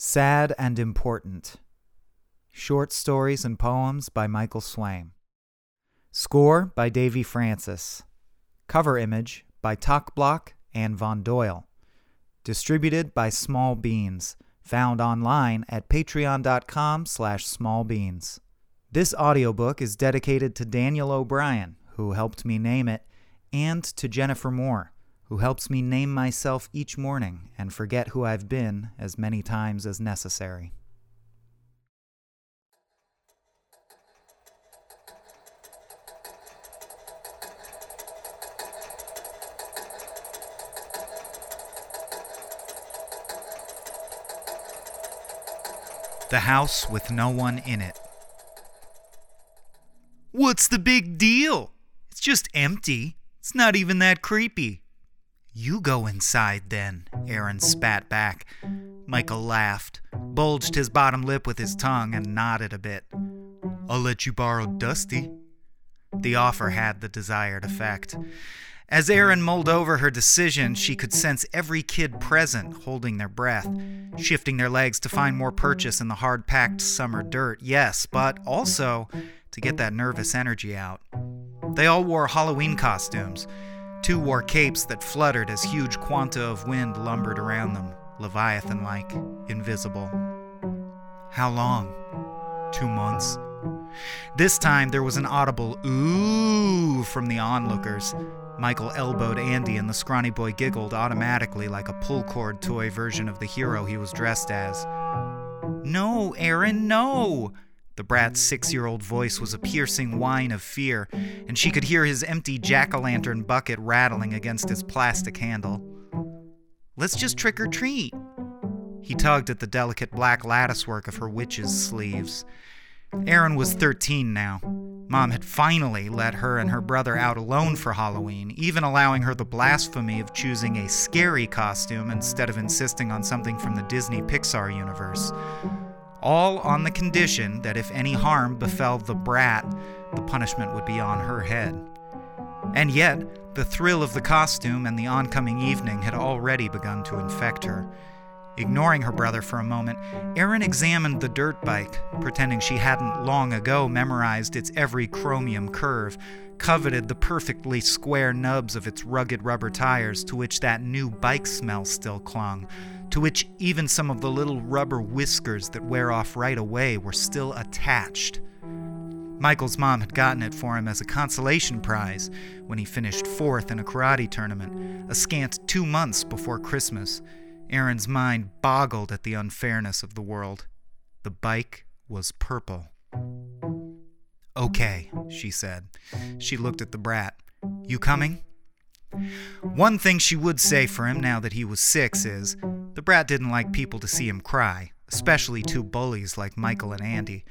Sad and Important. Short Stories and Poems by Michael Swaim. Score by Davy Francis. Cover image by Talk Block and Von Doyle. Distributed by Small Beans. Found online at patreon.com slash smallbeans. This audiobook is dedicated to Daniel O'Brien, who helped me name it, and to Jennifer Moore, who helps me name myself each morning and forget who I've been as many times as necessary. The House with No One in It. What's the big deal? It's just empty. It's not even that creepy. You go inside then, Erin spat back. Michael laughed, bulged his bottom lip with his tongue, and nodded a bit. I'll let you borrow Dusty. The offer had the desired effect. As Erin mulled over her decision, she could sense every kid present holding their breath, shifting their legs to find more purchase in the hard packed summer dirt, yes, but also to get that nervous energy out. They all wore Halloween costumes. Two wore capes that fluttered as huge quanta of wind lumbered around them, leviathan like, invisible. How long? Two months. This time there was an audible ooh from the onlookers. Michael elbowed Andy, and the scrawny boy giggled automatically like a pull cord toy version of the hero he was dressed as. No, Erin, no! The brat's six year old voice was a piercing whine of fear, and she could hear his empty jack o' lantern bucket rattling against his plastic handle. Let's just trick or treat. He tugged at the delicate black latticework of her witch's sleeves. Erin was 13 now. Mom had finally let her and her brother out alone for Halloween, even allowing her the blasphemy of choosing a scary costume instead of insisting on something from the Disney Pixar universe. All on the condition that if any harm befell the brat, the punishment would be on her head. And yet, the thrill of the costume and the oncoming evening had already begun to infect her. Ignoring her brother for a moment, Erin examined the dirt bike, pretending she hadn't long ago memorized its every chromium curve, coveted the perfectly square nubs of its rugged rubber tires to which that new bike smell still clung, to which even some of the little rubber whiskers that wear off right away were still attached. Michael's mom had gotten it for him as a consolation prize when he finished fourth in a karate tournament, a scant two months before Christmas. Erin's mind boggled at the unfairness of the world. The bike was purple. Okay, she said. She looked at the brat. You coming? One thing she would say for him now that he was six is the brat didn't like people to see him cry, especially two bullies like Michael and Andy.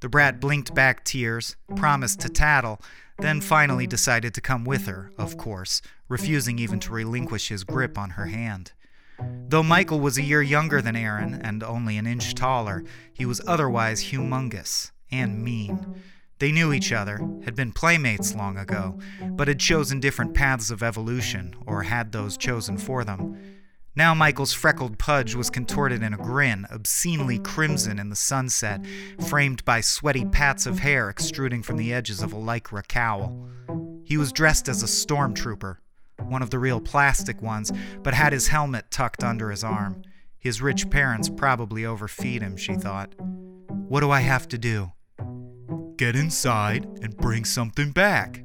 The brat blinked back tears, promised to tattle, then finally decided to come with her, of course, refusing even to relinquish his grip on her hand. Though Michael was a year younger than Erin and only an inch taller, he was otherwise humongous and mean. They knew each other, had been playmates long ago, but had chosen different paths of evolution, or had those chosen for them. Now Michael's freckled pudge was contorted in a grin, obscenely crimson in the sunset, framed by sweaty pats of hair extruding from the edges of a lycra cowl. He was dressed as a stormtrooper, one of the real plastic ones, but had his helmet tucked under his arm. His rich parents probably overfeed him, she thought. What do I have to do? Get inside and bring something back.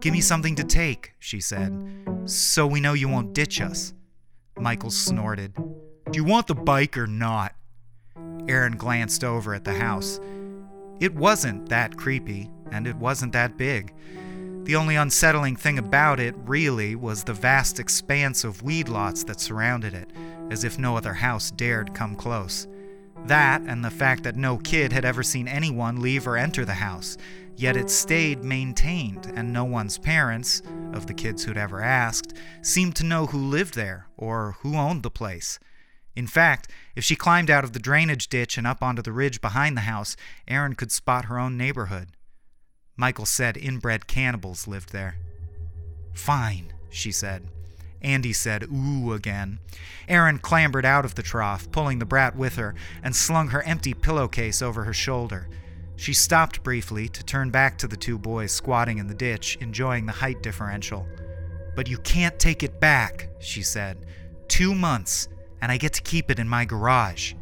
Give me something to take, she said, so we know you won't ditch us. Michael snorted. Do you want the bike or not? Erin glanced over at the house. It wasn't that creepy, and it wasn't that big. The only unsettling thing about it, really, was the vast expanse of weed lots that surrounded it, as if no other house dared come close. That, and the fact that no kid had ever seen anyone leave or enter the house, yet it stayed maintained, and no one's parents, of the kids who'd ever asked, seemed to know who lived there or who owned the place. In fact, if she climbed out of the drainage ditch and up onto the ridge behind the house, Erin could spot her own neighborhood. Michael said inbred cannibals lived there. Fine, she said. Andy said ooh again. Erin clambered out of the trough, pulling the brat with her, and slung her empty pillowcase over her shoulder. She stopped briefly to turn back to the two boys squatting in the ditch, enjoying the height differential. But you can't take it back, she said. Two months, and I get to keep it in my garage.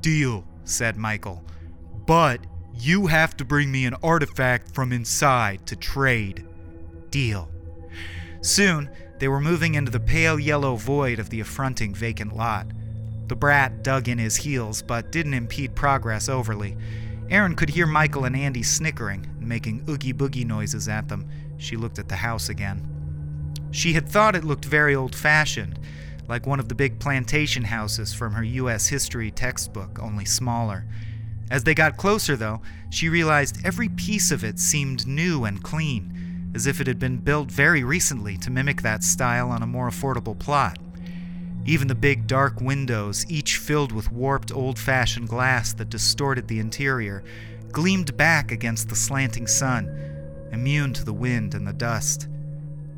Deal, said Michael. But you have to bring me an artifact from inside to trade. Deal. Soon, they were moving into the pale yellow void of the affronting vacant lot. The brat dug in his heels, but didn't impede progress overly. Erin could hear Michael and Andy snickering and making oogie boogie noises at them. She looked at the house again. She had thought it looked very old fashioned, like one of the big plantation houses from her U.S. history textbook, only smaller. As they got closer, though, she realized every piece of it seemed new and clean, as if it had been built very recently to mimic that style on a more affordable plot. Even the big dark windows, each filled with warped old fashioned glass that distorted the interior, gleamed back against the slanting sun, immune to the wind and the dust.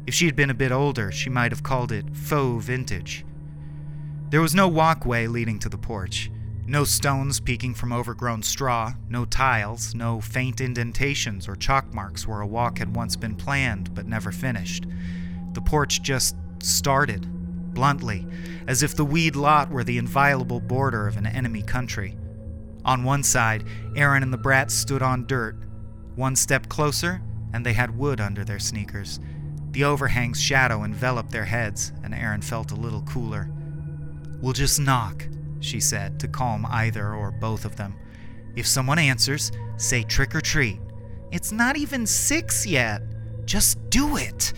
If she had been a bit older, she might have called it faux vintage. There was no walkway leading to the porch, no stones peeking from overgrown straw, no tiles, no faint indentations or chalk marks where a walk had once been planned but never finished. The porch just started, bluntly, as if the weed lot were the inviolable border of an enemy country. On one side, Erin and the brat stood on dirt. One step closer, and they had wood under their sneakers. The overhang's shadow enveloped their heads, and Erin felt a little cooler. We'll just knock, she said, to calm either or both of them. If someone answers, say trick or treat. It's not even six yet. Just do it.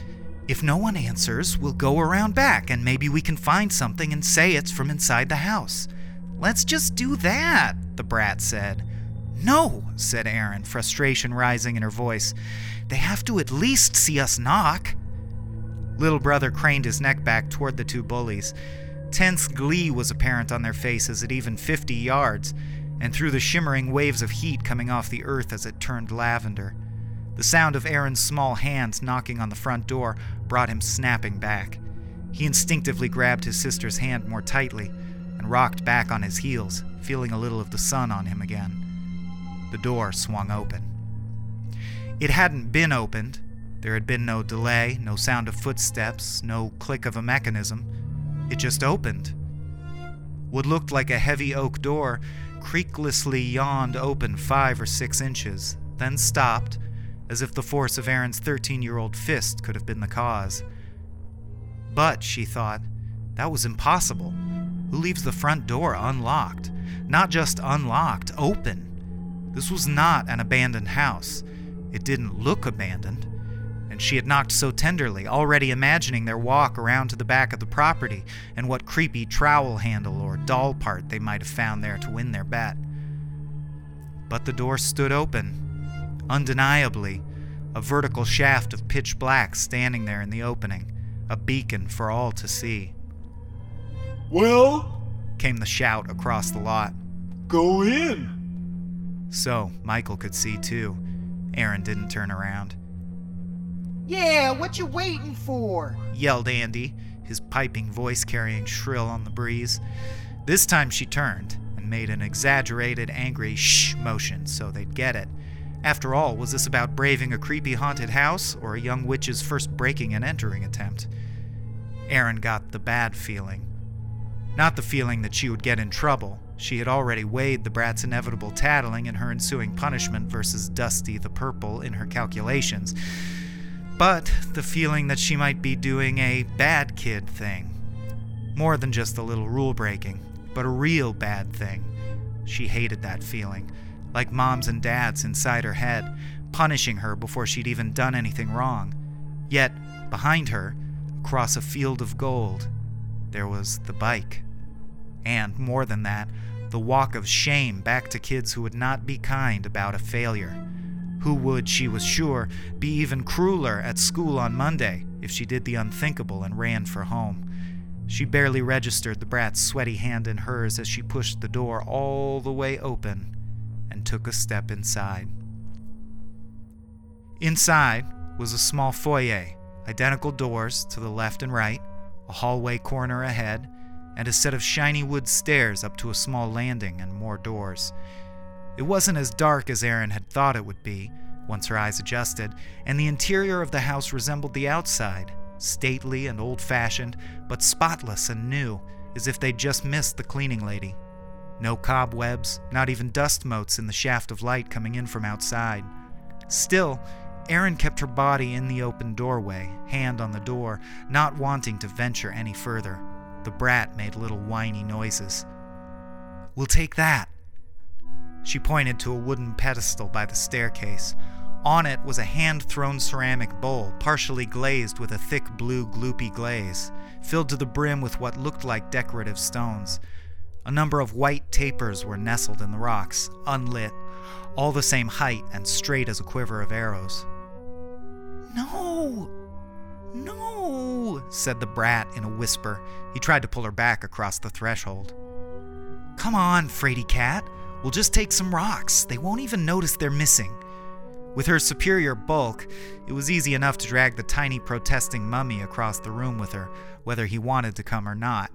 If no one answers, we'll go around back and maybe we can find something and say it's from inside the house. Let's just do that, the brat said. No, said Erin, frustration rising in her voice. They have to at least see us knock. Little brother craned his neck back toward the two bullies. Tense glee was apparent on their faces at even 50 yards, and through the shimmering waves of heat coming off the earth as it turned lavender. The sound of Erin's small hands knocking on the front door brought him snapping back. He instinctively grabbed his sister's hand more tightly and rocked back on his heels, feeling a little of the sun on him again. The door swung open. It hadn't been opened, there had been no delay, no sound of footsteps, no click of a mechanism. It just opened. What looked like a heavy oak door creaklessly yawned open five or six inches, then stopped, as if the force of Erin's 13 year old fist could have been the cause. But, she thought, that was impossible. Who leaves the front door unlocked? Not just unlocked, open. This was not an abandoned house. It didn't look abandoned And she had knocked so tenderly, already imagining their walk around to the back of the property and what creepy trowel handle or doll part they might have found there to win their bet. But the door stood open, undeniably, a vertical shaft of pitch black standing there in the opening, a beacon for all to see. Well? came the shout across the lot. Go in! So, Michael could see too. Erin didn't turn around. Yeah, what you waiting for? yelled Andy, his piping voice carrying shrill on the breeze. This time she turned and made an exaggerated, angry shh motion so they'd get it. After all, was this about braving a creepy haunted house or a young witch's first breaking and entering attempt? Erin got the bad feeling. Not the feeling that she would get in trouble. She had already weighed the brat's inevitable tattling and her ensuing punishment versus Dusty the Purple in her calculations but the feeling that she might be doing a bad kid thing. More than just a little rule breaking, but a real bad thing. She hated that feeling, like moms and dads inside her head, punishing her before she'd even done anything wrong. Yet, behind her, across a field of gold, there was the bike. And, more than that, the walk of shame back to kids who would not be kind about a failure who would, she was sure, be even crueler at school on Monday if she did the unthinkable and ran for home. She barely registered the brat's sweaty hand in hers as she pushed the door all the way open and took a step inside. Inside was a small foyer, identical doors to the left and right, a hallway corner ahead, and a set of shiny wood stairs up to a small landing and more doors. It wasn't as dark as Erin had thought it would be, once her eyes adjusted, and the interior of the house resembled the outside, stately and old fashioned, but spotless and new, as if they'd just missed the cleaning lady. No cobwebs, not even dust motes in the shaft of light coming in from outside. Still, Erin kept her body in the open doorway, hand on the door, not wanting to venture any further. The brat made little whiny noises. We'll take that. She pointed to a wooden pedestal by the staircase. On it was a hand thrown ceramic bowl, partially glazed with a thick blue gloopy glaze, filled to the brim with what looked like decorative stones. A number of white tapers were nestled in the rocks, unlit, all the same height and straight as a quiver of arrows. No! No! said the brat in a whisper. He tried to pull her back across the threshold. Come on, Fraidy Cat. We'll just take some rocks. They won't even notice they're missing. With her superior bulk, it was easy enough to drag the tiny protesting mummy across the room with her, whether he wanted to come or not.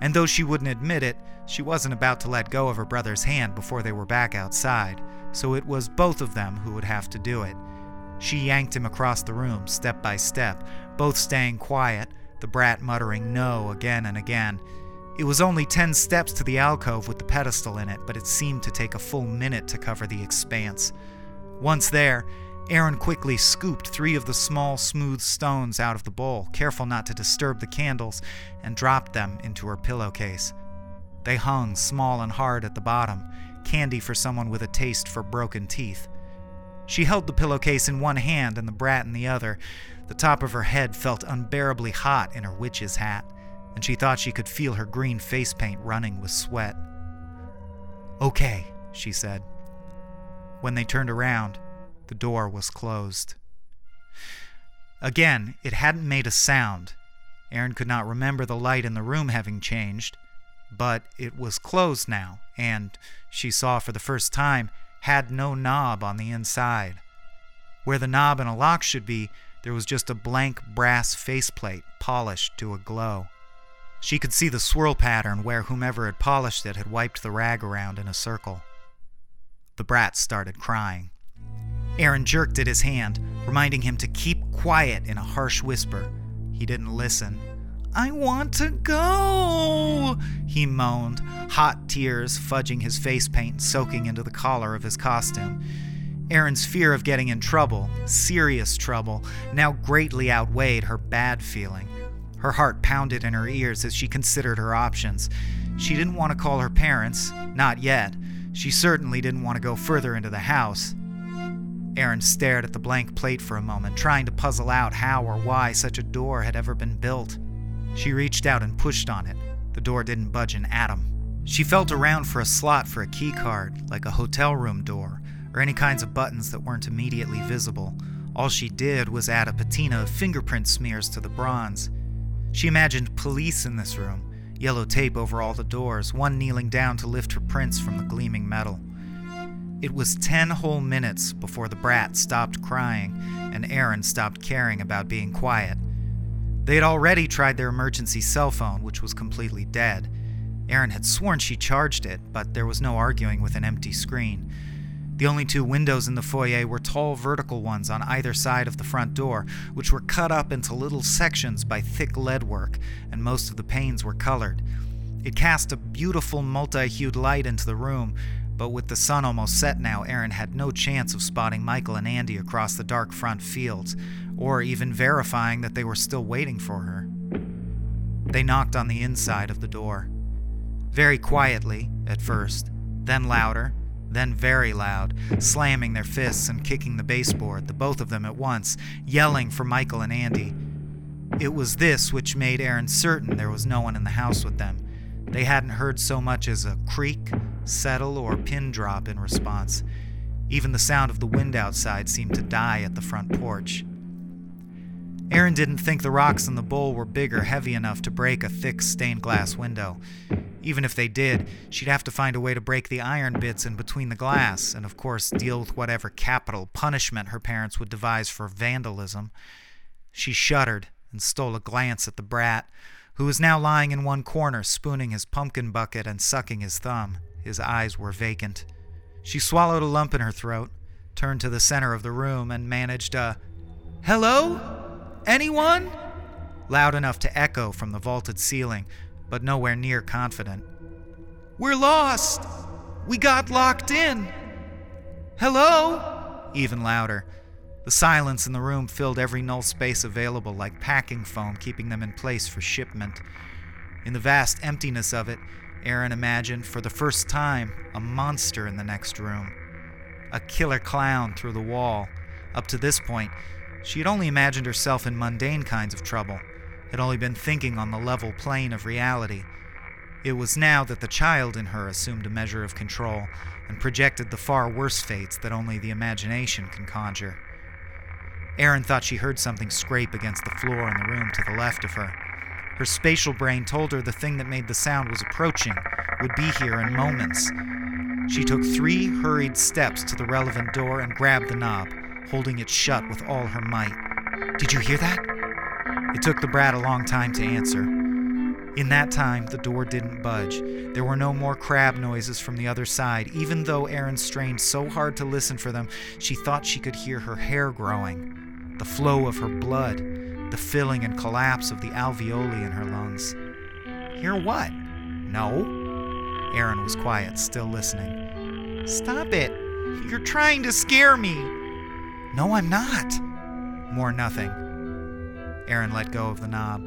And though she wouldn't admit it, she wasn't about to let go of her brother's hand before they were back outside, so it was both of them who would have to do it. She yanked him across the room, step by step, both staying quiet, the brat muttering no again and again. It was only ten steps to the alcove with the pedestal in it, but it seemed to take a full minute to cover the expanse. Once there, Erin quickly scooped three of the small, smooth stones out of the bowl, careful not to disturb the candles, and dropped them into her pillowcase. They hung small and hard at the bottom, candy for someone with a taste for broken teeth. She held the pillowcase in one hand and the brat in the other. The top of her head felt unbearably hot in her witch's hat, and she thought she could feel her green face paint running with sweat. Okay, she said. When they turned around, the door was closed. Again, it hadn't made a sound. Erin could not remember the light in the room having changed, but it was closed now, and, she saw for the first time, had no knob on the inside. Where the knob and a lock should be, there was just a blank brass faceplate polished to a glow. She could see the swirl pattern where whomever had polished it had wiped the rag around in a circle. The brat started crying. Erin jerked at his hand, reminding him to keep quiet in a harsh whisper. He didn't listen. I want to go, he moaned, hot tears fudging his face paint soaking into the collar of his costume. Erin's fear of getting in trouble, serious trouble, now greatly outweighed her bad feeling. Her heart pounded in her ears as she considered her options. She didn't want to call her parents, not yet. She certainly didn't want to go further into the house. Erin stared at the blank plate for a moment, trying to puzzle out how or why such a door had ever been built. She reached out and pushed on it. The door didn't budge an atom. She felt around for a slot for a key card, like a hotel room door, or any kinds of buttons that weren't immediately visible. All she did was add a patina of fingerprint smears to the bronze. She imagined police in this room, yellow tape over all the doors, one kneeling down to lift her prints from the gleaming metal. It was ten whole minutes before the brat stopped crying and Erin stopped caring about being quiet. They had already tried their emergency cell phone, which was completely dead. Erin had sworn she charged it, but there was no arguing with an empty screen. The only two windows in the foyer were tall vertical ones on either side of the front door, which were cut up into little sections by thick leadwork, and most of the panes were colored. It cast a beautiful multi hued light into the room, but with the sun almost set now, Erin had no chance of spotting Michael and Andy across the dark front fields, or even verifying that they were still waiting for her. They knocked on the inside of the door. Very quietly, at first, then louder, then very loud, slamming their fists and kicking the baseboard, the both of them at once, yelling for Michael and Andy. It was this which made Erin certain there was no one in the house with them. They hadn't heard so much as a creak, settle, or pin drop in response. Even the sound of the wind outside seemed to die at the front porch. Erin didn't think the rocks in the bowl were big or heavy enough to break a thick stained glass window. Even if they did, she'd have to find a way to break the iron bits in between the glass, and of course deal with whatever capital punishment her parents would devise for vandalism. She shuddered and stole a glance at the brat, who was now lying in one corner, spooning his pumpkin bucket and sucking his thumb. His eyes were vacant. She swallowed a lump in her throat, turned to the center of the room, and managed a Hello? Anyone? Loud enough to echo from the vaulted ceiling, but nowhere near confident. We're lost! We got locked in! Hello? Even louder. The silence in the room filled every null space available like packing foam, keeping them in place for shipment. In the vast emptiness of it, Erin imagined for the first time a monster in the next room. A killer clown through the wall. Up to this point, she had only imagined herself in mundane kinds of trouble, had only been thinking on the level plane of reality. It was now that the child in her assumed a measure of control and projected the far worse fates that only the imagination can conjure. Erin thought she heard something scrape against the floor in the room to the left of her. Her spatial brain told her the thing that made the sound was approaching, would be here in moments. She took three hurried steps to the relevant door and grabbed the knob, holding it shut with all her might. Did you hear that? It took the brat a long time to answer. In that time, the door didn't budge. There were no more crab noises from the other side. Even though Erin strained so hard to listen for them, she thought she could hear her hair growing, the flow of her blood, the filling and collapse of the alveoli in her lungs. Hear what? No. Erin was quiet, still listening. Stop it. You're trying to scare me. No, I'm not. More nothing. Erin let go of the knob.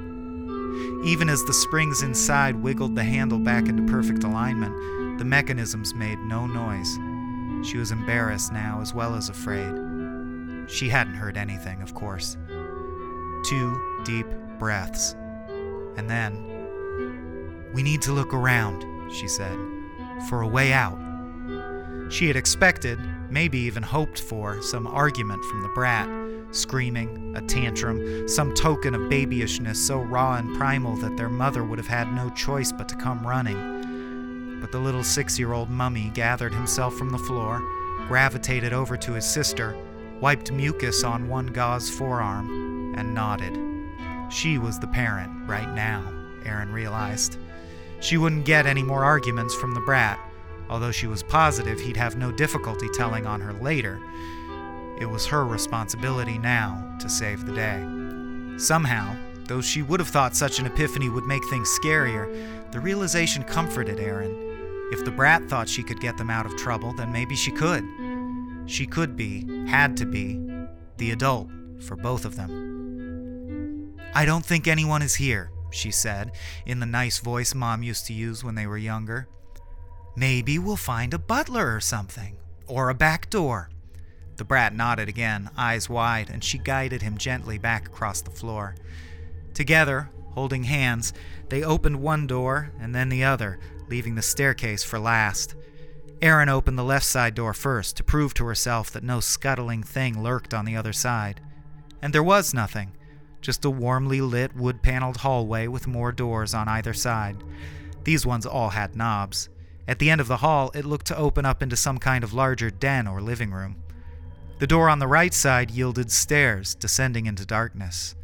Even as the springs inside wiggled the handle back into perfect alignment, the mechanisms made no noise. She was embarrassed now as well as afraid. She hadn't heard anything, of course. Two deep breaths. And then, We need to look around, she said, for a way out. She had expected, maybe even hoped for, some argument from the brat screaming, a tantrum, some token of babyishness so raw and primal that their mother would have had no choice but to come running. But the little six year old mummy gathered himself from the floor, gravitated over to his sister, wiped mucus on one gauze forearm, and nodded. She was the parent right now, Erin realized. She wouldn't get any more arguments from the brat, although she was positive he'd have no difficulty telling on her later. It was her responsibility now to save the day. Somehow, though she would have thought such an epiphany would make things scarier, the realization comforted Erin. If the brat thought she could get them out of trouble, then maybe she could. She could be, had to be, the adult for both of them. I don't think anyone is here, she said, in the nice voice Mom used to use when they were younger. Maybe we'll find a butler or something, or a back door. The brat nodded again, eyes wide, and she guided him gently back across the floor. Together, holding hands, they opened one door and then the other, leaving the staircase for last. Erin opened the left side door first to prove to herself that no scuttling thing lurked on the other side. And there was nothing, just a warmly lit wood paneled hallway with more doors on either side. These ones all had knobs. At the end of the hall, it looked to open up into some kind of larger den or living room. The door on the right side yielded stairs, descending into darkness.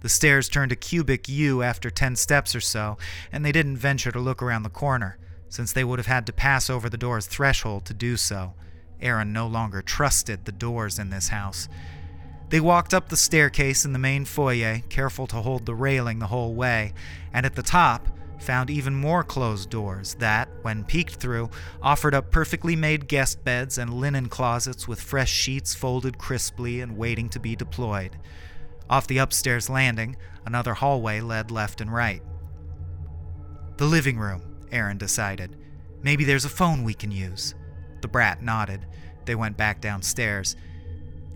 The stairs turned a cubic U after ten steps or so, and they didn't venture to look around the corner, since they would have had to pass over the door's threshold to do so. Erin no longer trusted the doors in this house. They walked up the staircase in the main foyer, careful to hold the railing the whole way, and at the top, found even more closed doors that, when peeked through, offered up perfectly made guest beds and linen closets with fresh sheets folded crisply and waiting to be deployed. Off the upstairs landing, another hallway led left and right. The living room, Erin decided. Maybe there's a phone we can use. The brat nodded. They went back downstairs.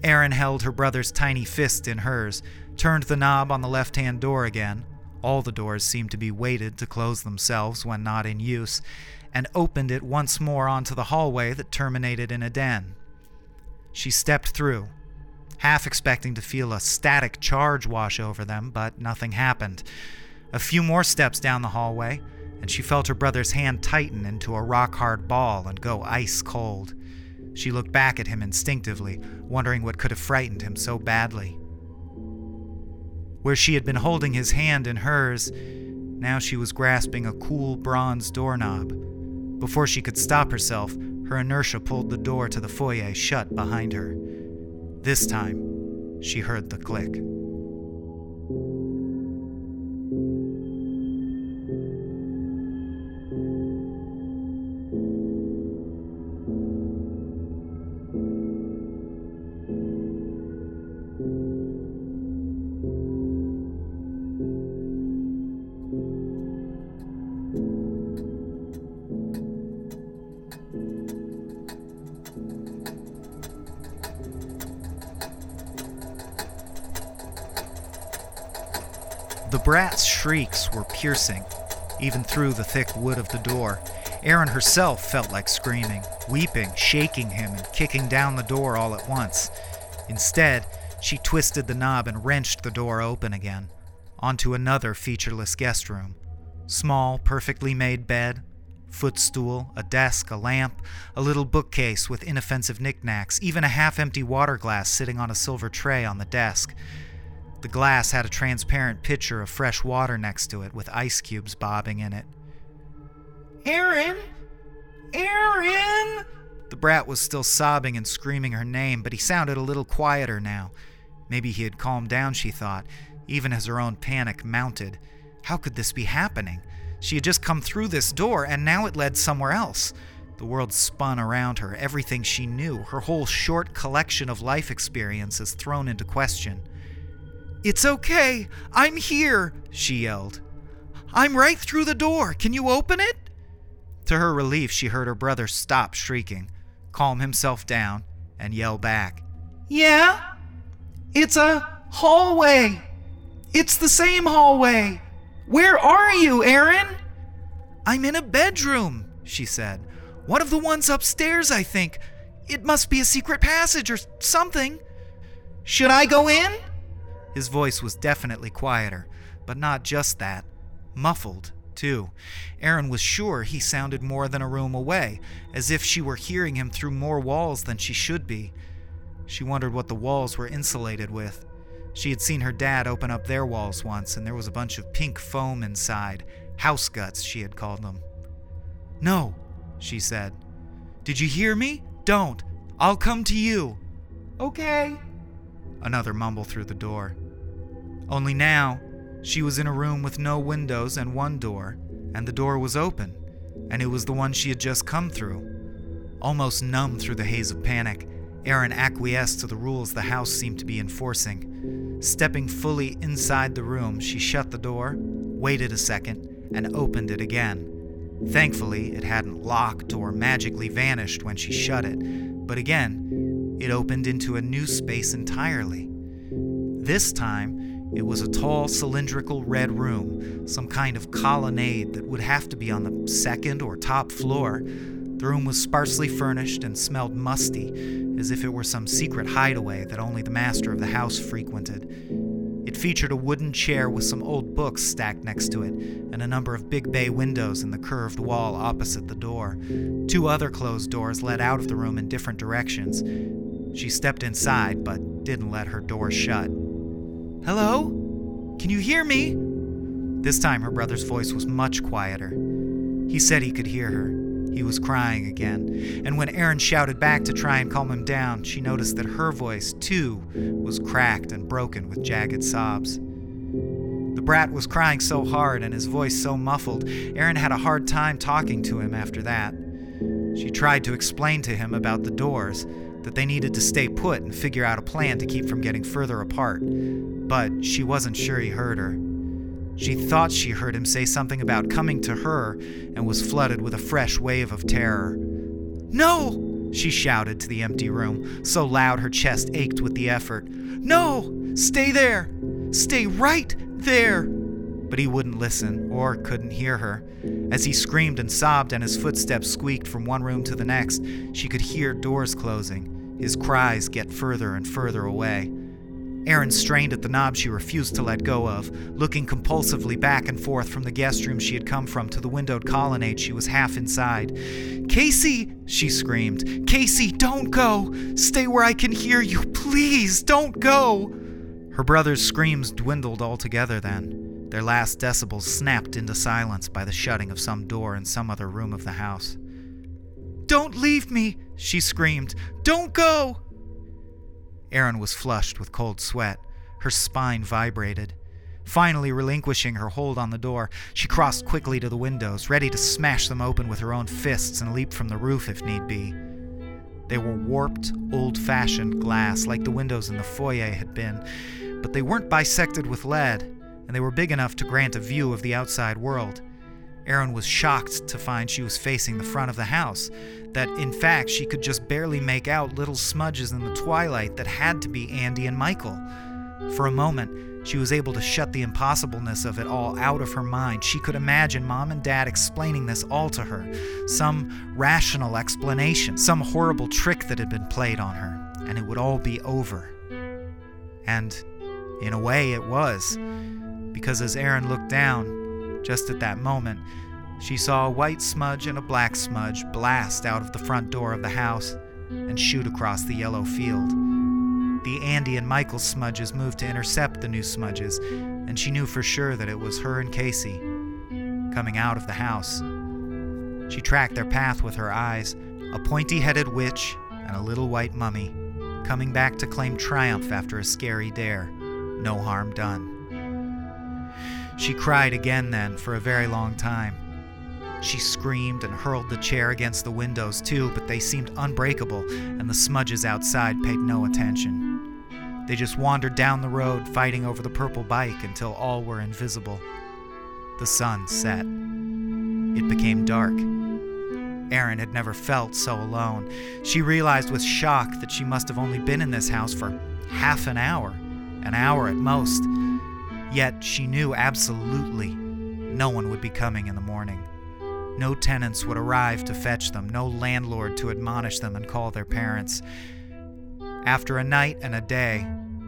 Erin held her brother's tiny fist in hers, turned the knob on the left hand door again, all the doors seemed to be weighted to close themselves when not in use, and opened it once more onto the hallway that terminated in a den. She stepped through, half expecting to feel a static charge wash over them, but nothing happened. A few more steps down the hallway, and she felt her brother's hand tighten into a rock hard ball and go ice cold. She looked back at him instinctively, wondering what could have frightened him so badly. Where she had been holding his hand in hers, Now she was grasping a cool bronze doorknob. Before she could stop herself, her inertia pulled the door to the foyer shut behind her. This time, she heard the click. Brat's shrieks were piercing, even through the thick wood of the door. Erin herself felt like screaming, weeping, shaking him, and kicking down the door all at once. Instead, she twisted the knob and wrenched the door open again, onto another featureless guest room. Small, perfectly made bed, footstool, a desk, a lamp, a little bookcase with inoffensive knickknacks, even a half empty water glass sitting on a silver tray on the desk. The glass had a transparent pitcher of fresh water next to it with ice cubes bobbing in it. Erin! Erin! The brat was still sobbing and screaming her name, but he sounded a little quieter now. Maybe he had calmed down, she thought, even as her own panic mounted. How could this be happening? She had just come through this door, and now it led somewhere else. The world spun around her, everything she knew, her whole short collection of life experiences thrown into question. It's okay. I'm here, she yelled. I'm right through the door. Can you open it? To her relief, she heard her brother stop shrieking, calm himself down, and yell back. Yeah? It's a hallway. It's the same hallway. Where are you, Erin? I'm in a bedroom, she said. One of the ones upstairs, I think. It must be a secret passage or something. Should I go in? His voice was definitely quieter, but not just that. Muffled, too. Erin was sure he sounded more than a room away, as if she were hearing him through more walls than she should be. She wondered what the walls were insulated with. She had seen her dad open up their walls once, and there was a bunch of pink foam inside. House guts, she had called them. No, she said. Did you hear me? Don't. I'll come to you. Okay. Another mumble through the door. Only now, she was in a room with no windows and one door, and the door was open, and it was the one she had just come through. Almost numb through the haze of panic, Erin acquiesced to the rules the house seemed to be enforcing. Stepping fully inside the room, she shut the door, waited a second, and opened it again. Thankfully, it hadn't locked or magically vanished when she shut it, but again, it opened into a new space entirely. This time, it was a tall, cylindrical red room, some kind of colonnade that would have to be on the second or top floor. The room was sparsely furnished and smelled musty, as if it were some secret hideaway that only the master of the house frequented. Featured a wooden chair with some old books stacked next to it, and a number of big bay windows in the curved wall opposite the door. Two other closed doors led out of the room in different directions. She stepped inside, but didn't let her door shut. Hello? Can you hear me? This time her brother's voice was much quieter. He said he could hear her. He was crying again, and when Erin shouted back to try and calm him down, she noticed that her voice, too, was cracked and broken with jagged sobs. The brat was crying so hard and his voice so muffled, Erin had a hard time talking to him after that. She tried to explain to him about the doors, that they needed to stay put and figure out a plan to keep from getting further apart, but she wasn't sure he heard her. She thought she heard him say something about coming to her and was flooded with a fresh wave of terror. No! she shouted to the empty room, so loud her chest ached with the effort. No! Stay there! Stay right there! But he wouldn't listen or couldn't hear her. As he screamed and sobbed and his footsteps squeaked from one room to the next, she could hear doors closing, his cries get further and further away. Erin strained at the knob she refused to let go of, looking compulsively back and forth from the guest room she had come from to the windowed colonnade she was half inside. Casey! she screamed. Casey, don't go! Stay where I can hear you! Please, don't go! Her brother's screams dwindled altogether then. Their last decibels snapped into silence by the shutting of some door in some other room of the house. Don't leave me, she screamed. Don't go! Erin was flushed with cold sweat. Her spine vibrated. Finally, relinquishing her hold on the door, she crossed quickly to the windows, ready to smash them open with her own fists and leap from the roof if need be. They were warped, old fashioned glass like the windows in the foyer had been, but they weren't bisected with lead, and they were big enough to grant a view of the outside world. Erin was shocked to find she was facing the front of the house, that in fact she could just barely make out little smudges in the twilight that had to be Andy and Michael. For a moment, she was able to shut the impossibleness of it all out of her mind. She could imagine mom and dad explaining this all to her, some rational explanation, some horrible trick that had been played on her, and it would all be over. And in a way, it was, because as Erin looked down, just at that moment, she saw a white smudge and a black smudge blast out of the front door of the house and shoot across the yellow field. The Andy and Michael smudges moved to intercept the new smudges, and she knew for sure that it was her and Casey coming out of the house. She tracked their path with her eyes a pointy headed witch and a little white mummy, coming back to claim triumph after a scary dare. No harm done. She cried again then for a very long time. She screamed and hurled the chair against the windows too, but they seemed unbreakable, and the smudges outside paid no attention. They just wandered down the road, fighting over the purple bike until all were invisible. The sun set. It became dark. Erin had never felt so alone. She realized with shock that she must have only been in this house for half an hour, an hour at most. Yet she knew absolutely no one would be coming in the morning. No tenants would arrive to fetch them, no landlord to admonish them and call their parents. After a night and a day,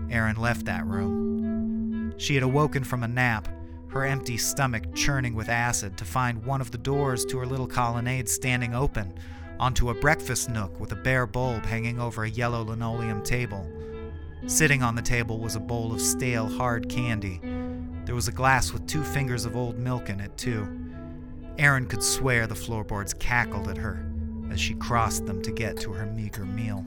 Erin left that room. She had awoken from a nap, her empty stomach churning with acid, to find one of the doors to her little colonnade standing open onto a breakfast nook with a bare bulb hanging over a yellow linoleum table. Sitting on the table was a bowl of stale, hard candy. There was a glass with two fingers of old milk in it, too. Erin could swear the floorboards cackled at her as she crossed them to get to her meager meal.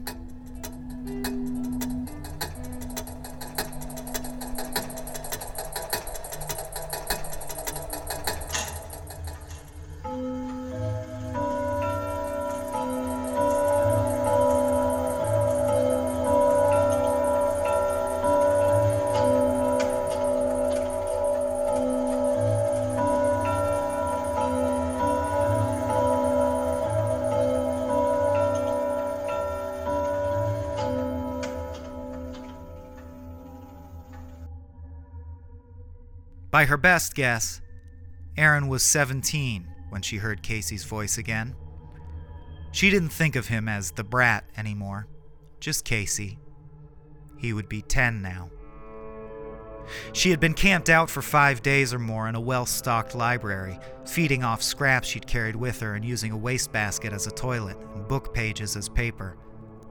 By her best guess, Erin was 17 when she heard Casey's voice again. She didn't think of him as the brat anymore, just Casey. He would be 10 now. She had been camped out for five days or more in a well stocked library, feeding off scraps she'd carried with her and using a wastebasket as a toilet and book pages as paper.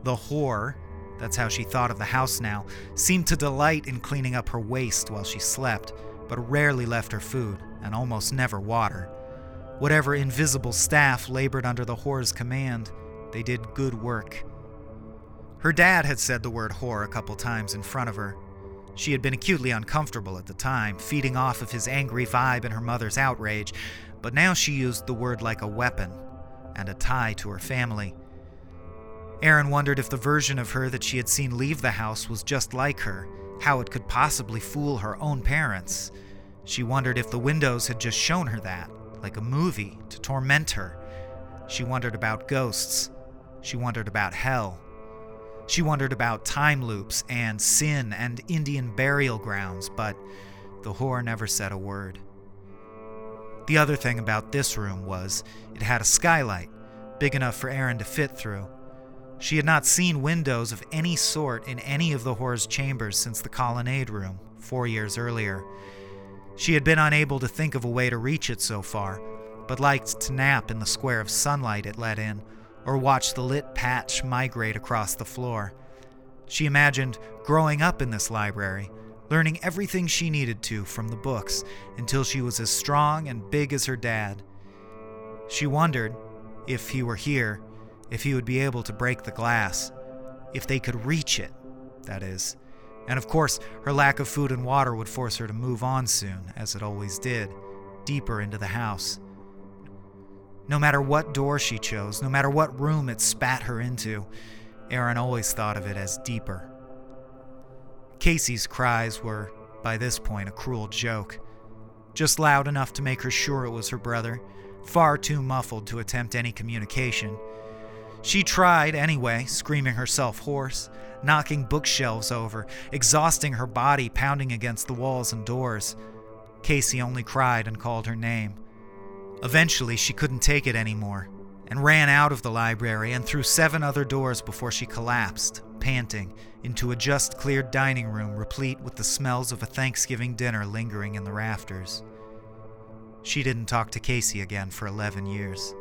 The whore, that's how she thought of the house now, seemed to delight in cleaning up her waste while she slept but rarely left her food and almost never water. Whatever invisible staff labored under the whore's command, they did good work. Her dad had said the word whore a couple times in front of her. She had been acutely uncomfortable at the time, feeding off of his angry vibe and her mother's outrage, but now she used the word like a weapon and a tie to her family. Erin wondered if the version of her that she had seen leave the house was just like her how it could possibly fool her own parents. She wondered if the windows had just shown her that, like a movie, to torment her. She wondered about ghosts. She wondered about hell. She wondered about time loops and sin and Indian burial grounds, but the whore never said a word. The other thing about this room was it had a skylight, big enough for Erin to fit through. She had not seen windows of any sort in any of the whore's chambers since the colonnade room, four years earlier. She had been unable to think of a way to reach it so far, but liked to nap in the square of sunlight it let in, or watch the lit patch migrate across the floor. She imagined growing up in this library, learning everything she needed to from the books until she was as strong and big as her dad. She wondered, if he were here, if he would be able to break the glass, if they could reach it, that is. And of course, her lack of food and water would force her to move on soon, as it always did, deeper into the house. No matter what door she chose, no matter what room it spat her into, Erin always thought of it as deeper. Casey's cries were, by this point, a cruel joke. Just loud enough to make her sure it was her brother, far too muffled to attempt any communication. She tried anyway, screaming herself hoarse, knocking bookshelves over, exhausting her body pounding against the walls and doors. Casey only cried and called her name. Eventually, she couldn't take it anymore and ran out of the library and through seven other doors before she collapsed, panting, into a just cleared dining room replete with the smells of a Thanksgiving dinner lingering in the rafters. She didn't talk to Casey again for 11 years.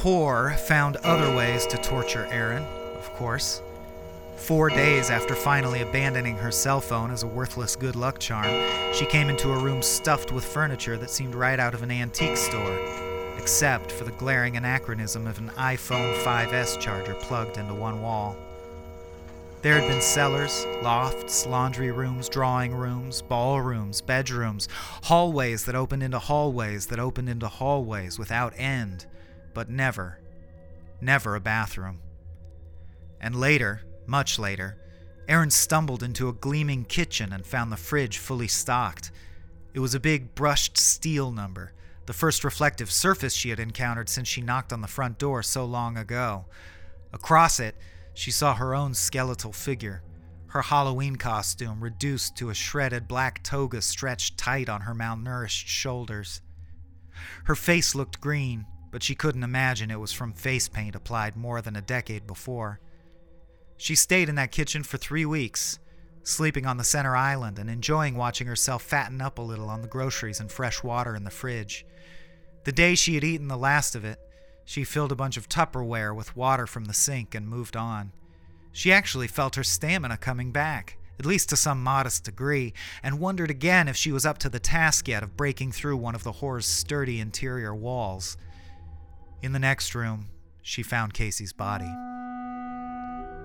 Whore found other ways to torture Erin, of course. Four days after finally abandoning her cell phone as a worthless good luck charm, she came into a room stuffed with furniture that seemed right out of an antique store, except for the glaring anachronism of an iPhone 5S charger plugged into one wall. There had been cellars, lofts, laundry rooms, drawing rooms, ballrooms, bedrooms, hallways that opened into hallways that opened into hallways without end but never, never a bathroom. And later, much later, Erin stumbled into a gleaming kitchen and found the fridge fully stocked. It was a big brushed steel number, the first reflective surface she had encountered since she knocked on the front door so long ago. Across it, she saw her own skeletal figure, her Halloween costume reduced to a shredded black toga stretched tight on her malnourished shoulders. Her face looked green, but she couldn't imagine it was from face paint applied more than a decade before. She stayed in that kitchen for three weeks, sleeping on the center island and enjoying watching herself fatten up a little on the groceries and fresh water in the fridge. The day she had eaten the last of it, she filled a bunch of Tupperware with water from the sink and moved on. She actually felt her stamina coming back, at least to some modest degree, and wondered again if she was up to the task yet of breaking through one of the whore's sturdy interior walls. In the next room, she found Casey's body.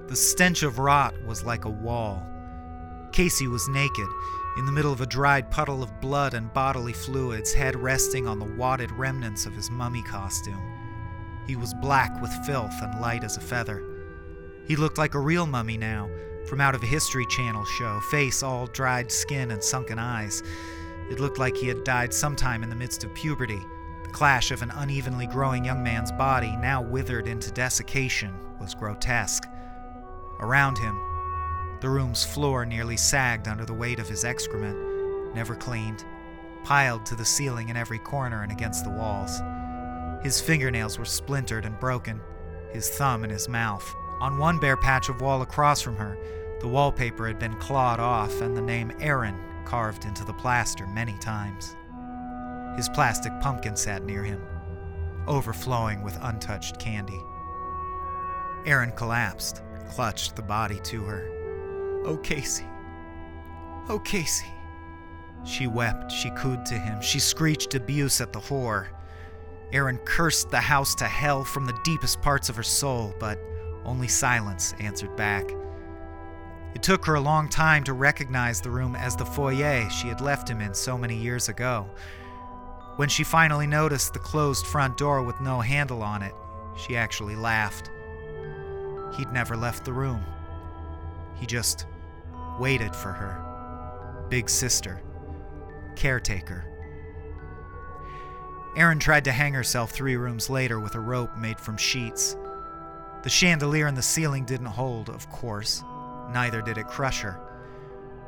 The stench of rot was like a wall. Casey was naked, in the middle of a dried puddle of blood and bodily fluids, head resting on the wadded remnants of his mummy costume. He was black with filth and light as a feather. He looked like a real mummy now, from out of a History Channel show, face all dried skin and sunken eyes. It looked like he had died sometime in the midst of puberty. Clash of an unevenly growing young man's body, now withered into desiccation, was grotesque. Around him, the room's floor nearly sagged under the weight of his excrement, never cleaned, piled to the ceiling in every corner and against the walls. His fingernails were splintered and broken, his thumb in his mouth. On one bare patch of wall across from her, the wallpaper had been clawed off and the name Erin carved into the plaster many times. His plastic pumpkin sat near him, overflowing with untouched candy. Erin collapsed, clutched the body to her. Oh, Casey. Oh, Casey. She wept, she cooed to him, she screeched abuse at the whore. Erin cursed the house to hell from the deepest parts of her soul, but only silence answered back. It took her a long time to recognize the room as the foyer she had left him in so many years ago. When she finally noticed the closed front door with no handle on it, she actually laughed. He'd never left the room. He just waited for her. Big sister. Caretaker. Erin tried to hang herself three rooms later with a rope made from sheets. The chandelier in the ceiling didn't hold, of course. Neither did it crush her.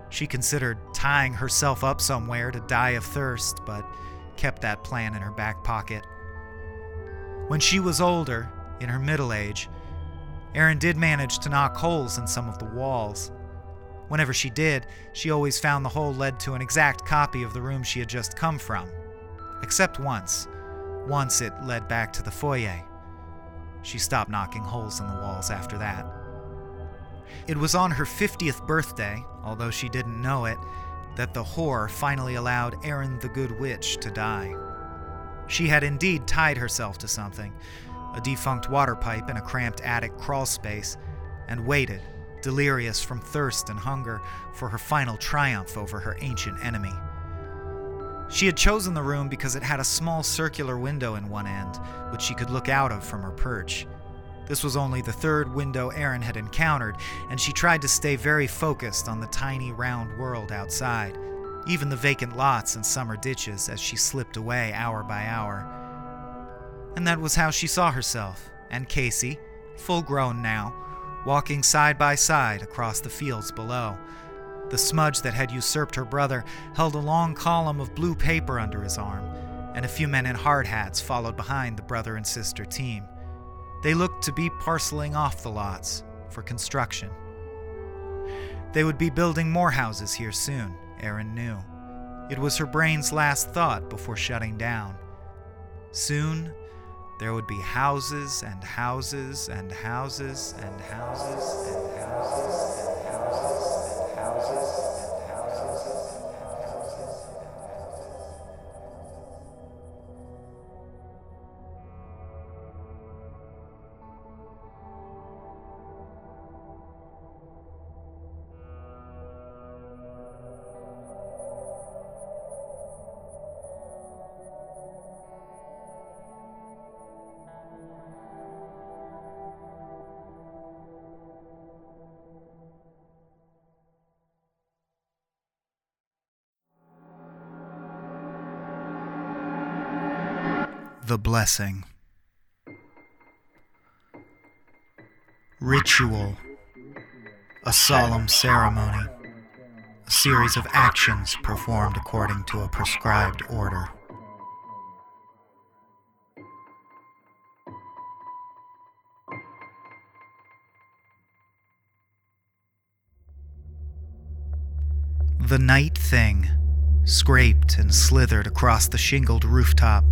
She considered tying herself up somewhere to die of thirst, but kept that plan in her back pocket. When she was older, in her middle age, Erin did manage to knock holes in some of the walls. Whenever she did, she always found the hole led to an exact copy of the room she had just come from. Except once. Once it led back to the foyer. She stopped knocking holes in the walls after that. It was on her 50th birthday, although she didn't know it, that the whore finally allowed Erin the Good Witch to die. She had indeed tied herself to something, a defunct water pipe in a cramped attic crawl space, and waited, delirious from thirst and hunger, for her final triumph over her ancient enemy. She had chosen the room because it had a small circular window in one end, which she could look out of from her perch. This was only the third window Erin had encountered, and she tried to stay very focused on the tiny round world outside, even the vacant lots and summer ditches as she slipped away hour by hour. And that was how she saw herself, and Casey, full grown now, walking side by side across the fields below. The smudge that had usurped her brother held a long column of blue paper under his arm, and a few men in hard hats followed behind the brother and sister team. They looked to be parceling off the lots for construction. They would be building more houses here soon, Erin knew. It was her brain's last thought before shutting down. Soon, there would be houses and houses and houses and houses and houses and houses and houses and houses The Blessing. Ritual. A solemn ceremony. A series of actions performed according to a prescribed order. The night thing scraped and slithered across the shingled rooftop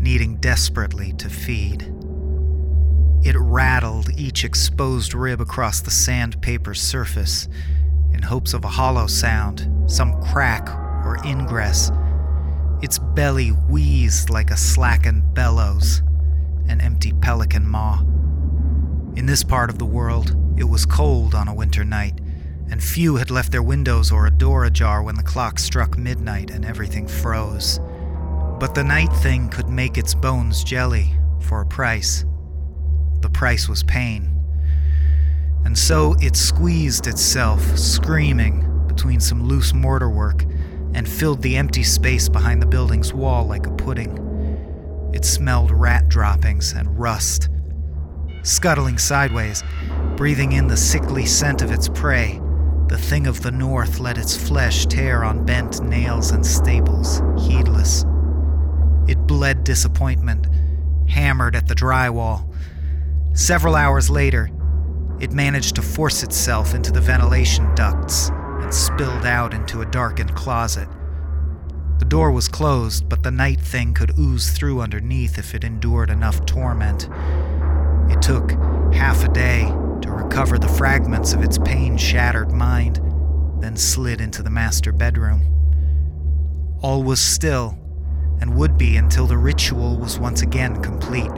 needing desperately to feed. It rattled each exposed rib across the sandpaper surface in hopes of a hollow sound, some crack or ingress. Its belly wheezed like a slackened bellows, an empty pelican maw. In this part of the world, it was cold on a winter night, and few had left their windows or a door ajar when the clock struck midnight and everything froze. But the night thing could make its bones jelly for a price. The price was pain. And so it squeezed itself, screaming, between some loose mortar work and filled the empty space behind the building's wall like a pudding. It smelled rat droppings and rust. Scuttling sideways, breathing in the sickly scent of its prey, the thing of the north let its flesh tear on bent nails and staples, heedless. It bled disappointment, hammered at the drywall. Several hours later, it managed to force itself into the ventilation ducts and spilled out into a darkened closet. The door was closed, but the night thing could ooze through underneath if it endured enough torment. It took half a day to recover the fragments of its pain shattered mind, then slid into the master bedroom. All was still and would be until the ritual was once again complete.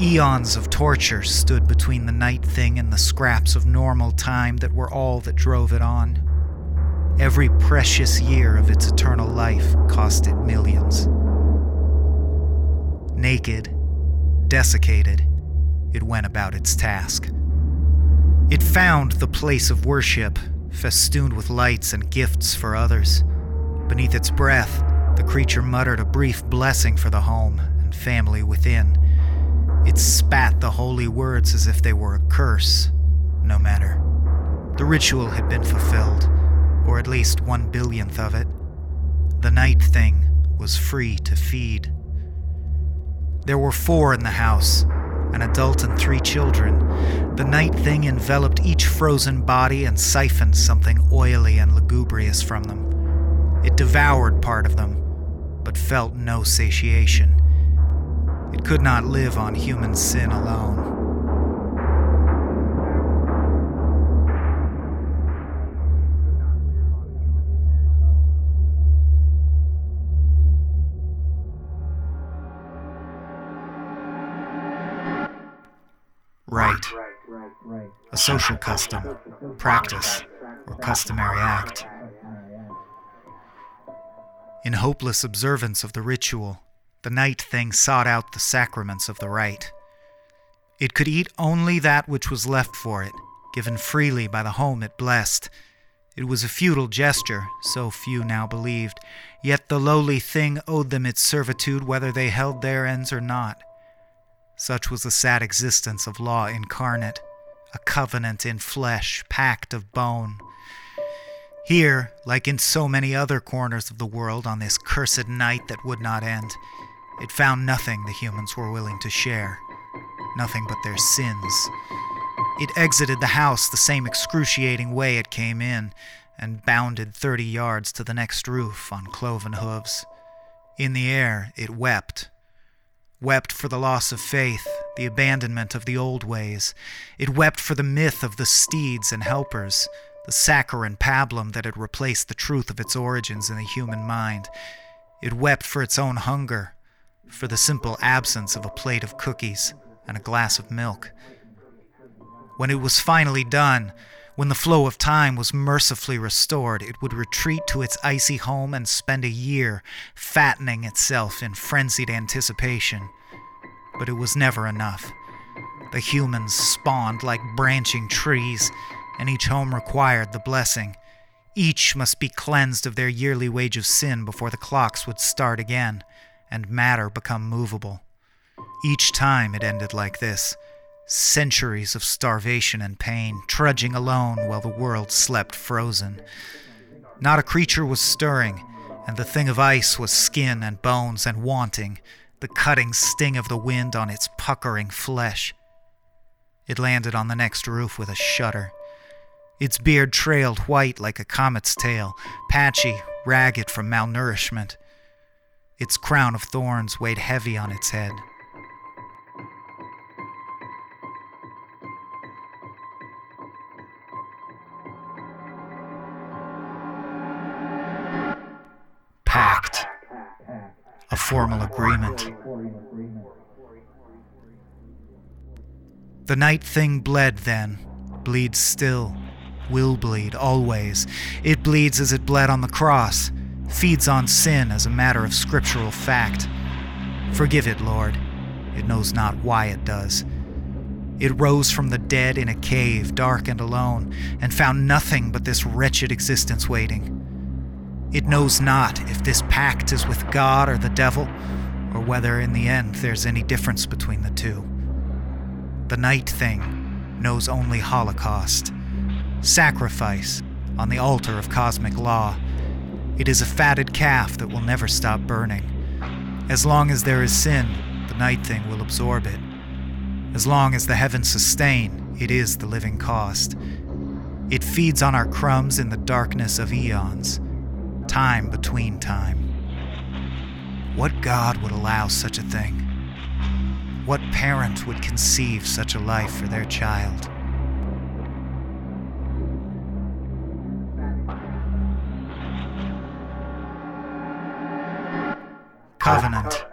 Eons of torture stood between the night thing and the scraps of normal time that were all that drove it on. Every precious year of its eternal life cost it millions. Naked, desiccated, it went about its task. It found the place of worship, festooned with lights and gifts for others. Beneath its breath, the creature muttered a brief blessing for the home and family within. It spat the holy words as if they were a curse. No matter. The ritual had been fulfilled, or at least one billionth of it. The night thing was free to feed. There were four in the house an adult and three children. The night thing enveloped each frozen body and siphoned something oily and lugubrious from them. It devoured part of them, but felt no satiation. It could not live on human sin alone. Rite. A social custom, practice, or customary act. In hopeless observance of the ritual, the night thing sought out the sacraments of the rite. It could eat only that which was left for it, given freely by the home it blessed. It was a futile gesture, so few now believed, yet the lowly thing owed them its servitude whether they held their ends or not. Such was the sad existence of law incarnate, a covenant in flesh, pact of bone. Here, like in so many other corners of the world on this cursed night that would not end, it found nothing the humans were willing to share, nothing but their sins. It exited the house the same excruciating way it came in, and bounded thirty yards to the next roof on cloven hooves. In the air, it wept. Wept for the loss of faith, the abandonment of the old ways. It wept for the myth of the steeds and helpers, the saccharine pablum that had replaced the truth of its origins in the human mind. It wept for its own hunger, for the simple absence of a plate of cookies and a glass of milk. When it was finally done, when the flow of time was mercifully restored, it would retreat to its icy home and spend a year fattening itself in frenzied anticipation. But it was never enough. The humans spawned like branching trees, and each home required the blessing. Each must be cleansed of their yearly wage of sin before the clocks would start again and matter become movable. Each time it ended like this centuries of starvation and pain, trudging alone while the world slept frozen. Not a creature was stirring, and the thing of ice was skin and bones and wanting, the cutting sting of the wind on its puckering flesh. It landed on the next roof with a shudder. Its beard trailed white like a comet's tail, patchy, ragged from malnourishment. Its crown of thorns weighed heavy on its head. Pact. A formal agreement. The night thing bled then, bleeds still, will bleed always. It bleeds as it bled on the cross feeds on sin as a matter of scriptural fact. Forgive it, Lord. It knows not why it does. It rose from the dead in a cave, dark and alone, and found nothing but this wretched existence waiting. It knows not if this pact is with God or the devil, or whether in the end there's any difference between the two. The night thing knows only Holocaust, sacrifice on the altar of cosmic law it is a fatted calf that will never stop burning. As long as there is sin, the night thing will absorb it. As long as the heavens sustain, it is the living cost. It feeds on our crumbs in the darkness of eons, time between time. What God would allow such a thing? What parent would conceive such a life for their child? Covenant,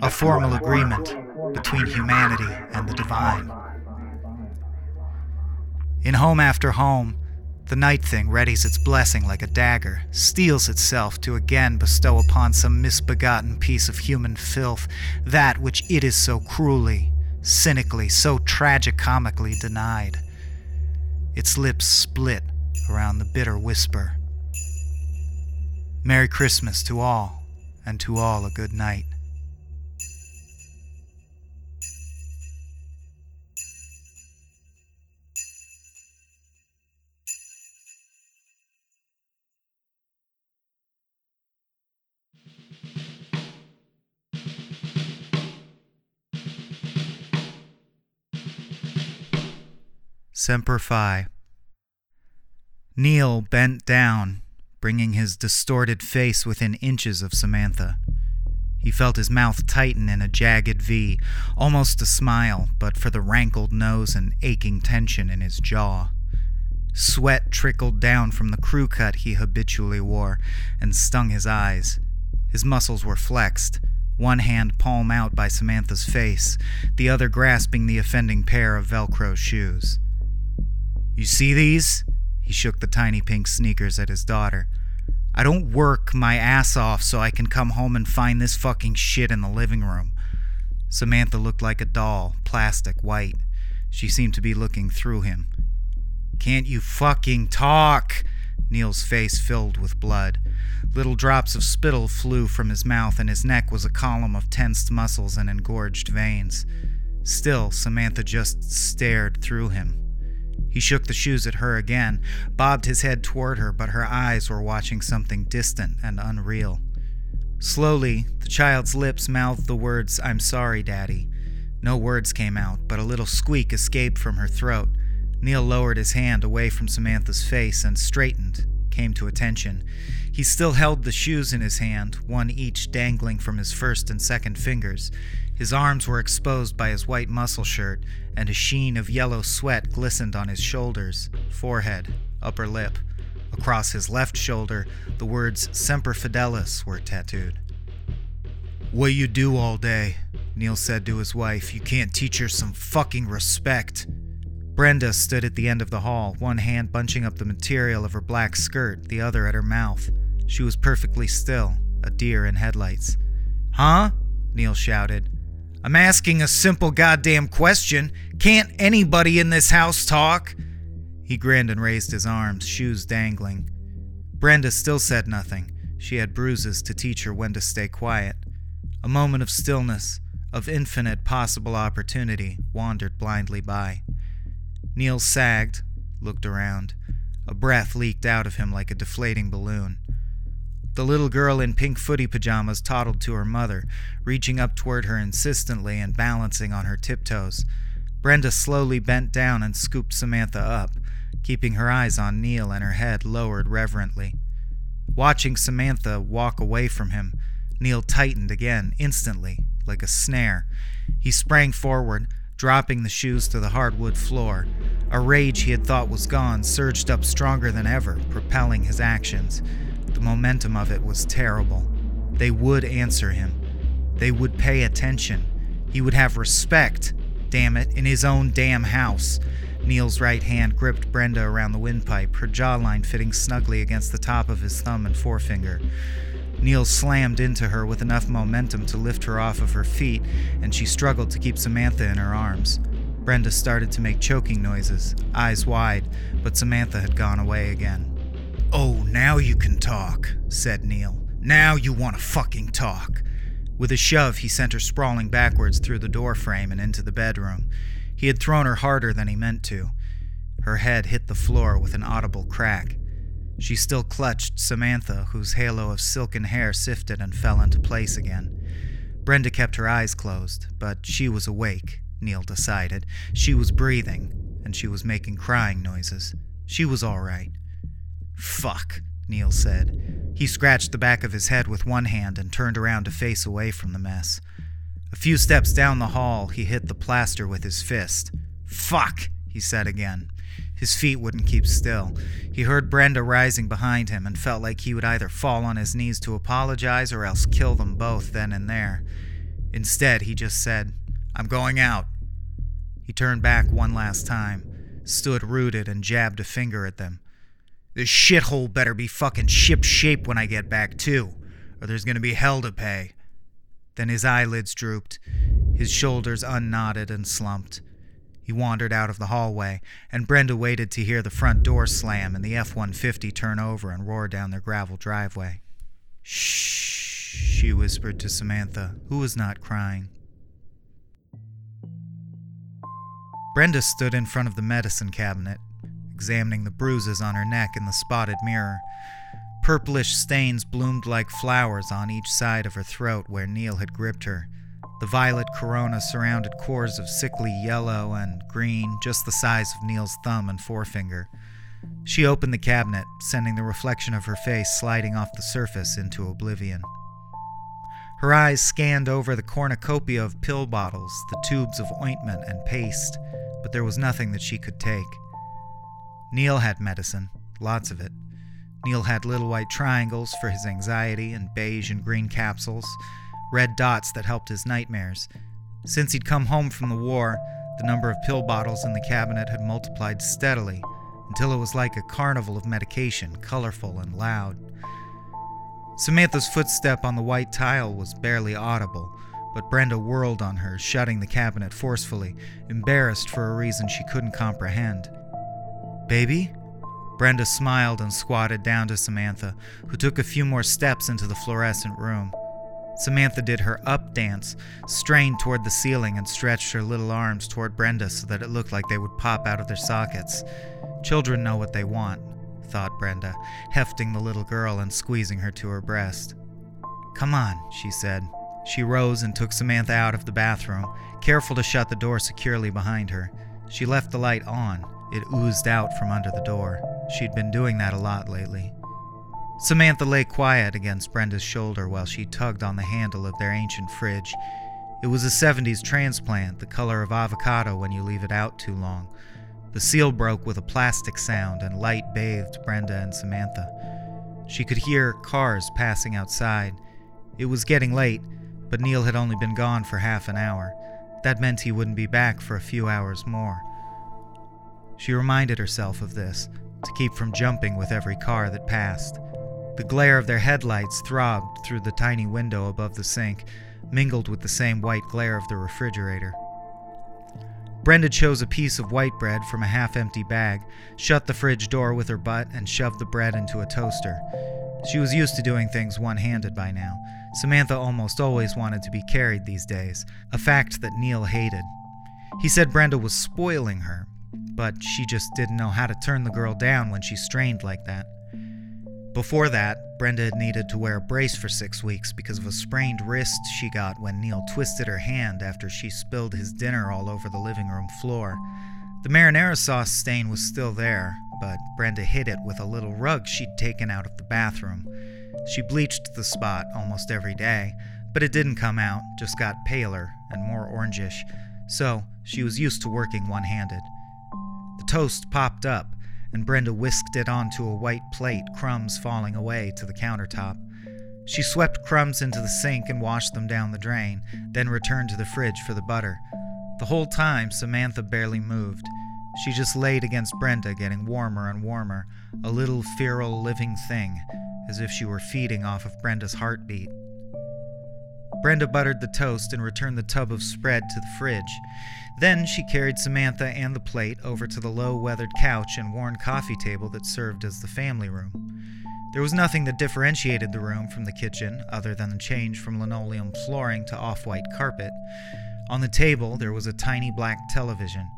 a formal agreement between humanity and the divine. In home after home, the night thing readies its blessing like a dagger, steels itself to again bestow upon some misbegotten piece of human filth that which it is so cruelly, cynically, so tragicomically denied. Its lips split around the bitter whisper Merry Christmas to all and to all a good night. Semper Fi. Neil bent down bringing his distorted face within inches of Samantha. He felt his mouth tighten in a jagged V, almost a smile, but for the rankled nose and aching tension in his jaw. Sweat trickled down from the crew cut he habitually wore and stung his eyes. His muscles were flexed, one hand palm out by Samantha's face, the other grasping the offending pair of Velcro shoes. You see these? He shook the tiny pink sneakers at his daughter. I don't work my ass off so I can come home and find this fucking shit in the living room. Samantha looked like a doll, plastic, white. She seemed to be looking through him. Can't you fucking talk? Neil's face filled with blood. Little drops of spittle flew from his mouth, and his neck was a column of tensed muscles and engorged veins. Still, Samantha just stared through him. He shook the shoes at her again, bobbed his head toward her, but her eyes were watching something distant and unreal. Slowly, the child's lips mouthed the words, I'm sorry, Daddy. No words came out, but a little squeak escaped from her throat. Neil lowered his hand away from Samantha's face and straightened, came to attention. He still held the shoes in his hand, one each dangling from his first and second fingers. His arms were exposed by his white muscle shirt, and a sheen of yellow sweat glistened on his shoulders, forehead, upper lip. Across his left shoulder, the words Semper Fidelis were tattooed. What you do all day? Neil said to his wife. You can't teach her some fucking respect. Brenda stood at the end of the hall, one hand bunching up the material of her black skirt, the other at her mouth. She was perfectly still, a deer in headlights. Huh? Neil shouted. I'm asking a simple goddamn question. Can't anybody in this house talk? He grinned and raised his arms, shoes dangling. Brenda still said nothing. She had bruises to teach her when to stay quiet. A moment of stillness, of infinite possible opportunity, wandered blindly by. Neil sagged, looked around. A breath leaked out of him like a deflating balloon. The little girl in pink footy pajamas toddled to her mother, reaching up toward her insistently and balancing on her tiptoes. Brenda slowly bent down and scooped Samantha up, keeping her eyes on Neil and her head lowered reverently. Watching Samantha walk away from him, Neil tightened again, instantly, like a snare. He sprang forward, dropping the shoes to the hardwood floor. A rage he had thought was gone surged up stronger than ever, propelling his actions. The momentum of it was terrible. They would answer him. They would pay attention. He would have respect, damn it, in his own damn house. Neil's right hand gripped Brenda around the windpipe, her jawline fitting snugly against the top of his thumb and forefinger. Neil slammed into her with enough momentum to lift her off of her feet, and she struggled to keep Samantha in her arms. Brenda started to make choking noises, eyes wide, but Samantha had gone away again. Oh, now you can talk, said Neil. Now you want to fucking talk. With a shove, he sent her sprawling backwards through the door frame and into the bedroom. He had thrown her harder than he meant to. Her head hit the floor with an audible crack. She still clutched Samantha, whose halo of silken hair sifted and fell into place again. Brenda kept her eyes closed, but she was awake, Neil decided. She was breathing, and she was making crying noises. She was all right. Fuck, Neil said. He scratched the back of his head with one hand and turned around to face away from the mess. A few steps down the hall, he hit the plaster with his fist. Fuck, he said again. His feet wouldn't keep still. He heard Brenda rising behind him and felt like he would either fall on his knees to apologize or else kill them both then and there. Instead, he just said, I'm going out. He turned back one last time, stood rooted, and jabbed a finger at them. This shithole better be fucking ship shape when I get back, too, or there's gonna be hell to pay. Then his eyelids drooped, his shoulders unknotted and slumped. He wandered out of the hallway, and Brenda waited to hear the front door slam and the F 150 turn over and roar down their gravel driveway. Shh, she whispered to Samantha, who was not crying. Brenda stood in front of the medicine cabinet, examining the bruises on her neck in the spotted mirror. Purplish stains bloomed like flowers on each side of her throat where Neil had gripped her. The violet corona surrounded cores of sickly yellow and green, just the size of Neil's thumb and forefinger. She opened the cabinet, sending the reflection of her face sliding off the surface into oblivion. Her eyes scanned over the cornucopia of pill bottles, the tubes of ointment and paste, but there was nothing that she could take. Neil had medicine, lots of it. Neil had little white triangles for his anxiety and beige and green capsules, red dots that helped his nightmares. Since he'd come home from the war, the number of pill bottles in the cabinet had multiplied steadily until it was like a carnival of medication, colorful and loud. Samantha's footstep on the white tile was barely audible, but Brenda whirled on her, shutting the cabinet forcefully, embarrassed for a reason she couldn't comprehend. Baby? Brenda smiled and squatted down to Samantha, who took a few more steps into the fluorescent room. Samantha did her up dance, strained toward the ceiling, and stretched her little arms toward Brenda so that it looked like they would pop out of their sockets. Children know what they want, thought Brenda, hefting the little girl and squeezing her to her breast. Come on, she said. She rose and took Samantha out of the bathroom, careful to shut the door securely behind her. She left the light on. It oozed out from under the door. She'd been doing that a lot lately. Samantha lay quiet against Brenda's shoulder while she tugged on the handle of their ancient fridge. It was a 70s transplant, the color of avocado when you leave it out too long. The seal broke with a plastic sound, and light bathed Brenda and Samantha. She could hear cars passing outside. It was getting late, but Neil had only been gone for half an hour. That meant he wouldn't be back for a few hours more. She reminded herself of this, to keep from jumping with every car that passed. The glare of their headlights throbbed through the tiny window above the sink, mingled with the same white glare of the refrigerator. Brenda chose a piece of white bread from a half empty bag, shut the fridge door with her butt, and shoved the bread into a toaster. She was used to doing things one handed by now. Samantha almost always wanted to be carried these days, a fact that Neil hated. He said Brenda was spoiling her, but she just didn't know how to turn the girl down when she strained like that. Before that, Brenda had needed to wear a brace for six weeks because of a sprained wrist she got when Neil twisted her hand after she spilled his dinner all over the living room floor. The marinara sauce stain was still there, but Brenda hid it with a little rug she'd taken out of the bathroom. She bleached the spot almost every day, but it didn't come out, just got paler and more orangish, so she was used to working one handed. Toast popped up, and Brenda whisked it onto a white plate, crumbs falling away to the countertop. She swept crumbs into the sink and washed them down the drain, then returned to the fridge for the butter. The whole time, Samantha barely moved. She just laid against Brenda, getting warmer and warmer, a little feral living thing, as if she were feeding off of Brenda's heartbeat. Brenda buttered the toast and returned the tub of spread to the fridge. Then she carried Samantha and the plate over to the low weathered couch and worn coffee table that served as the family room. There was nothing that differentiated the room from the kitchen other than the change from linoleum flooring to off white carpet. On the table, there was a tiny black television.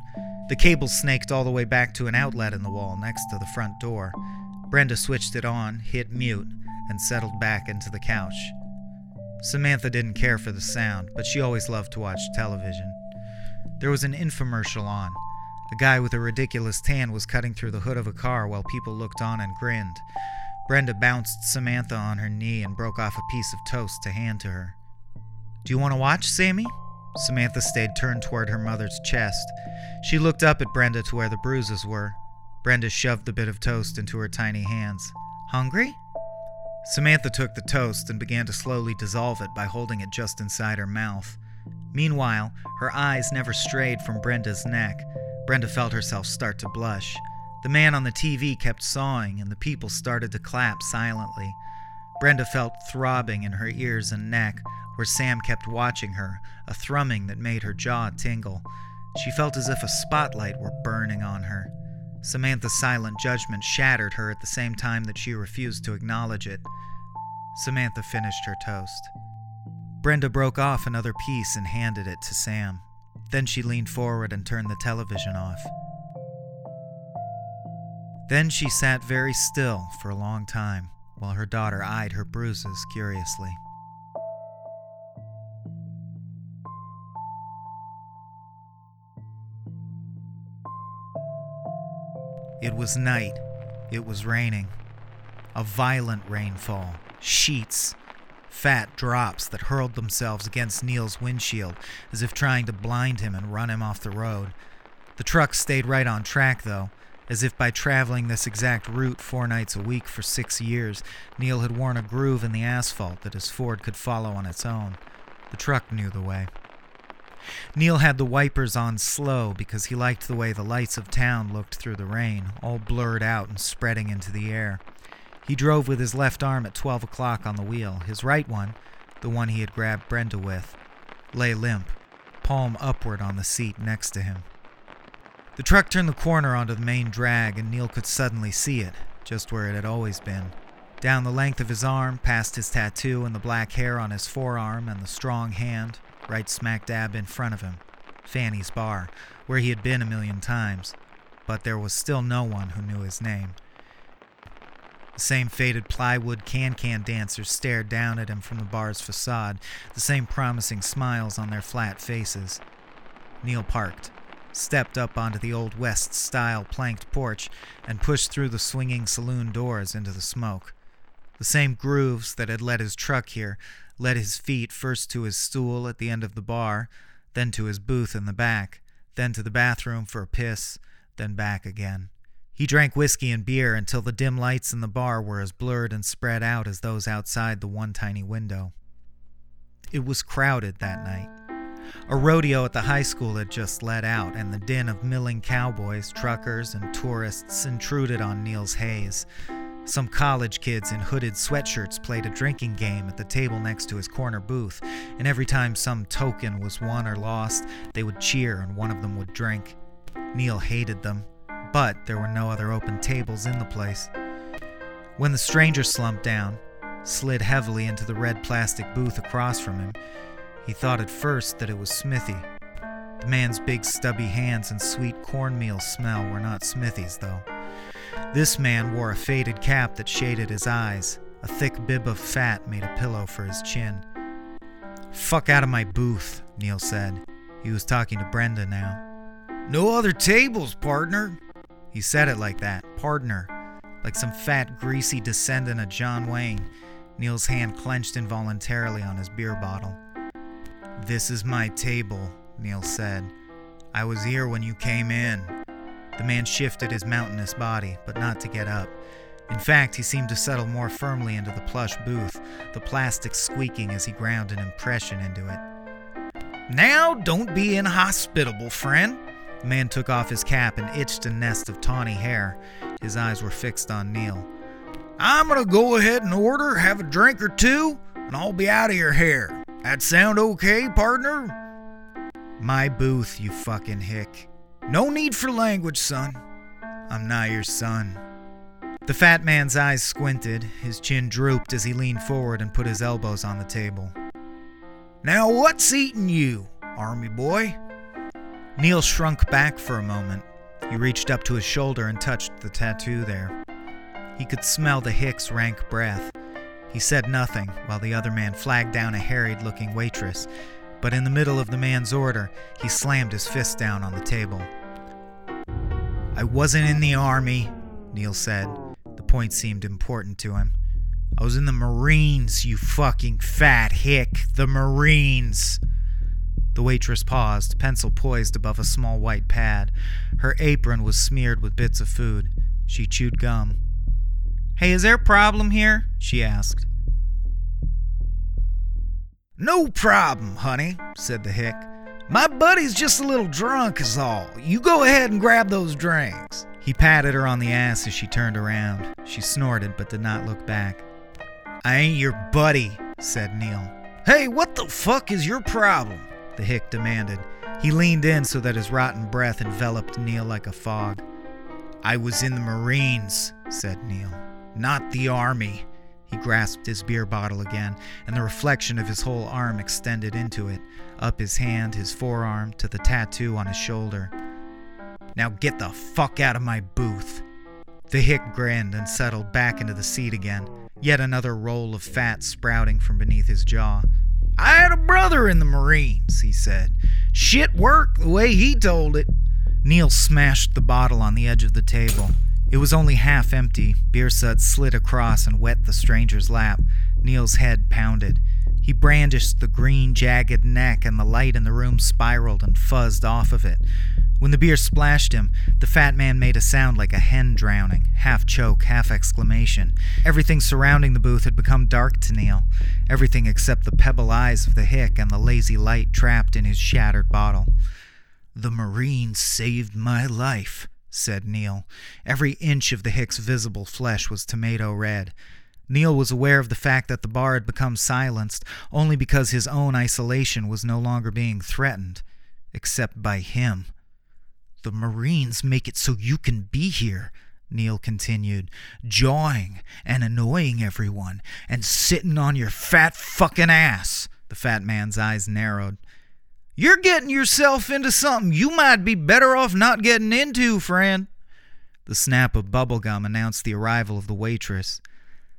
The cable snaked all the way back to an outlet in the wall next to the front door. Brenda switched it on, hit mute, and settled back into the couch. Samantha didn't care for the sound, but she always loved to watch television. There was an infomercial on. A guy with a ridiculous tan was cutting through the hood of a car while people looked on and grinned. Brenda bounced Samantha on her knee and broke off a piece of toast to hand to her. Do you want to watch, Sammy? Samantha stayed turned toward her mother's chest. She looked up at Brenda to where the bruises were. Brenda shoved the bit of toast into her tiny hands. Hungry? Samantha took the toast and began to slowly dissolve it by holding it just inside her mouth. Meanwhile, her eyes never strayed from Brenda's neck. Brenda felt herself start to blush. The man on the TV kept sawing, and the people started to clap silently. Brenda felt throbbing in her ears and neck, where Sam kept watching her, a thrumming that made her jaw tingle. She felt as if a spotlight were burning on her. Samantha's silent judgment shattered her at the same time that she refused to acknowledge it. Samantha finished her toast. Brenda broke off another piece and handed it to Sam. Then she leaned forward and turned the television off. Then she sat very still for a long time while her daughter eyed her bruises curiously. It was night. It was raining. A violent rainfall. Sheets Fat drops that hurled themselves against Neil's windshield as if trying to blind him and run him off the road. The truck stayed right on track, though, as if by traveling this exact route four nights a week for six years, Neil had worn a groove in the asphalt that his Ford could follow on its own. The truck knew the way. Neil had the wipers on slow because he liked the way the lights of town looked through the rain, all blurred out and spreading into the air. He drove with his left arm at 12 o'clock on the wheel. His right one, the one he had grabbed Brenda with, lay limp, palm upward on the seat next to him. The truck turned the corner onto the main drag, and Neil could suddenly see it, just where it had always been. Down the length of his arm, past his tattoo and the black hair on his forearm and the strong hand, right smack dab in front of him. Fanny's bar, where he had been a million times, but there was still no one who knew his name. The same faded plywood can can dancers stared down at him from the bar's facade, the same promising smiles on their flat faces. Neil parked, stepped up onto the old West style planked porch, and pushed through the swinging saloon doors into the smoke. The same grooves that had led his truck here led his feet first to his stool at the end of the bar, then to his booth in the back, then to the bathroom for a piss, then back again. He drank whiskey and beer until the dim lights in the bar were as blurred and spread out as those outside the one tiny window. It was crowded that night. A rodeo at the high school had just let out, and the din of milling cowboys, truckers, and tourists intruded on Neil's haze. Some college kids in hooded sweatshirts played a drinking game at the table next to his corner booth, and every time some token was won or lost, they would cheer and one of them would drink. Neil hated them, but there were no other open tables in the place. When the stranger slumped down, slid heavily into the red plastic booth across from him, he thought at first that it was Smithy. The man's big stubby hands and sweet cornmeal smell were not Smithy's, though. This man wore a faded cap that shaded his eyes. A thick bib of fat made a pillow for his chin. Fuck out of my booth, Neil said. He was talking to Brenda now. No other tables, partner. He said it like that, partner, like some fat, greasy descendant of John Wayne. Neil's hand clenched involuntarily on his beer bottle. This is my table, Neil said. I was here when you came in. The man shifted his mountainous body, but not to get up. In fact, he seemed to settle more firmly into the plush booth, the plastic squeaking as he ground an impression into it. Now, don't be inhospitable, friend. The man took off his cap and itched a nest of tawny hair. His eyes were fixed on Neil. I'm gonna go ahead and order, have a drink or two, and I'll be out of your hair. That sound okay, partner? My booth, you fucking hick. No need for language, son. I'm not your son. The fat man's eyes squinted, his chin drooped as he leaned forward and put his elbows on the table. Now, what's eating you, army boy? Neil shrunk back for a moment. He reached up to his shoulder and touched the tattoo there. He could smell the hick's rank breath. He said nothing while the other man flagged down a harried looking waitress, but in the middle of the man's order, he slammed his fist down on the table. I wasn't in the army, Neil said. The point seemed important to him. I was in the Marines, you fucking fat hick. The Marines. The waitress paused, pencil poised above a small white pad. Her apron was smeared with bits of food. She chewed gum. Hey, is there a problem here? she asked. No problem, honey, said the hick. My buddy's just a little drunk, is all. You go ahead and grab those drinks. He patted her on the ass as she turned around. She snorted but did not look back. I ain't your buddy, said Neil. Hey, what the fuck is your problem? The hick demanded. He leaned in so that his rotten breath enveloped Neil like a fog. I was in the Marines, said Neil. Not the Army. He grasped his beer bottle again, and the reflection of his whole arm extended into it, up his hand, his forearm, to the tattoo on his shoulder. Now get the fuck out of my booth. The hick grinned and settled back into the seat again, yet another roll of fat sprouting from beneath his jaw. I had a brother in the Marines, he said. Shit worked the way he told it. Neil smashed the bottle on the edge of the table. It was only half empty. Beer suds slid across and wet the stranger's lap. Neil's head pounded. He brandished the green, jagged neck, and the light in the room spiraled and fuzzed off of it. When the beer splashed him, the fat man made a sound like a hen drowning, half choke, half exclamation. Everything surrounding the booth had become dark to Neil, everything except the pebble eyes of the hick and the lazy light trapped in his shattered bottle. The Marine saved my life, said Neil. Every inch of the hick's visible flesh was tomato red. Neil was aware of the fact that the bar had become silenced only because his own isolation was no longer being threatened, except by him. The Marines make it so you can be here, Neil continued, jawing and annoying everyone, and sitting on your fat fucking ass. The fat man's eyes narrowed. You're getting yourself into something you might be better off not getting into, friend. The snap of bubblegum announced the arrival of the waitress.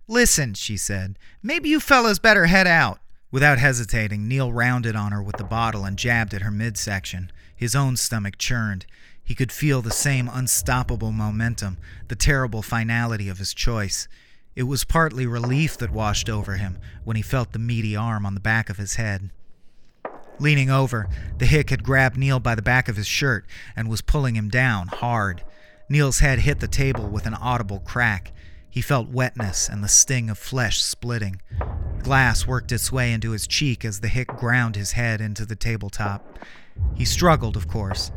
Listen, she said, maybe you fellas better head out. Without hesitating, Neil rounded on her with the bottle and jabbed at her midsection. His own stomach churned. He could feel the same unstoppable momentum, the terrible finality of his choice. It was partly relief that washed over him when he felt the meaty arm on the back of his head. Leaning over, the hick had grabbed Neil by the back of his shirt and was pulling him down hard. Neil's head hit the table with an audible crack. He felt wetness and the sting of flesh splitting. Glass worked its way into his cheek as the hick ground his head into the tabletop. He struggled, of course.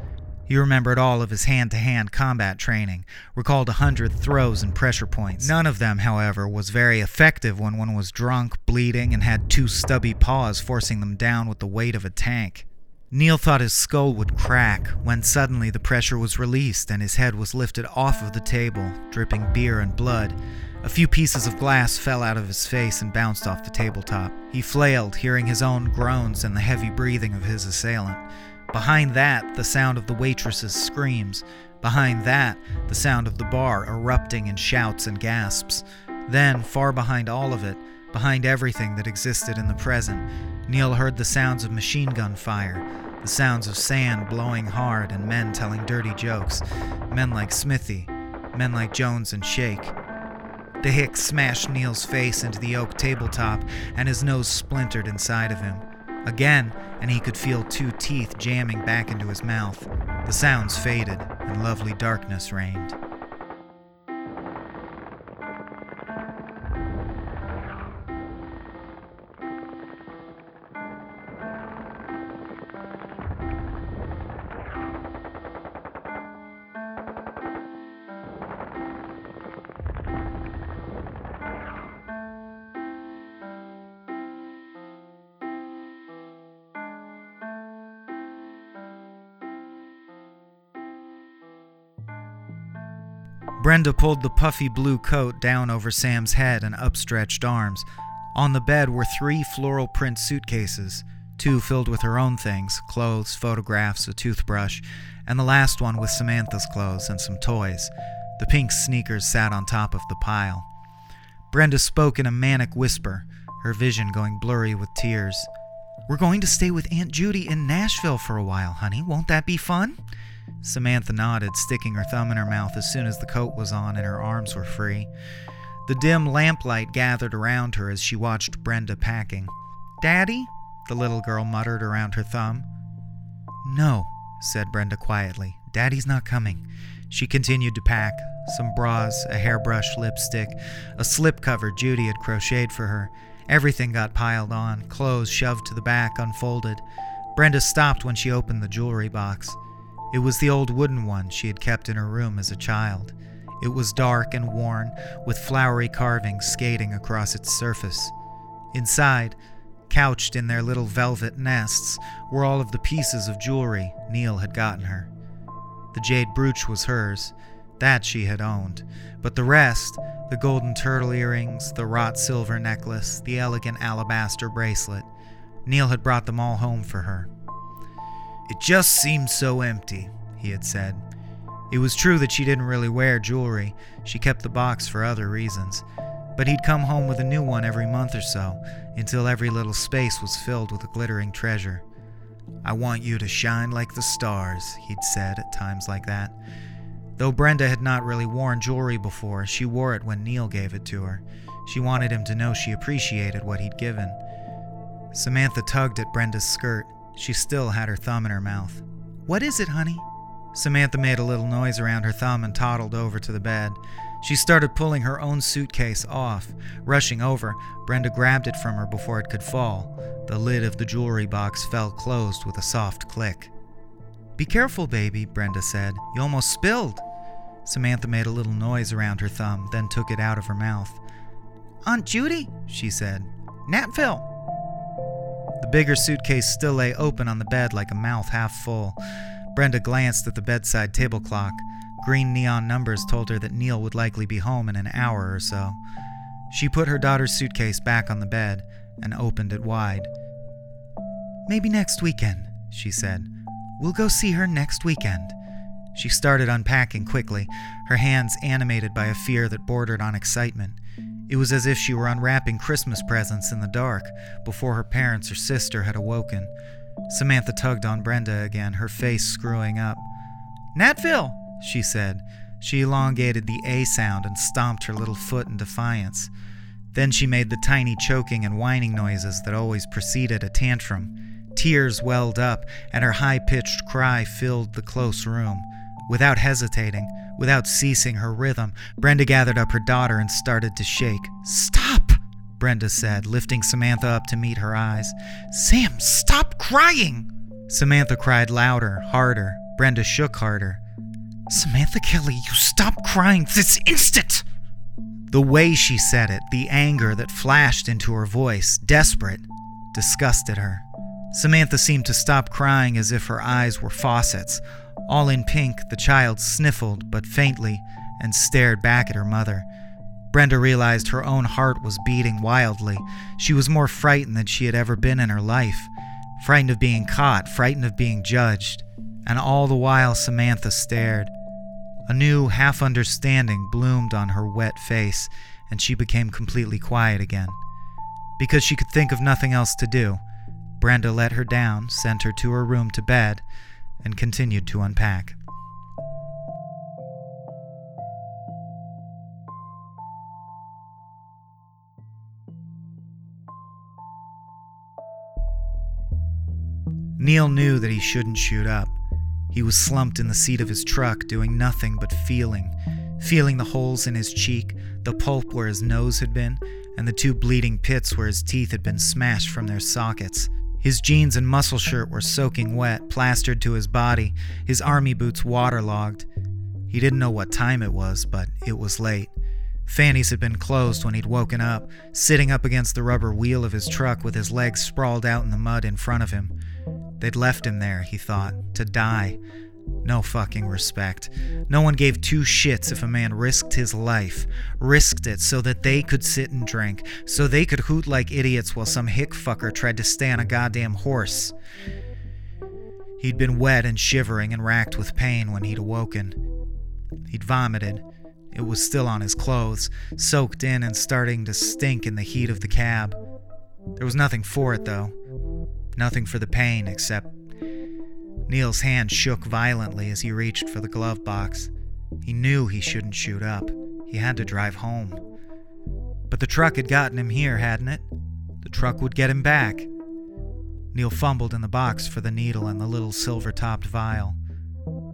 He remembered all of his hand to hand combat training, recalled a hundred throws and pressure points. None of them, however, was very effective when one was drunk, bleeding, and had two stubby paws forcing them down with the weight of a tank. Neil thought his skull would crack when suddenly the pressure was released and his head was lifted off of the table, dripping beer and blood. A few pieces of glass fell out of his face and bounced off the tabletop. He flailed, hearing his own groans and the heavy breathing of his assailant. Behind that, the sound of the waitress's screams. Behind that, the sound of the bar erupting in shouts and gasps. Then, far behind all of it, behind everything that existed in the present, Neil heard the sounds of machine gun fire, the sounds of sand blowing hard and men telling dirty jokes. Men like Smithy, men like Jones and Shake. The hick smashed Neil's face into the oak tabletop, and his nose splintered inside of him. Again, and he could feel two teeth jamming back into his mouth. The sounds faded, and lovely darkness reigned. Brenda pulled the puffy blue coat down over Sam's head and upstretched arms. On the bed were three floral print suitcases, two filled with her own things clothes, photographs, a toothbrush, and the last one with Samantha's clothes and some toys. The pink sneakers sat on top of the pile. Brenda spoke in a manic whisper, her vision going blurry with tears. We're going to stay with Aunt Judy in Nashville for a while, honey. Won't that be fun? Samantha nodded, sticking her thumb in her mouth as soon as the coat was on and her arms were free. The dim lamplight gathered around her as she watched Brenda packing. Daddy? the little girl muttered around her thumb. No, said Brenda quietly. Daddy's not coming. She continued to pack some bras, a hairbrush, lipstick, a slipcover Judy had crocheted for her. Everything got piled on, clothes shoved to the back, unfolded. Brenda stopped when she opened the jewelry box. It was the old wooden one she had kept in her room as a child. It was dark and worn, with flowery carvings skating across its surface. Inside, couched in their little velvet nests, were all of the pieces of jewelry Neil had gotten her. The jade brooch was hers, that she had owned, but the rest the golden turtle earrings, the wrought silver necklace, the elegant alabaster bracelet Neil had brought them all home for her. It just seemed so empty, he had said. It was true that she didn't really wear jewelry, she kept the box for other reasons. But he'd come home with a new one every month or so, until every little space was filled with a glittering treasure. I want you to shine like the stars, he'd said at times like that. Though Brenda had not really worn jewelry before, she wore it when Neil gave it to her. She wanted him to know she appreciated what he'd given. Samantha tugged at Brenda's skirt. She still had her thumb in her mouth. What is it, honey? Samantha made a little noise around her thumb and toddled over to the bed. She started pulling her own suitcase off. Rushing over, Brenda grabbed it from her before it could fall. The lid of the jewelry box fell closed with a soft click. Be careful, baby, Brenda said. You almost spilled. Samantha made a little noise around her thumb, then took it out of her mouth. Aunt Judy, she said. Natville. The bigger suitcase still lay open on the bed like a mouth half full. Brenda glanced at the bedside table clock. Green neon numbers told her that Neil would likely be home in an hour or so. She put her daughter's suitcase back on the bed and opened it wide. Maybe next weekend, she said. We'll go see her next weekend. She started unpacking quickly, her hands animated by a fear that bordered on excitement. It was as if she were unwrapping Christmas presents in the dark before her parents or sister had awoken. Samantha tugged on Brenda again, her face screwing up. Natville, she said. She elongated the A sound and stomped her little foot in defiance. Then she made the tiny choking and whining noises that always preceded a tantrum. Tears welled up, and her high pitched cry filled the close room. Without hesitating, without ceasing her rhythm, Brenda gathered up her daughter and started to shake. Stop! Brenda said, lifting Samantha up to meet her eyes. Sam, stop crying! Samantha cried louder, harder. Brenda shook harder. Samantha Kelly, you stop crying this instant! The way she said it, the anger that flashed into her voice, desperate, disgusted her. Samantha seemed to stop crying as if her eyes were faucets. All in pink, the child sniffled, but faintly, and stared back at her mother. Brenda realized her own heart was beating wildly. She was more frightened than she had ever been in her life. Frightened of being caught, frightened of being judged. And all the while, Samantha stared. A new half understanding bloomed on her wet face, and she became completely quiet again. Because she could think of nothing else to do, Brenda let her down, sent her to her room to bed, and continued to unpack. Neil knew that he shouldn't shoot up. He was slumped in the seat of his truck, doing nothing but feeling. Feeling the holes in his cheek, the pulp where his nose had been, and the two bleeding pits where his teeth had been smashed from their sockets. His jeans and muscle shirt were soaking wet, plastered to his body, his army boots waterlogged. He didn't know what time it was, but it was late. Fanny's had been closed when he'd woken up, sitting up against the rubber wheel of his truck with his legs sprawled out in the mud in front of him. They'd left him there, he thought, to die. No fucking respect. No one gave two shits if a man risked his life, risked it so that they could sit and drink, so they could hoot like idiots while some hick fucker tried to stay on a goddamn horse. He'd been wet and shivering and racked with pain when he'd awoken. He'd vomited. It was still on his clothes, soaked in and starting to stink in the heat of the cab. There was nothing for it, though. Nothing for the pain except. Neil's hand shook violently as he reached for the glove box. He knew he shouldn't shoot up. He had to drive home. But the truck had gotten him here, hadn't it? The truck would get him back. Neil fumbled in the box for the needle and the little silver topped vial.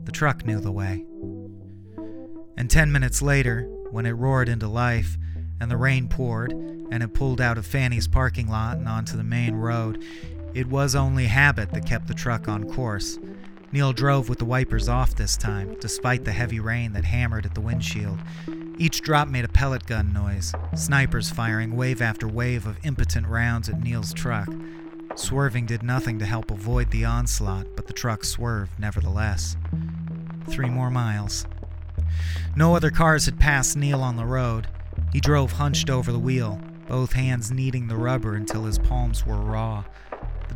The truck knew the way. And ten minutes later, when it roared into life, and the rain poured, and it pulled out of Fanny's parking lot and onto the main road, it was only habit that kept the truck on course. Neil drove with the wipers off this time, despite the heavy rain that hammered at the windshield. Each drop made a pellet gun noise, snipers firing wave after wave of impotent rounds at Neil's truck. Swerving did nothing to help avoid the onslaught, but the truck swerved nevertheless. Three more miles. No other cars had passed Neil on the road. He drove hunched over the wheel, both hands kneading the rubber until his palms were raw.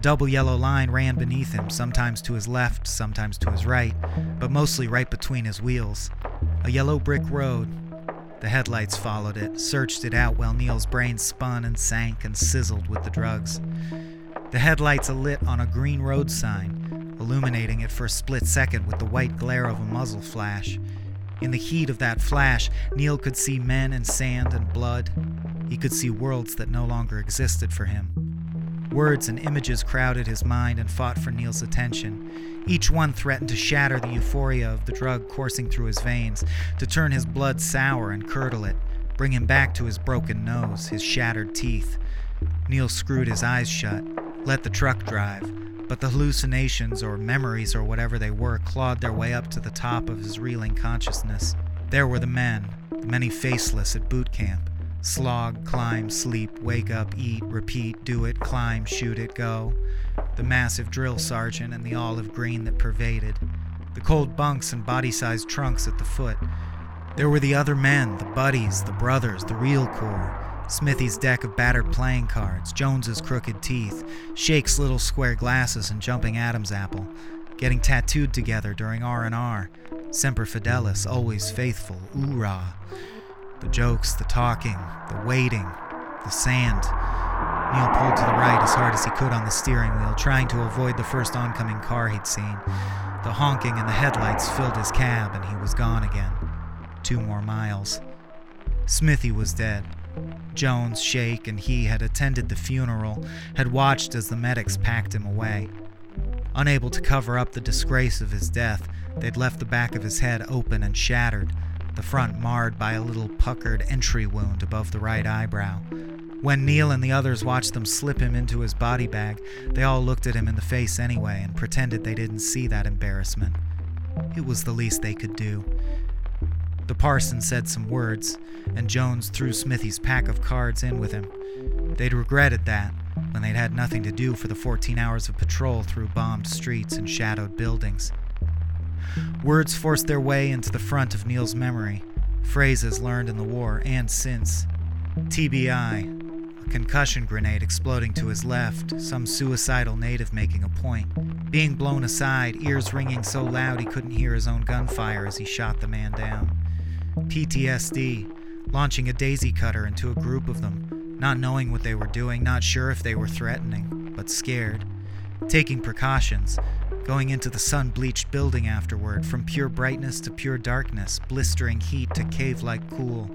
Double yellow line ran beneath him, sometimes to his left, sometimes to his right, but mostly right between his wheels. A yellow brick road. The headlights followed it, searched it out while Neil's brain spun and sank and sizzled with the drugs. The headlights alit on a green road sign, illuminating it for a split second with the white glare of a muzzle flash. In the heat of that flash, Neil could see men and sand and blood. He could see worlds that no longer existed for him. Words and images crowded his mind and fought for Neil's attention. Each one threatened to shatter the euphoria of the drug coursing through his veins, to turn his blood sour and curdle it, bring him back to his broken nose, his shattered teeth. Neil screwed his eyes shut, let the truck drive, but the hallucinations or memories or whatever they were clawed their way up to the top of his reeling consciousness. There were the men, the many faceless at boot camp. Slog, climb, sleep, wake up, eat, repeat, do it, climb, shoot it, go. The massive drill sergeant and the olive green that pervaded. The cold bunks and body sized trunks at the foot. There were the other men, the buddies, the brothers, the real core. Smithy's deck of battered playing cards, Jones's crooked teeth, Shake's little square glasses and jumping Adam's apple, getting tattooed together during R&R, Semper Fidelis, always faithful, oorah. The jokes, the talking, the waiting, the sand. Neil pulled to the right as hard as he could on the steering wheel, trying to avoid the first oncoming car he'd seen. The honking and the headlights filled his cab, and he was gone again. Two more miles. Smithy was dead. Jones, Shake, and he had attended the funeral, had watched as the medics packed him away. Unable to cover up the disgrace of his death, they'd left the back of his head open and shattered, the front marred by a little puckered entry wound above the right eyebrow. When Neil and the others watched them slip him into his body bag, they all looked at him in the face anyway and pretended they didn't see that embarrassment. It was the least they could do. The parson said some words, and Jones threw Smithy's pack of cards in with him. They'd regretted that when they'd had nothing to do for the 14 hours of patrol through bombed streets and shadowed buildings. Words forced their way into the front of Neil's memory, phrases learned in the war and since. TBI, a concussion grenade exploding to his left, some suicidal native making a point, being blown aside, ears ringing so loud he couldn't hear his own gunfire as he shot the man down. PTSD, launching a daisy cutter into a group of them, not knowing what they were doing, not sure if they were threatening, but scared. Taking precautions, going into the sun bleached building afterward, from pure brightness to pure darkness, blistering heat to cave like cool.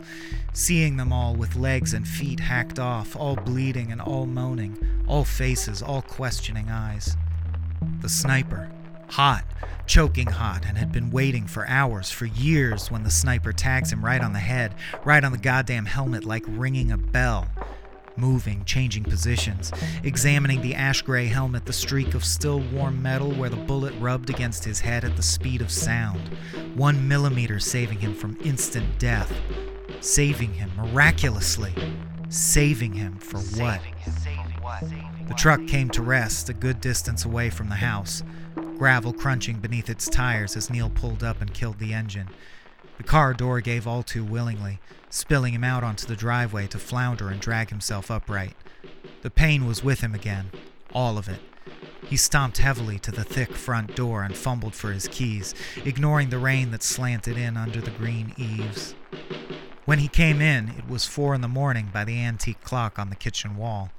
Seeing them all with legs and feet hacked off, all bleeding and all moaning, all faces, all questioning eyes. The sniper, hot, choking hot, and had been waiting for hours, for years, when the sniper tags him right on the head, right on the goddamn helmet, like ringing a bell. Moving, changing positions, examining the ash gray helmet, the streak of still warm metal where the bullet rubbed against his head at the speed of sound. One millimeter saving him from instant death. Saving him miraculously. Saving him for what? The truck came to rest a good distance away from the house gravel crunching beneath its tires as Neil pulled up and killed the engine. The car door gave all too willingly, spilling him out onto the driveway to flounder and drag himself upright. The pain was with him again, all of it. He stomped heavily to the thick front door and fumbled for his keys, ignoring the rain that slanted in under the green eaves. When he came in, it was four in the morning by the antique clock on the kitchen wall.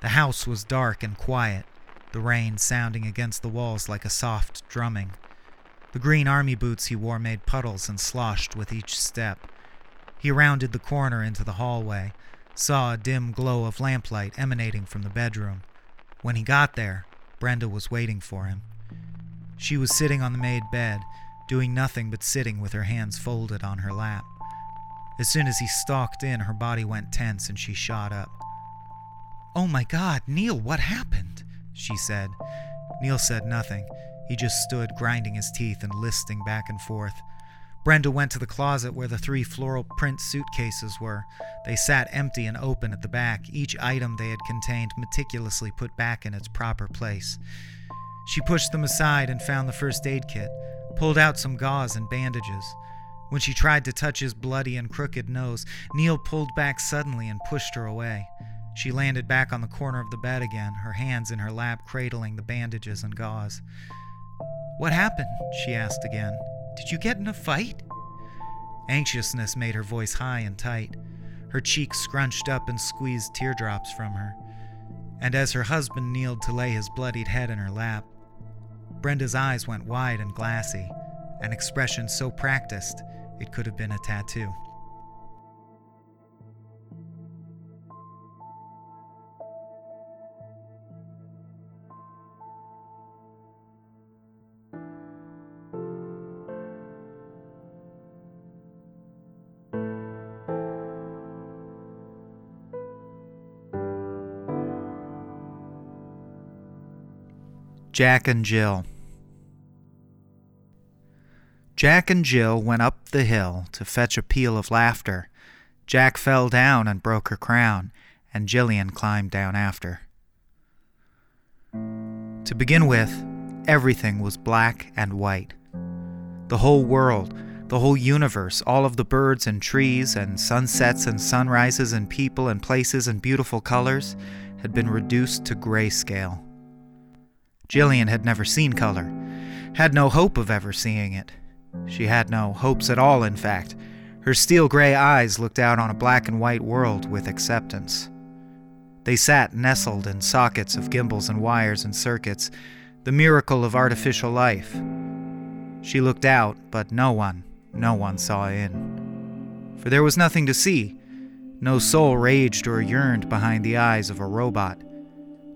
The house was dark and quiet, the rain sounding against the walls like a soft drumming. The green army boots he wore made puddles and sloshed with each step. He rounded the corner into the hallway, saw a dim glow of lamplight emanating from the bedroom. When he got there, Brenda was waiting for him. She was sitting on the made bed, doing nothing but sitting with her hands folded on her lap. As soon as he stalked in, her body went tense and she shot up. Oh my god, Neil, what happened? she said. Neil said nothing. He just stood grinding his teeth and listing back and forth. Brenda went to the closet where the three floral print suitcases were. They sat empty and open at the back, each item they had contained meticulously put back in its proper place. She pushed them aside and found the first aid kit, pulled out some gauze and bandages. When she tried to touch his bloody and crooked nose, Neil pulled back suddenly and pushed her away. She landed back on the corner of the bed again, her hands in her lap cradling the bandages and gauze. What happened? she asked again. Did you get in a fight? Anxiousness made her voice high and tight. Her cheeks scrunched up and squeezed teardrops from her. And as her husband kneeled to lay his bloodied head in her lap, Brenda's eyes went wide and glassy, an expression so practiced It could have been a tattoo. Jack and Jill. Jack and Jill went up the hill to fetch a peal of laughter. Jack fell down and broke her crown, and Jillian climbed down after. To begin with, everything was black and white. The whole world, the whole universe, all of the birds and trees and sunsets and sunrises and people and places and beautiful colors had been reduced to grayscale. Jillian had never seen color, had no hope of ever seeing it. She had no hopes at all, in fact. Her steel gray eyes looked out on a black and white world with acceptance. They sat nestled in sockets of gimbals and wires and circuits, the miracle of artificial life. She looked out, but no one, no one saw in. For there was nothing to see. No soul raged or yearned behind the eyes of a robot.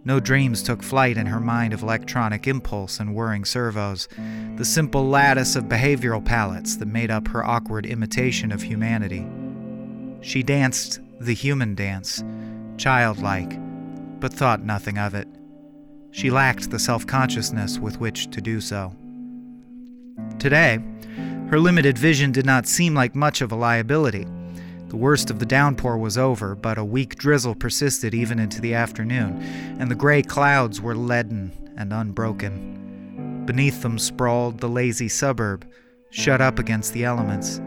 No dreams took flight in her mind of electronic impulse and whirring servos, the simple lattice of behavioral palettes that made up her awkward imitation of humanity. She danced the human dance, childlike, but thought nothing of it. She lacked the self consciousness with which to do so. Today, her limited vision did not seem like much of a liability. The worst of the downpour was over, but a weak drizzle persisted even into the afternoon, and the gray clouds were leaden and unbroken. Beneath them sprawled the lazy suburb, shut up against the elements.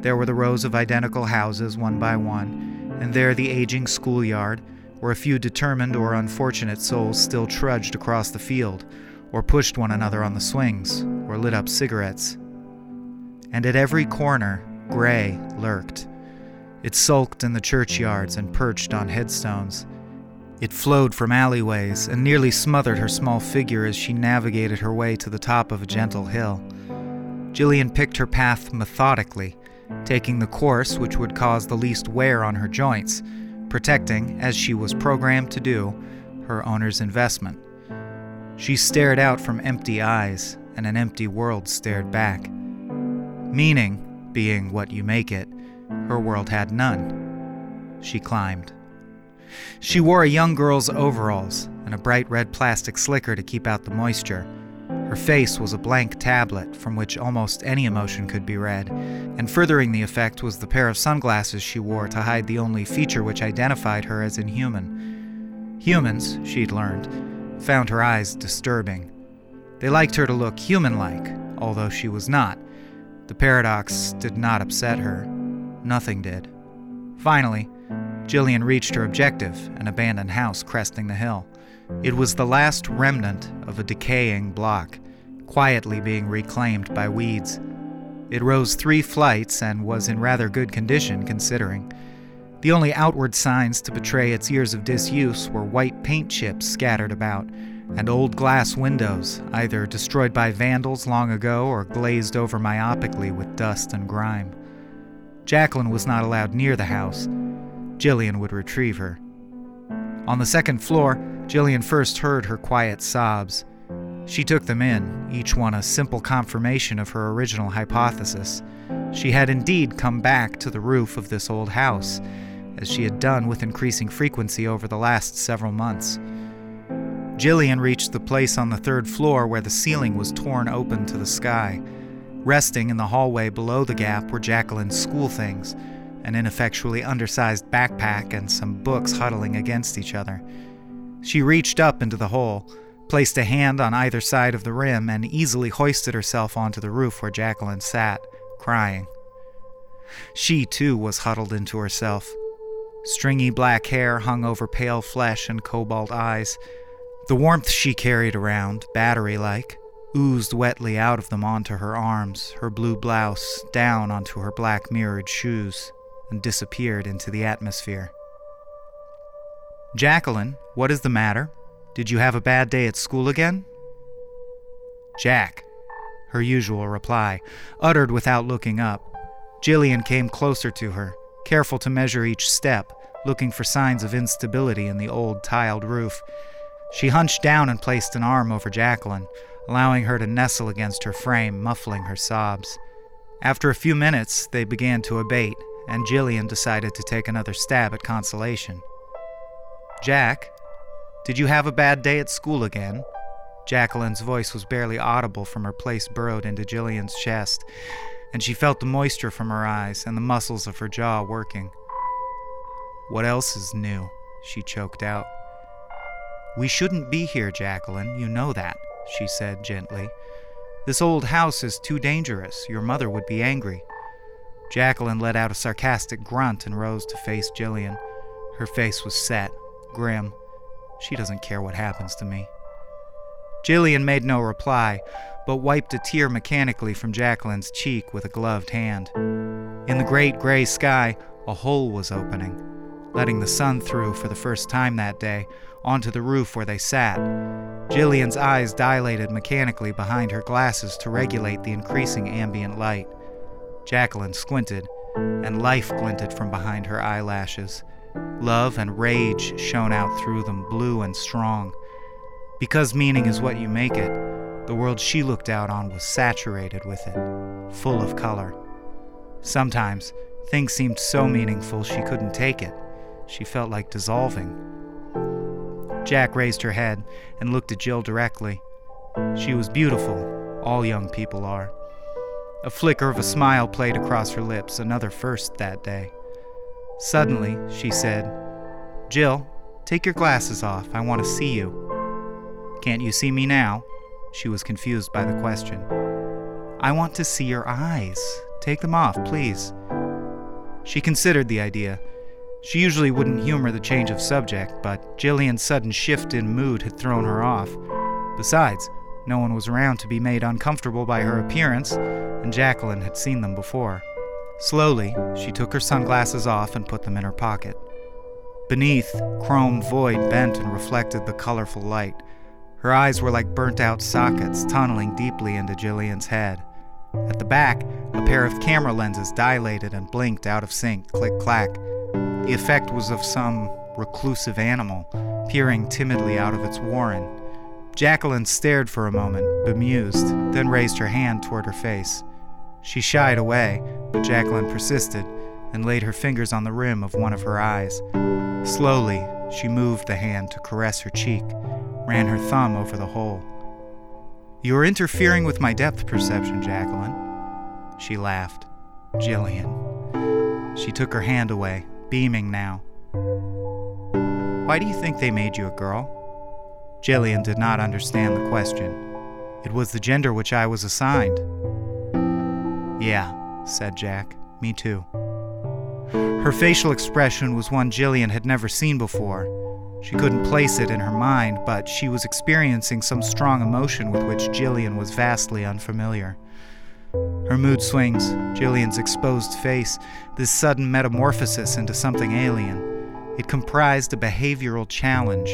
There were the rows of identical houses, one by one, and there the aging schoolyard, where a few determined or unfortunate souls still trudged across the field, or pushed one another on the swings, or lit up cigarettes. And at every corner, gray lurked it sulked in the churchyards and perched on headstones. It flowed from alleyways and nearly smothered her small figure as she navigated her way to the top of a gentle hill. Jillian picked her path methodically, taking the course which would cause the least wear on her joints, protecting, as she was programmed to do, her owner's investment. She stared out from empty eyes, and an empty world stared back. Meaning, being what you make it, her world had none. She climbed. She wore a young girl's overalls and a bright red plastic slicker to keep out the moisture. Her face was a blank tablet from which almost any emotion could be read, and furthering the effect was the pair of sunglasses she wore to hide the only feature which identified her as inhuman. Humans, she'd learned, found her eyes disturbing. They liked her to look human like, although she was not. The paradox did not upset her. Nothing did. Finally, Jillian reached her objective, an abandoned house cresting the hill. It was the last remnant of a decaying block, quietly being reclaimed by weeds. It rose three flights and was in rather good condition, considering. The only outward signs to betray its years of disuse were white paint chips scattered about, and old glass windows, either destroyed by vandals long ago or glazed over myopically with dust and grime. Jacqueline was not allowed near the house. Jillian would retrieve her. On the second floor, Jillian first heard her quiet sobs. She took them in, each one a simple confirmation of her original hypothesis. She had indeed come back to the roof of this old house, as she had done with increasing frequency over the last several months. Jillian reached the place on the third floor where the ceiling was torn open to the sky. Resting in the hallway below the gap were Jacqueline's school things an ineffectually undersized backpack and some books huddling against each other. She reached up into the hole, placed a hand on either side of the rim, and easily hoisted herself onto the roof where Jacqueline sat, crying. She, too, was huddled into herself. Stringy black hair hung over pale flesh and cobalt eyes. The warmth she carried around, battery like, oozed wetly out of them onto her arms, her blue blouse down onto her black mirrored shoes, and disappeared into the atmosphere. Jacqueline, what is the matter? Did you have a bad day at school again? Jack, her usual reply, uttered without looking up. Jillian came closer to her, careful to measure each step, looking for signs of instability in the old tiled roof. She hunched down and placed an arm over Jacqueline, allowing her to nestle against her frame, muffling her sobs. After a few minutes, they began to abate, and Jillian decided to take another stab at consolation. Jack, did you have a bad day at school again? Jacqueline's voice was barely audible from her place burrowed into Jillian's chest, and she felt the moisture from her eyes and the muscles of her jaw working. What else is new? she choked out. We shouldn't be here, Jacqueline, you know that, she said gently. This old house is too dangerous. Your mother would be angry. Jacqueline let out a sarcastic grunt and rose to face Jillian. Her face was set, grim. She doesn't care what happens to me. Jillian made no reply, but wiped a tear mechanically from Jacqueline's cheek with a gloved hand. In the great gray sky, a hole was opening, letting the sun through for the first time that day onto the roof where they sat. Jillian's eyes dilated mechanically behind her glasses to regulate the increasing ambient light. Jacqueline squinted, and life glinted from behind her eyelashes. Love and rage shone out through them, blue and strong. Because meaning is what you make it, the world she looked out on was saturated with it, full of color. Sometimes, things seemed so meaningful she couldn't take it. She felt like dissolving. Jack raised her head and looked at Jill directly. She was beautiful, all young people are. A flicker of a smile played across her lips, another first that day. Suddenly, she said, Jill, take your glasses off. I want to see you. Can't you see me now? She was confused by the question. I want to see your eyes. Take them off, please. She considered the idea. She usually wouldn't humor the change of subject, but Jillian's sudden shift in mood had thrown her off. Besides, no one was around to be made uncomfortable by her appearance, and Jacqueline had seen them before. Slowly, she took her sunglasses off and put them in her pocket. Beneath, chrome void bent and reflected the colorful light. Her eyes were like burnt out sockets tunneling deeply into Jillian's head. At the back, a pair of camera lenses dilated and blinked out of sync, click clack. The effect was of some reclusive animal, peering timidly out of its warren. Jacqueline stared for a moment, bemused, then raised her hand toward her face. She shied away, but Jacqueline persisted and laid her fingers on the rim of one of her eyes. Slowly, she moved the hand to caress her cheek, ran her thumb over the hole. You are interfering with my depth perception, Jacqueline. She laughed. Jillian. She took her hand away, beaming now. Why do you think they made you a girl? Jillian did not understand the question. It was the gender which I was assigned. Yeah, said Jack. Me too. Her facial expression was one Jillian had never seen before. She couldn't place it in her mind, but she was experiencing some strong emotion with which Jillian was vastly unfamiliar. Her mood swings, Jillian's exposed face, this sudden metamorphosis into something alien. It comprised a behavioral challenge.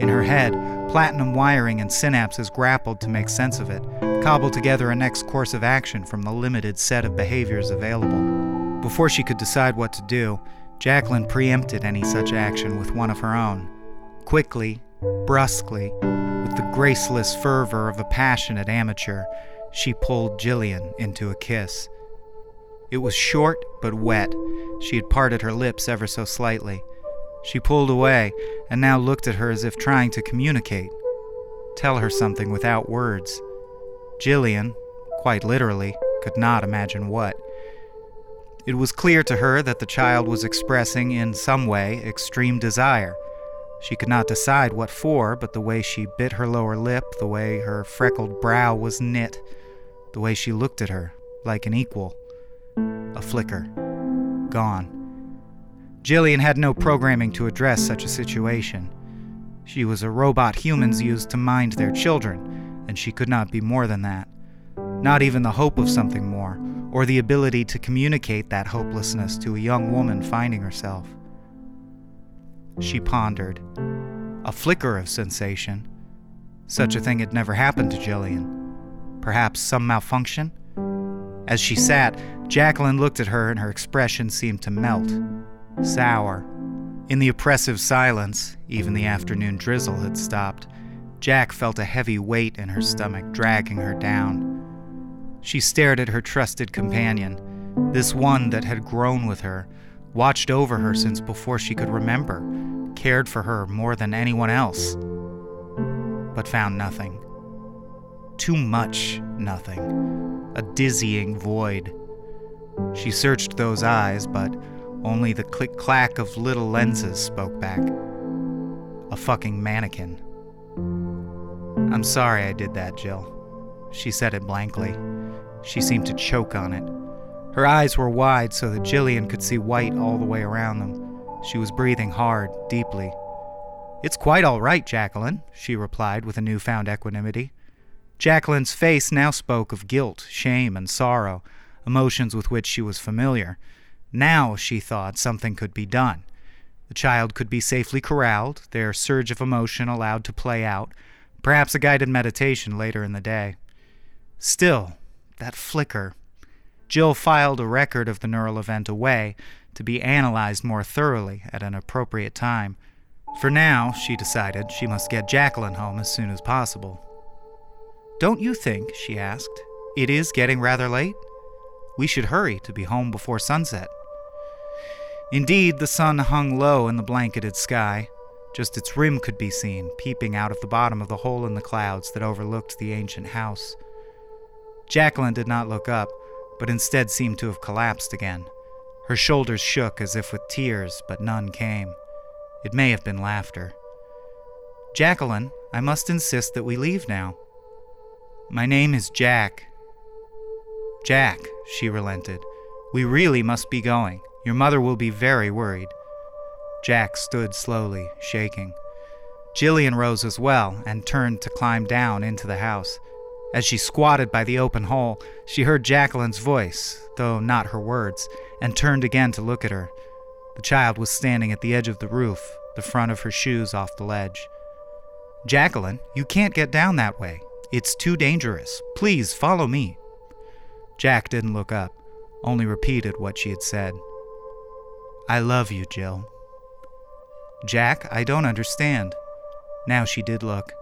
In her head, platinum wiring and synapses grappled to make sense of it, cobbled together a next course of action from the limited set of behaviors available. Before she could decide what to do, Jacqueline preempted any such action with one of her own. Quickly, brusquely, with the graceless fervor of a passionate amateur, she pulled Jillian into a kiss. It was short but wet. She had parted her lips ever so slightly. She pulled away and now looked at her as if trying to communicate, tell her something without words. Jillian, quite literally, could not imagine what. It was clear to her that the child was expressing, in some way, extreme desire. She could not decide what for, but the way she bit her lower lip, the way her freckled brow was knit, the way she looked at her, like an equal. A flicker. Gone. Jillian had no programming to address such a situation. She was a robot humans used to mind their children, and she could not be more than that. Not even the hope of something more, or the ability to communicate that hopelessness to a young woman finding herself. She pondered. A flicker of sensation. Such a thing had never happened to Jillian. Perhaps some malfunction? As she sat, Jacqueline looked at her and her expression seemed to melt. Sour. In the oppressive silence, even the afternoon drizzle had stopped. Jack felt a heavy weight in her stomach dragging her down. She stared at her trusted companion, this one that had grown with her, watched over her since before she could remember, cared for her more than anyone else, but found nothing. Too much nothing. A dizzying void. She searched those eyes, but only the click clack of little lenses spoke back. A fucking mannequin. I'm sorry I did that, Jill. She said it blankly. She seemed to choke on it. Her eyes were wide so that Jillian could see white all the way around them. She was breathing hard, deeply. It's quite all right, Jacqueline, she replied with a newfound equanimity. Jacqueline's face now spoke of guilt, shame, and sorrow, emotions with which she was familiar. Now, she thought, something could be done. The child could be safely corralled, their surge of emotion allowed to play out, perhaps a guided meditation later in the day. Still, that flicker. Jill filed a record of the neural event away to be analyzed more thoroughly at an appropriate time. For now, she decided she must get Jacqueline home as soon as possible. Don't you think, she asked, it is getting rather late? We should hurry to be home before sunset. Indeed, the sun hung low in the blanketed sky. Just its rim could be seen, peeping out of the bottom of the hole in the clouds that overlooked the ancient house. Jacqueline did not look up, but instead seemed to have collapsed again. Her shoulders shook as if with tears, but none came. It may have been laughter. Jacqueline, I must insist that we leave now. My name is Jack. Jack, she relented. We really must be going. Your mother will be very worried. Jack stood slowly, shaking. Jillian rose as well and turned to climb down into the house. As she squatted by the open hole, she heard Jacqueline's voice, though not her words, and turned again to look at her. The child was standing at the edge of the roof, the front of her shoes off the ledge. Jacqueline, you can't get down that way. It's too dangerous. Please follow me. Jack didn't look up, only repeated what she had said. I love you, Jill. Jack, I don't understand. Now she did look.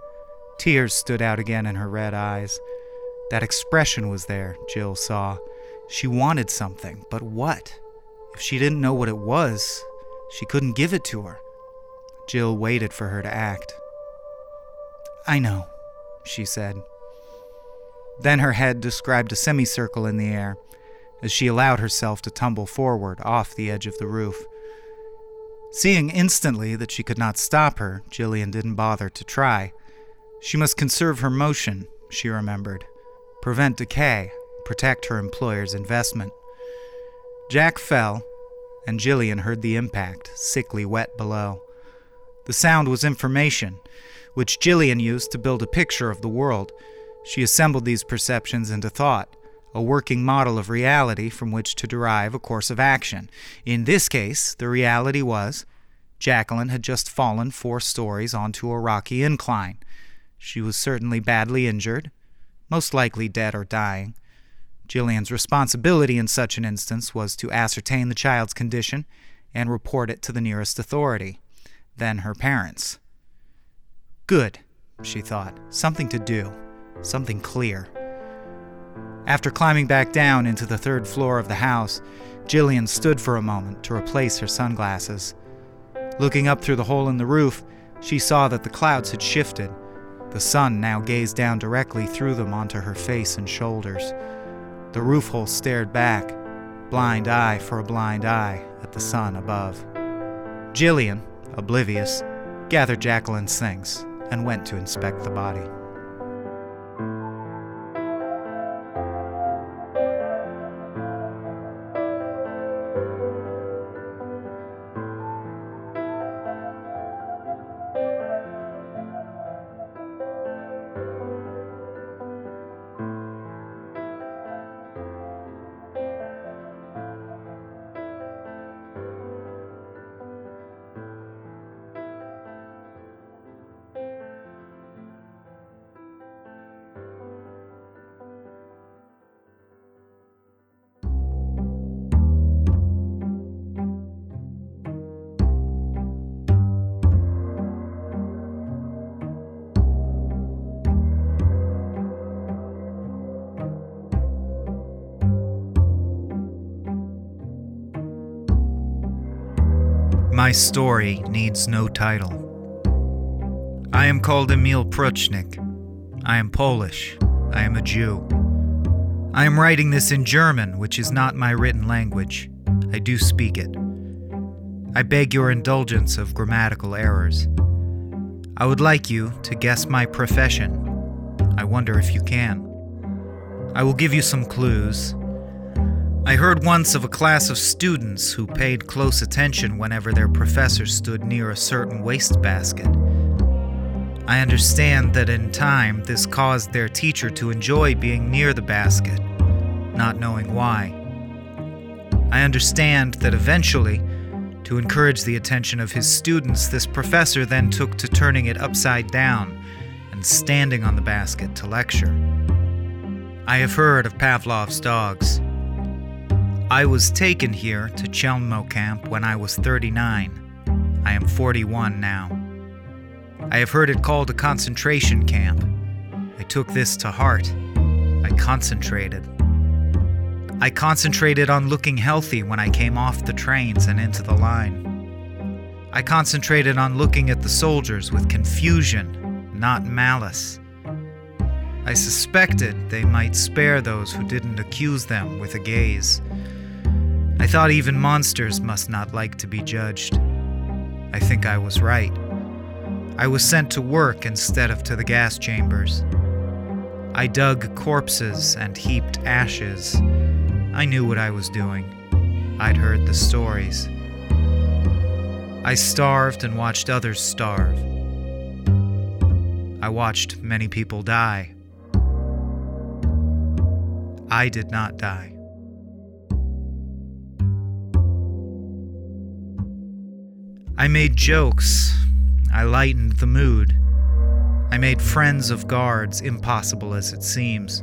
Tears stood out again in her red eyes. That expression was there, Jill saw. She wanted something, but what? If she didn't know what it was, she couldn't give it to her. Jill waited for her to act. I know, she said. Then her head described a semicircle in the air as she allowed herself to tumble forward off the edge of the roof. Seeing instantly that she could not stop her, Jillian didn't bother to try. She must conserve her motion, she remembered, prevent decay, protect her employer's investment. Jack fell, and Jillian heard the impact, sickly wet below. The sound was information, which Jillian used to build a picture of the world. She assembled these perceptions into thought, a working model of reality from which to derive a course of action. In this case, the reality was Jacqueline had just fallen four stories onto a rocky incline. She was certainly badly injured, most likely dead or dying. Jillian's responsibility in such an instance was to ascertain the child's condition and report it to the nearest authority, then her parents. Good, she thought. Something to do, something clear. After climbing back down into the third floor of the house, Jillian stood for a moment to replace her sunglasses. Looking up through the hole in the roof, she saw that the clouds had shifted. The sun now gazed down directly through them onto her face and shoulders. The roof hole stared back, blind eye for a blind eye, at the sun above. Jillian, oblivious, gathered Jacqueline's things and went to inspect the body. My story needs no title. I am called Emil Pruchnik. I am Polish. I am a Jew. I am writing this in German, which is not my written language. I do speak it. I beg your indulgence of grammatical errors. I would like you to guess my profession. I wonder if you can. I will give you some clues. I heard once of a class of students who paid close attention whenever their professor stood near a certain wastebasket. I understand that in time this caused their teacher to enjoy being near the basket, not knowing why. I understand that eventually, to encourage the attention of his students, this professor then took to turning it upside down and standing on the basket to lecture. I have heard of Pavlov's dogs. I was taken here to Chelmno camp when I was 39. I am 41 now. I have heard it called a concentration camp. I took this to heart. I concentrated. I concentrated on looking healthy when I came off the trains and into the line. I concentrated on looking at the soldiers with confusion, not malice. I suspected they might spare those who didn't accuse them with a gaze. I thought even monsters must not like to be judged. I think I was right. I was sent to work instead of to the gas chambers. I dug corpses and heaped ashes. I knew what I was doing. I'd heard the stories. I starved and watched others starve. I watched many people die. I did not die. I made jokes. I lightened the mood. I made friends of guards, impossible as it seems.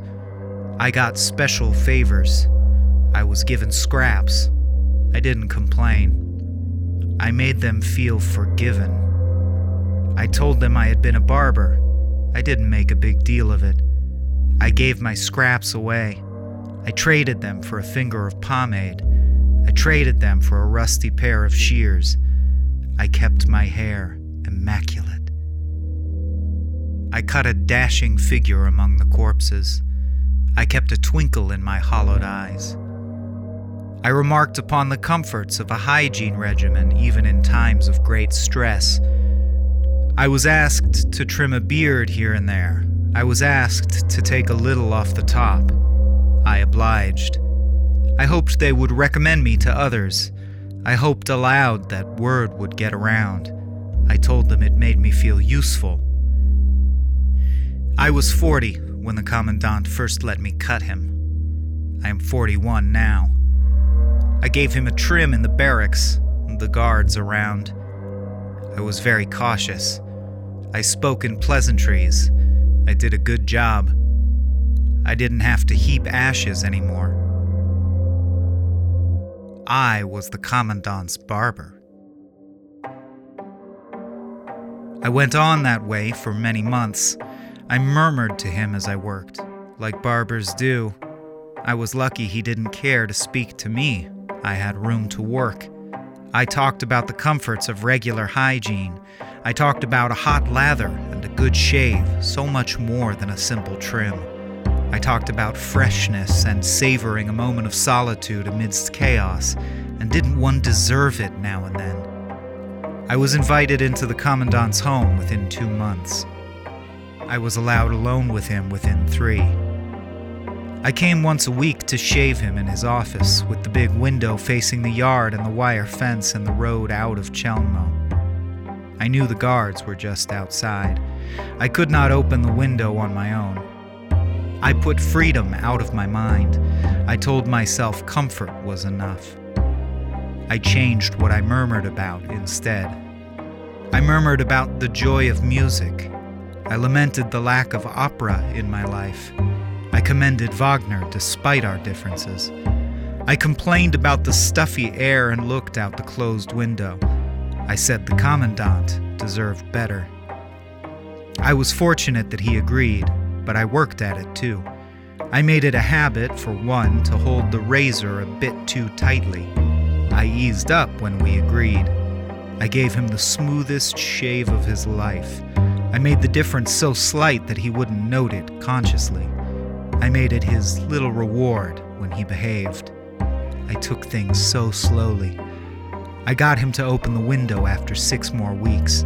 I got special favors. I was given scraps. I didn't complain. I made them feel forgiven. I told them I had been a barber. I didn't make a big deal of it. I gave my scraps away. I traded them for a finger of pomade. I traded them for a rusty pair of shears. I kept my hair immaculate. I cut a dashing figure among the corpses. I kept a twinkle in my hollowed eyes. I remarked upon the comforts of a hygiene regimen even in times of great stress. I was asked to trim a beard here and there. I was asked to take a little off the top. I obliged. I hoped they would recommend me to others. I hoped aloud that word would get around. I told them it made me feel useful. I was 40 when the Commandant first let me cut him. I am 41 now. I gave him a trim in the barracks, the guards around. I was very cautious. I spoke in pleasantries. I did a good job. I didn't have to heap ashes anymore. I was the Commandant's barber. I went on that way for many months. I murmured to him as I worked, like barbers do. I was lucky he didn't care to speak to me. I had room to work. I talked about the comforts of regular hygiene. I talked about a hot lather and a good shave, so much more than a simple trim. I talked about freshness and savoring a moment of solitude amidst chaos, and didn't one deserve it now and then? I was invited into the Commandant's home within two months. I was allowed alone with him within three. I came once a week to shave him in his office, with the big window facing the yard and the wire fence and the road out of Chelmno. I knew the guards were just outside. I could not open the window on my own. I put freedom out of my mind. I told myself comfort was enough. I changed what I murmured about instead. I murmured about the joy of music. I lamented the lack of opera in my life. I commended Wagner despite our differences. I complained about the stuffy air and looked out the closed window. I said the Commandant deserved better. I was fortunate that he agreed, but I worked at it too. I made it a habit, for one, to hold the razor a bit too tightly. I eased up when we agreed. I gave him the smoothest shave of his life. I made the difference so slight that he wouldn't note it consciously. I made it his little reward when he behaved. I took things so slowly. I got him to open the window after six more weeks.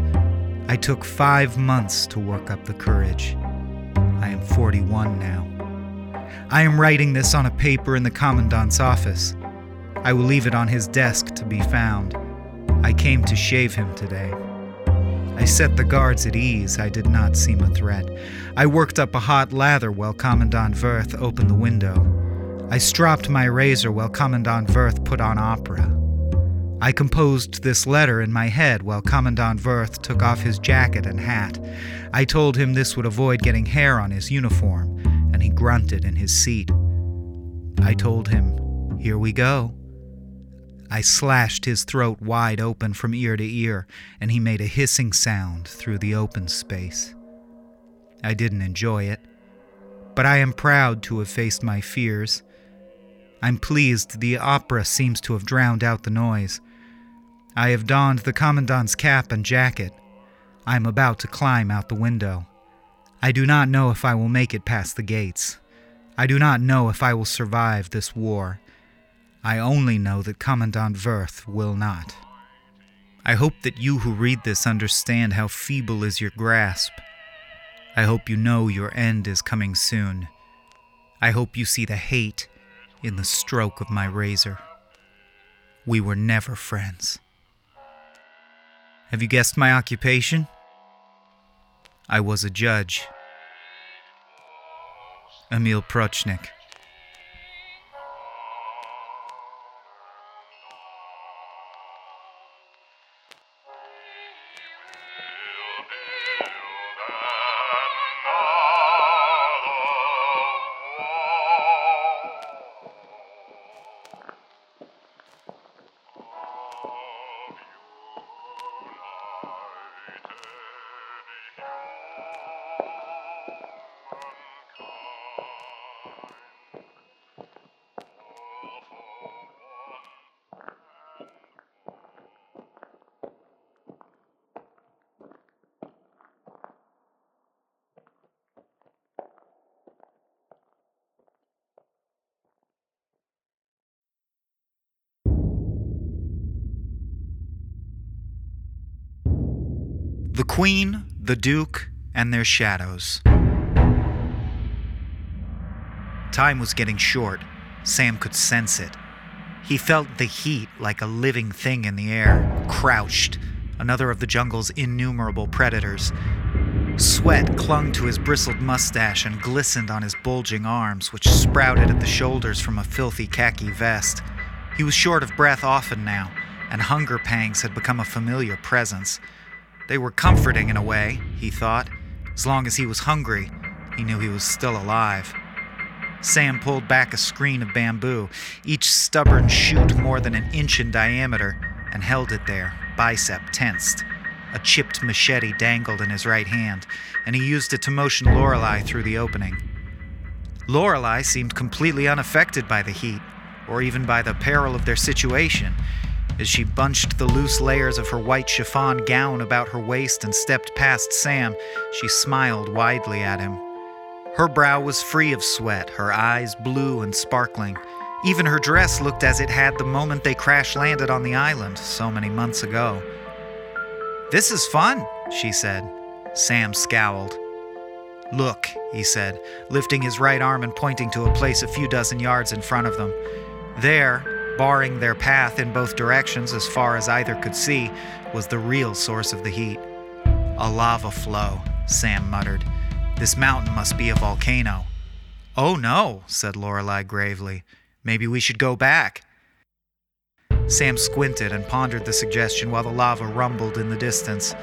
I took five months to work up the courage. I am 41 now. I am writing this on a paper in the Commandant's office. I will leave it on his desk to be found. I came to shave him today. I set the guards at ease. I did not seem a threat. I worked up a hot lather while Commandant Verth opened the window. I stropped my razor while Commandant Verth put on opera. I composed this letter in my head while Commandant Verth took off his jacket and hat. I told him this would avoid getting hair on his uniform, and he grunted in his seat. I told him, Here we go. I slashed his throat wide open from ear to ear, and he made a hissing sound through the open space. I didn't enjoy it, but I am proud to have faced my fears. I'm pleased the opera seems to have drowned out the noise. I have donned the Commandant's cap and jacket. I am about to climb out the window. I do not know if I will make it past the gates. I do not know if I will survive this war. I only know that Commandant Verth will not. I hope that you who read this understand how feeble is your grasp. I hope you know your end is coming soon. I hope you see the hate in the stroke of my razor. We were never friends. Have you guessed my occupation? I was a judge. Emil Prochnik. The Queen, the Duke, and their shadows. Time was getting short. Sam could sense it. He felt the heat like a living thing in the air, crouched, another of the jungle's innumerable predators. Sweat clung to his bristled mustache and glistened on his bulging arms, which sprouted at the shoulders from a filthy khaki vest. He was short of breath often now, and hunger pangs had become a familiar presence. They were comforting in a way, he thought. As long as he was hungry, he knew he was still alive. Sam pulled back a screen of bamboo, each stubborn shoot more than an inch in diameter, and held it there, bicep tensed. A chipped machete dangled in his right hand, and he used it to motion Lorelei through the opening. Lorelei seemed completely unaffected by the heat, or even by the peril of their situation. As she bunched the loose layers of her white chiffon gown about her waist and stepped past Sam, she smiled widely at him. Her brow was free of sweat, her eyes blue and sparkling. Even her dress looked as it had the moment they crash landed on the island so many months ago. This is fun, she said. Sam scowled. Look, he said, lifting his right arm and pointing to a place a few dozen yards in front of them. There, barring their path in both directions as far as either could see, was the real source of the heat. A lava flow, Sam muttered. This mountain must be a volcano. Oh no, said Lorelei gravely. Maybe we should go back. Sam squinted and pondered the suggestion while the lava rumbled in the distance.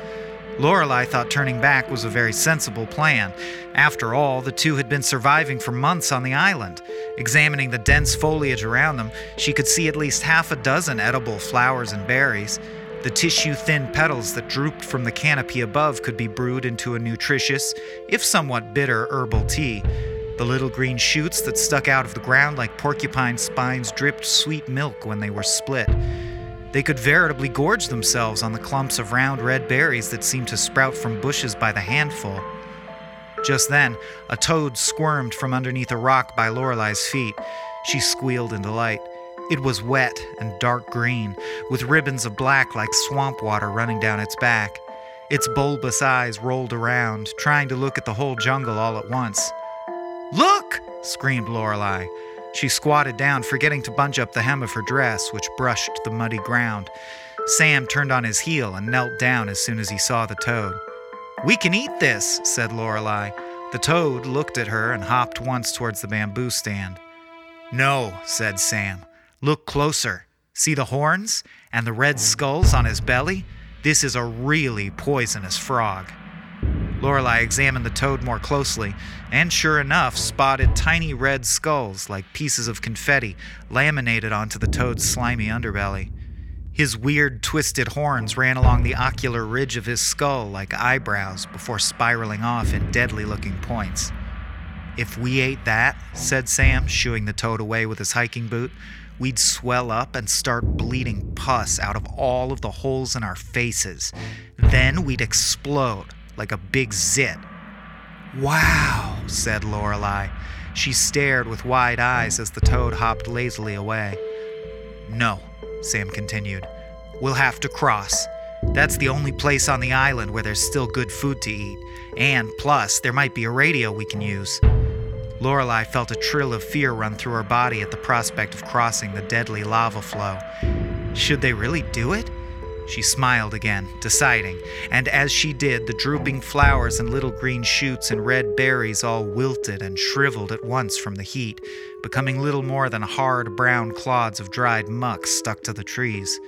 Lorelei thought turning back was a very sensible plan. After all, the two had been surviving for months on the island. Examining the dense foliage around them, she could see at least half a dozen edible flowers and berries. The tissue thin petals that drooped from the canopy above could be brewed into a nutritious, if somewhat bitter, herbal tea. The little green shoots that stuck out of the ground like porcupine spines dripped sweet milk when they were split. They could veritably gorge themselves on the clumps of round red berries that seemed to sprout from bushes by the handful. Just then, a toad squirmed from underneath a rock by Lorelei's feet. She squealed in delight. It was wet and dark green, with ribbons of black like swamp water running down its back. Its bulbous eyes rolled around, trying to look at the whole jungle all at once. Look! screamed Lorelei. She squatted down, forgetting to bunch up the hem of her dress, which brushed the muddy ground. Sam turned on his heel and knelt down as soon as he saw the toad. We can eat this, said Lorelei. The toad looked at her and hopped once towards the bamboo stand. No, said Sam. Look closer. See the horns and the red skulls on his belly? This is a really poisonous frog. Lorelei examined the toad more closely, and sure enough, spotted tiny red skulls like pieces of confetti laminated onto the toad's slimy underbelly. His weird, twisted horns ran along the ocular ridge of his skull like eyebrows before spiraling off in deadly looking points. If we ate that, said Sam, shooing the toad away with his hiking boot, we'd swell up and start bleeding pus out of all of the holes in our faces. Then we'd explode like a big zit. Wow, said Lorelei. She stared with wide eyes as the toad hopped lazily away. No, Sam continued. We'll have to cross. That's the only place on the island where there's still good food to eat. And plus, there might be a radio we can use. Lorelei felt a trill of fear run through her body at the prospect of crossing the deadly lava flow. Should they really do it? She smiled again, deciding, and as she did, the drooping flowers and little green shoots and red berries all wilted and shriveled at once from the heat, becoming little more than hard brown clods of dried muck stuck to the trees.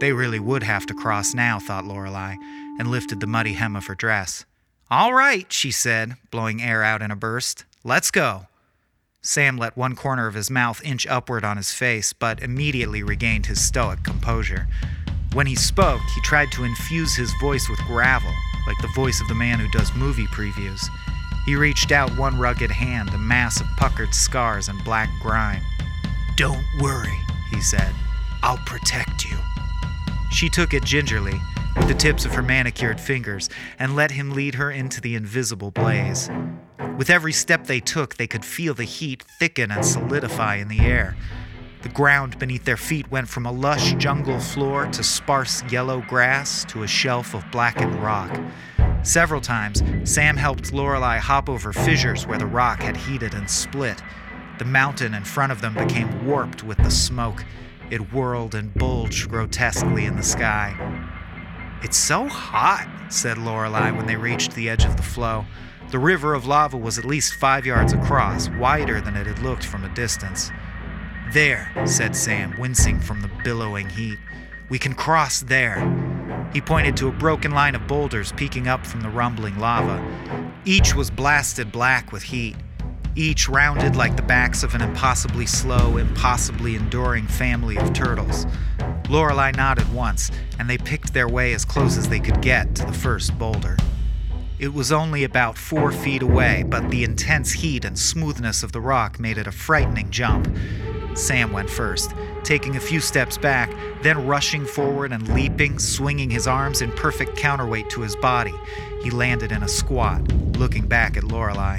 They really would have to cross now, thought Lorelei, and lifted the muddy hem of her dress. All right, she said, blowing air out in a burst. Let's go. Sam let one corner of his mouth inch upward on his face, but immediately regained his stoic composure. When he spoke, he tried to infuse his voice with gravel, like the voice of the man who does movie previews. He reached out one rugged hand, a mass of puckered scars and black grime. Don't worry, he said. I'll protect you. She took it gingerly, with the tips of her manicured fingers, and let him lead her into the invisible blaze. With every step they took, they could feel the heat thicken and solidify in the air. The ground beneath their feet went from a lush jungle floor to sparse yellow grass to a shelf of blackened rock. Several times, Sam helped Lorelei hop over fissures where the rock had heated and split. The mountain in front of them became warped with the smoke. It whirled and bulged grotesquely in the sky. It's so hot, said Lorelei when they reached the edge of the flow. The river of lava was at least five yards across, wider than it had looked from a distance. There, said Sam, wincing from the billowing heat. We can cross there. He pointed to a broken line of boulders peeking up from the rumbling lava. Each was blasted black with heat, each rounded like the backs of an impossibly slow, impossibly enduring family of turtles. Lorelei nodded once, and they picked their way as close as they could get to the first boulder. It was only about four feet away, but the intense heat and smoothness of the rock made it a frightening jump. Sam went first, taking a few steps back, then rushing forward and leaping, swinging his arms in perfect counterweight to his body. He landed in a squat, looking back at Lorelei.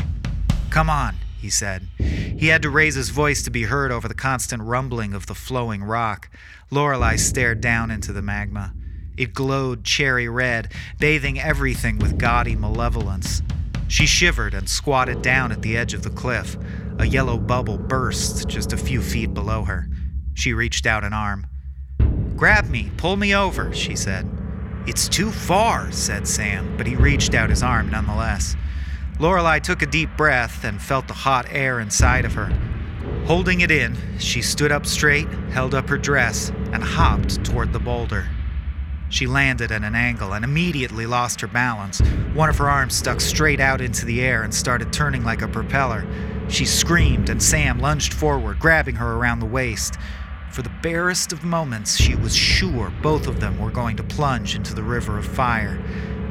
Come on, he said. He had to raise his voice to be heard over the constant rumbling of the flowing rock. Lorelei stared down into the magma. It glowed cherry red, bathing everything with gaudy malevolence. She shivered and squatted down at the edge of the cliff. A yellow bubble burst just a few feet below her. She reached out an arm. Grab me, pull me over, she said. It's too far, said Sam, but he reached out his arm nonetheless. Lorelei took a deep breath and felt the hot air inside of her. Holding it in, she stood up straight, held up her dress, and hopped toward the boulder. She landed at an angle and immediately lost her balance. One of her arms stuck straight out into the air and started turning like a propeller. She screamed, and Sam lunged forward, grabbing her around the waist. For the barest of moments, she was sure both of them were going to plunge into the river of fire.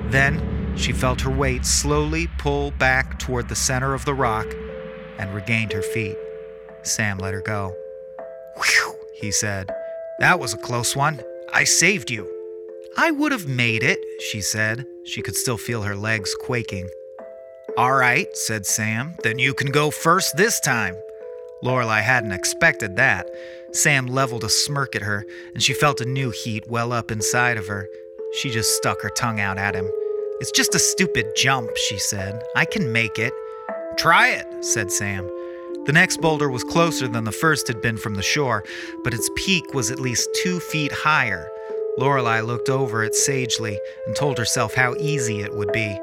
Then she felt her weight slowly pull back toward the center of the rock and regained her feet. Sam let her go. Whew, he said. That was a close one. I saved you. I would have made it, she said. She could still feel her legs quaking. All right, said Sam. Then you can go first this time. Lorelei hadn't expected that. Sam leveled a smirk at her, and she felt a new heat well up inside of her. She just stuck her tongue out at him. It's just a stupid jump, she said. I can make it. Try it, said Sam. The next boulder was closer than the first had been from the shore, but its peak was at least two feet higher. Lorelei looked over it sagely and told herself how easy it would be.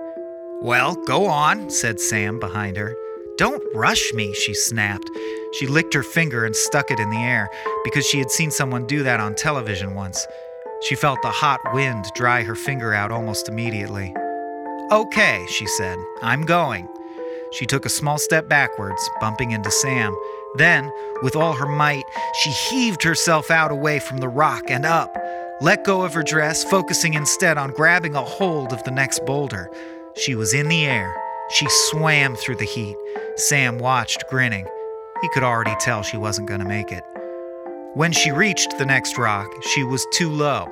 Well, go on, said Sam behind her. Don't rush me, she snapped. She licked her finger and stuck it in the air because she had seen someone do that on television once. She felt the hot wind dry her finger out almost immediately. Okay, she said, I'm going. She took a small step backwards, bumping into Sam. Then, with all her might, she heaved herself out away from the rock and up, let go of her dress, focusing instead on grabbing a hold of the next boulder. She was in the air. She swam through the heat. Sam watched, grinning. He could already tell she wasn't going to make it. When she reached the next rock, she was too low,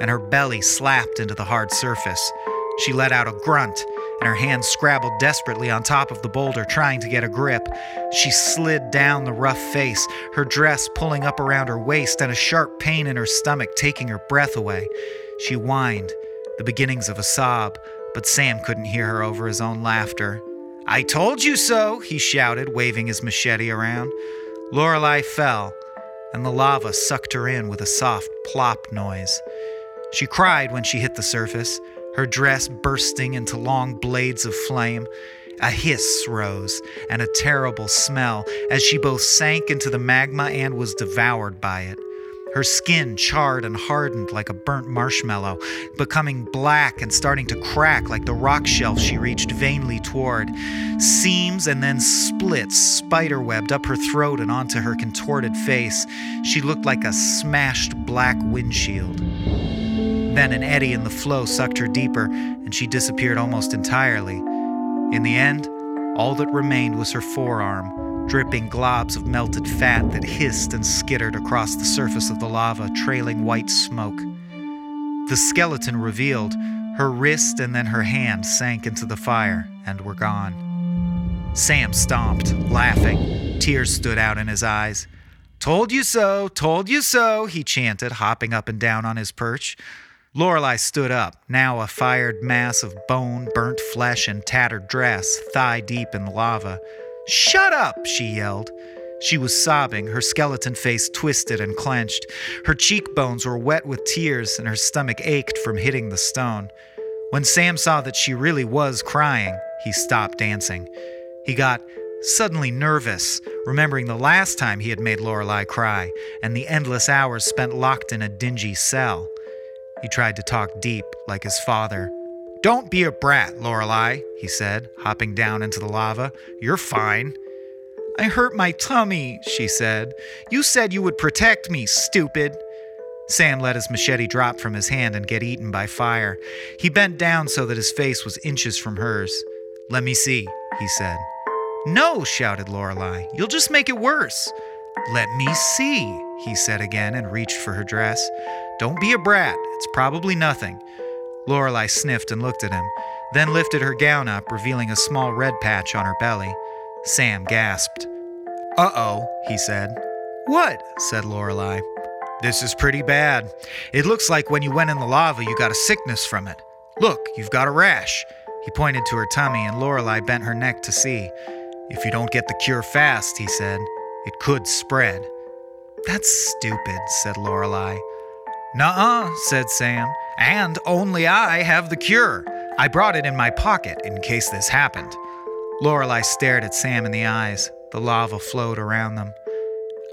and her belly slapped into the hard surface. She let out a grunt, and her hands scrabbled desperately on top of the boulder, trying to get a grip. She slid down the rough face, her dress pulling up around her waist, and a sharp pain in her stomach taking her breath away. She whined, the beginnings of a sob, but Sam couldn't hear her over his own laughter. I told you so, he shouted, waving his machete around. Lorelei fell, and the lava sucked her in with a soft plop noise. She cried when she hit the surface, her dress bursting into long blades of flame. A hiss rose, and a terrible smell as she both sank into the magma and was devoured by it. Her skin charred and hardened like a burnt marshmallow, becoming black and starting to crack like the rock shelf she reached vainly toward. Seams and then splits spiderwebbed up her throat and onto her contorted face. She looked like a smashed black windshield. Then an eddy in the flow sucked her deeper, and she disappeared almost entirely. In the end, all that remained was her forearm dripping globs of melted fat that hissed and skittered across the surface of the lava, trailing white smoke. The skeleton revealed, her wrist and then her hand sank into the fire and were gone. Sam stomped, laughing. Tears stood out in his eyes. Told you so, told you so, he chanted, hopping up and down on his perch. Lorelei stood up, now a fired mass of bone, burnt flesh, and tattered dress, thigh deep in lava. Shut up, she yelled. She was sobbing, her skeleton face twisted and clenched. Her cheekbones were wet with tears, and her stomach ached from hitting the stone. When Sam saw that she really was crying, he stopped dancing. He got suddenly nervous, remembering the last time he had made Lorelei cry and the endless hours spent locked in a dingy cell. He tried to talk deep, like his father, don't be a brat, Lorelei, he said, hopping down into the lava. You're fine. I hurt my tummy, she said. You said you would protect me, stupid. Sam let his machete drop from his hand and get eaten by fire. He bent down so that his face was inches from hers. Let me see, he said. No, shouted Lorelei. You'll just make it worse. Let me see, he said again and reached for her dress. Don't be a brat. It's probably nothing. Lorelei sniffed and looked at him, then lifted her gown up, revealing a small red patch on her belly. Sam gasped. Uh oh, he said. What? said Lorelei. This is pretty bad. It looks like when you went in the lava, you got a sickness from it. Look, you've got a rash. He pointed to her tummy, and Lorelei bent her neck to see. If you don't get the cure fast, he said, it could spread. That's stupid, said Lorelei. Nuh-uh, said Sam. And only I have the cure. I brought it in my pocket in case this happened. Lorelei stared at Sam in the eyes. The lava flowed around them.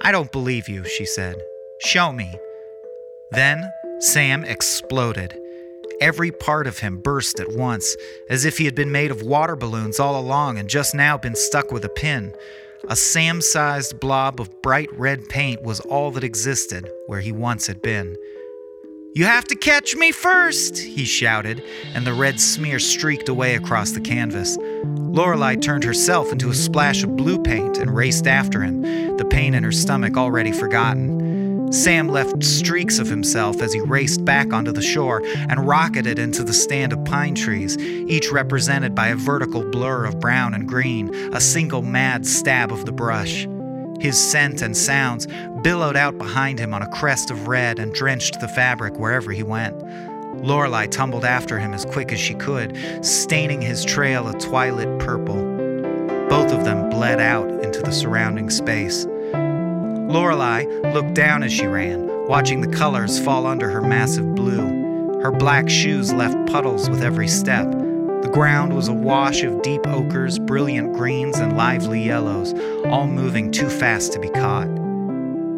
I don't believe you, she said. Show me. Then Sam exploded. Every part of him burst at once, as if he had been made of water balloons all along and just now been stuck with a pin. A Sam sized blob of bright red paint was all that existed where he once had been. You have to catch me first, he shouted, and the red smear streaked away across the canvas. Lorelei turned herself into a splash of blue paint and raced after him, the pain in her stomach already forgotten. Sam left streaks of himself as he raced back onto the shore and rocketed into the stand of pine trees, each represented by a vertical blur of brown and green, a single mad stab of the brush. His scent and sounds billowed out behind him on a crest of red and drenched the fabric wherever he went. Lorelei tumbled after him as quick as she could, staining his trail a twilight purple. Both of them bled out into the surrounding space. Lorelei looked down as she ran, watching the colors fall under her massive blue. Her black shoes left puddles with every step. The ground was awash of deep ochres, brilliant greens, and lively yellows, all moving too fast to be caught.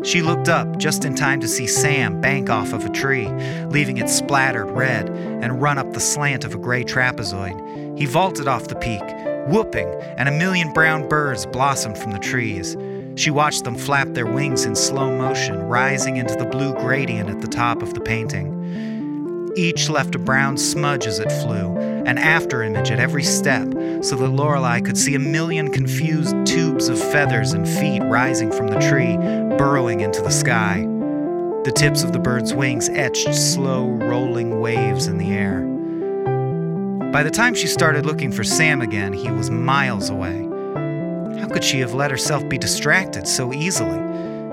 She looked up just in time to see Sam bank off of a tree, leaving it splattered red, and run up the slant of a gray trapezoid. He vaulted off the peak, whooping, and a million brown birds blossomed from the trees. She watched them flap their wings in slow motion, rising into the blue gradient at the top of the painting. Each left a brown smudge as it flew, an afterimage at every step, so that Lorelei could see a million confused tubes of feathers and feet rising from the tree, burrowing into the sky. The tips of the bird's wings etched slow, rolling waves in the air. By the time she started looking for Sam again, he was miles away. How could she have let herself be distracted so easily?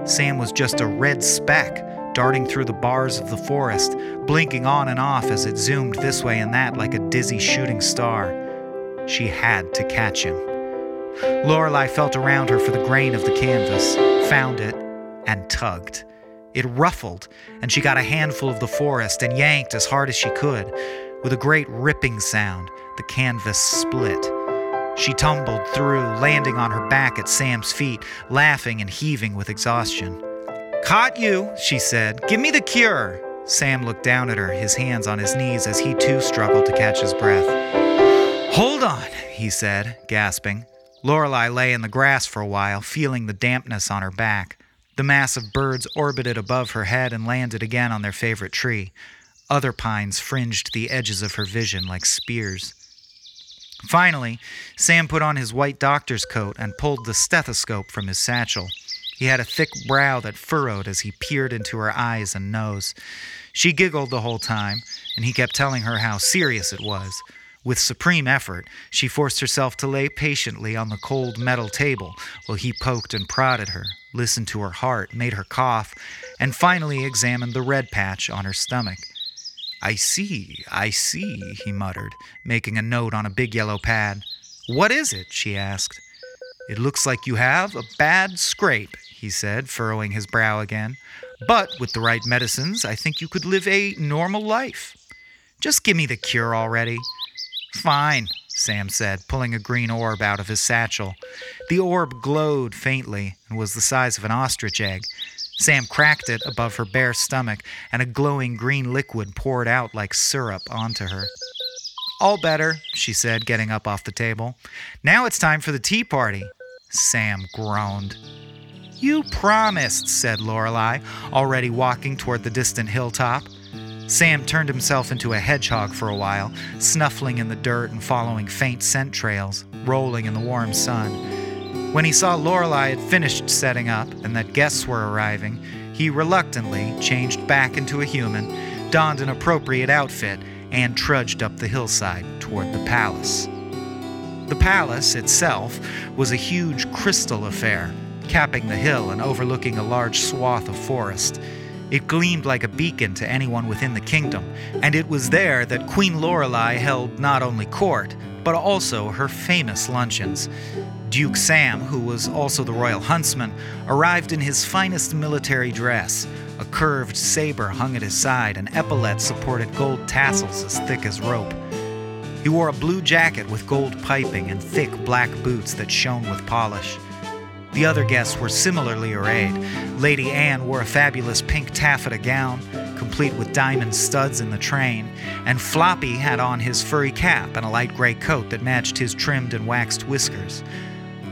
Sam was just a red speck, darting through the bars of the forest, blinking on and off as it zoomed this way and that like a dizzy shooting star. She had to catch him. Lorelei felt around her for the grain of the canvas, found it, and tugged. It ruffled, and she got a handful of the forest and yanked as hard as she could. With a great ripping sound, the canvas split. She tumbled through, landing on her back at Sam's feet, laughing and heaving with exhaustion. Caught you, she said. Give me the cure. Sam looked down at her, his hands on his knees as he too struggled to catch his breath. Hold on, he said, gasping. Lorelei lay in the grass for a while, feeling the dampness on her back. The mass of birds orbited above her head and landed again on their favorite tree. Other pines fringed the edges of her vision like spears. Finally, Sam put on his white doctor's coat and pulled the stethoscope from his satchel. He had a thick brow that furrowed as he peered into her eyes and nose. She giggled the whole time, and he kept telling her how serious it was. With supreme effort, she forced herself to lay patiently on the cold metal table while he poked and prodded her, listened to her heart, made her cough, and finally examined the red patch on her stomach. I see, I see, he muttered, making a note on a big yellow pad. What is it? she asked. It looks like you have a bad scrape, he said, furrowing his brow again. But with the right medicines, I think you could live a normal life. Just give me the cure already. Fine, Sam said, pulling a green orb out of his satchel. The orb glowed faintly and was the size of an ostrich egg. Sam cracked it above her bare stomach, and a glowing green liquid poured out like syrup onto her. All better, she said, getting up off the table. Now it's time for the tea party. Sam groaned. You promised, said Lorelei, already walking toward the distant hilltop. Sam turned himself into a hedgehog for a while, snuffling in the dirt and following faint scent trails, rolling in the warm sun. When he saw Lorelei had finished setting up and that guests were arriving, he reluctantly changed back into a human, donned an appropriate outfit, and trudged up the hillside toward the palace. The palace itself was a huge crystal affair, capping the hill and overlooking a large swath of forest. It gleamed like a beacon to anyone within the kingdom, and it was there that Queen Lorelei held not only court, but also her famous luncheons. Duke Sam, who was also the royal huntsman, arrived in his finest military dress. A curved saber hung at his side, and epaulets supported gold tassels as thick as rope. He wore a blue jacket with gold piping and thick black boots that shone with polish. The other guests were similarly arrayed. Lady Anne wore a fabulous pink taffeta gown, complete with diamond studs in the train, and Floppy had on his furry cap and a light gray coat that matched his trimmed and waxed whiskers.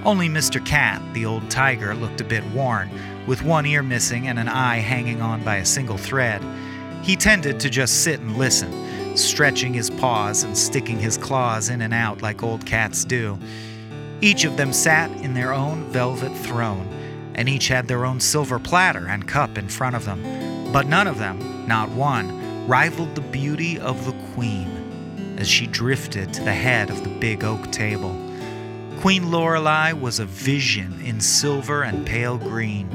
Only Mr. Cat, the old tiger, looked a bit worn, with one ear missing and an eye hanging on by a single thread. He tended to just sit and listen, stretching his paws and sticking his claws in and out like old cats do. Each of them sat in their own velvet throne, and each had their own silver platter and cup in front of them. But none of them, not one, rivaled the beauty of the Queen as she drifted to the head of the big oak table. Queen Lorelei was a vision in silver and pale green.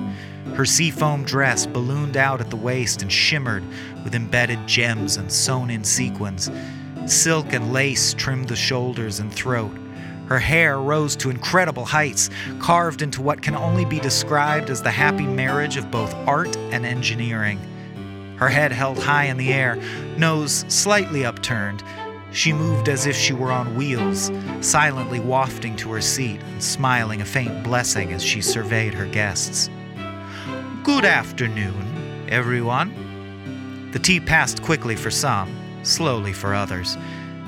Her seafoam dress ballooned out at the waist and shimmered with embedded gems and sewn in sequins. Silk and lace trimmed the shoulders and throat. Her hair rose to incredible heights, carved into what can only be described as the happy marriage of both art and engineering. Her head held high in the air, nose slightly upturned. She moved as if she were on wheels, silently wafting to her seat and smiling a faint blessing as she surveyed her guests. Good afternoon, everyone. The tea passed quickly for some, slowly for others.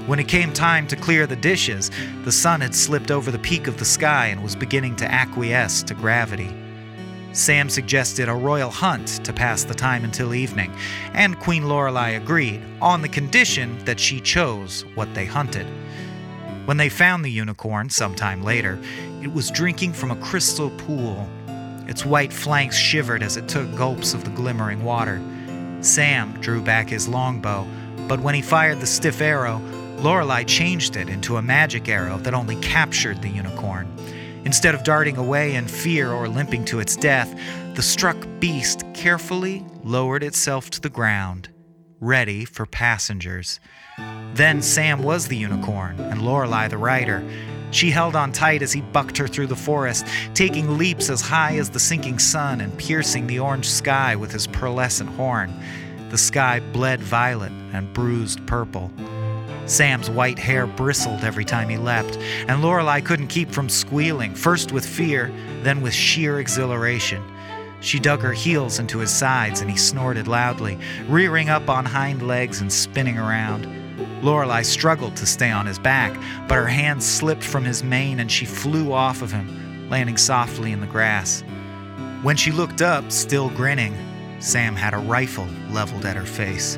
When it came time to clear the dishes, the sun had slipped over the peak of the sky and was beginning to acquiesce to gravity. Sam suggested a royal hunt to pass the time until evening, and Queen Lorelei agreed, on the condition that she chose what they hunted. When they found the unicorn sometime later, it was drinking from a crystal pool its white flanks shivered as it took gulps of the glimmering water. Sam drew back his longbow, but when he fired the stiff arrow, Lorelei changed it into a magic arrow that only captured the unicorn. Instead of darting away in fear or limping to its death, the struck beast carefully lowered itself to the ground, ready for passengers. Then Sam was the unicorn and Lorelei the rider, she held on tight as he bucked her through the forest, taking leaps as high as the sinking sun and piercing the orange sky with his pearlescent horn. The sky bled violet and bruised purple. Sam's white hair bristled every time he leapt, and Lorelei couldn't keep from squealing, first with fear, then with sheer exhilaration. She dug her heels into his sides and he snorted loudly, rearing up on hind legs and spinning around. Lorelei struggled to stay on his back, but her hand slipped from his mane and she flew off of him, landing softly in the grass. When she looked up, still grinning, Sam had a rifle leveled at her face.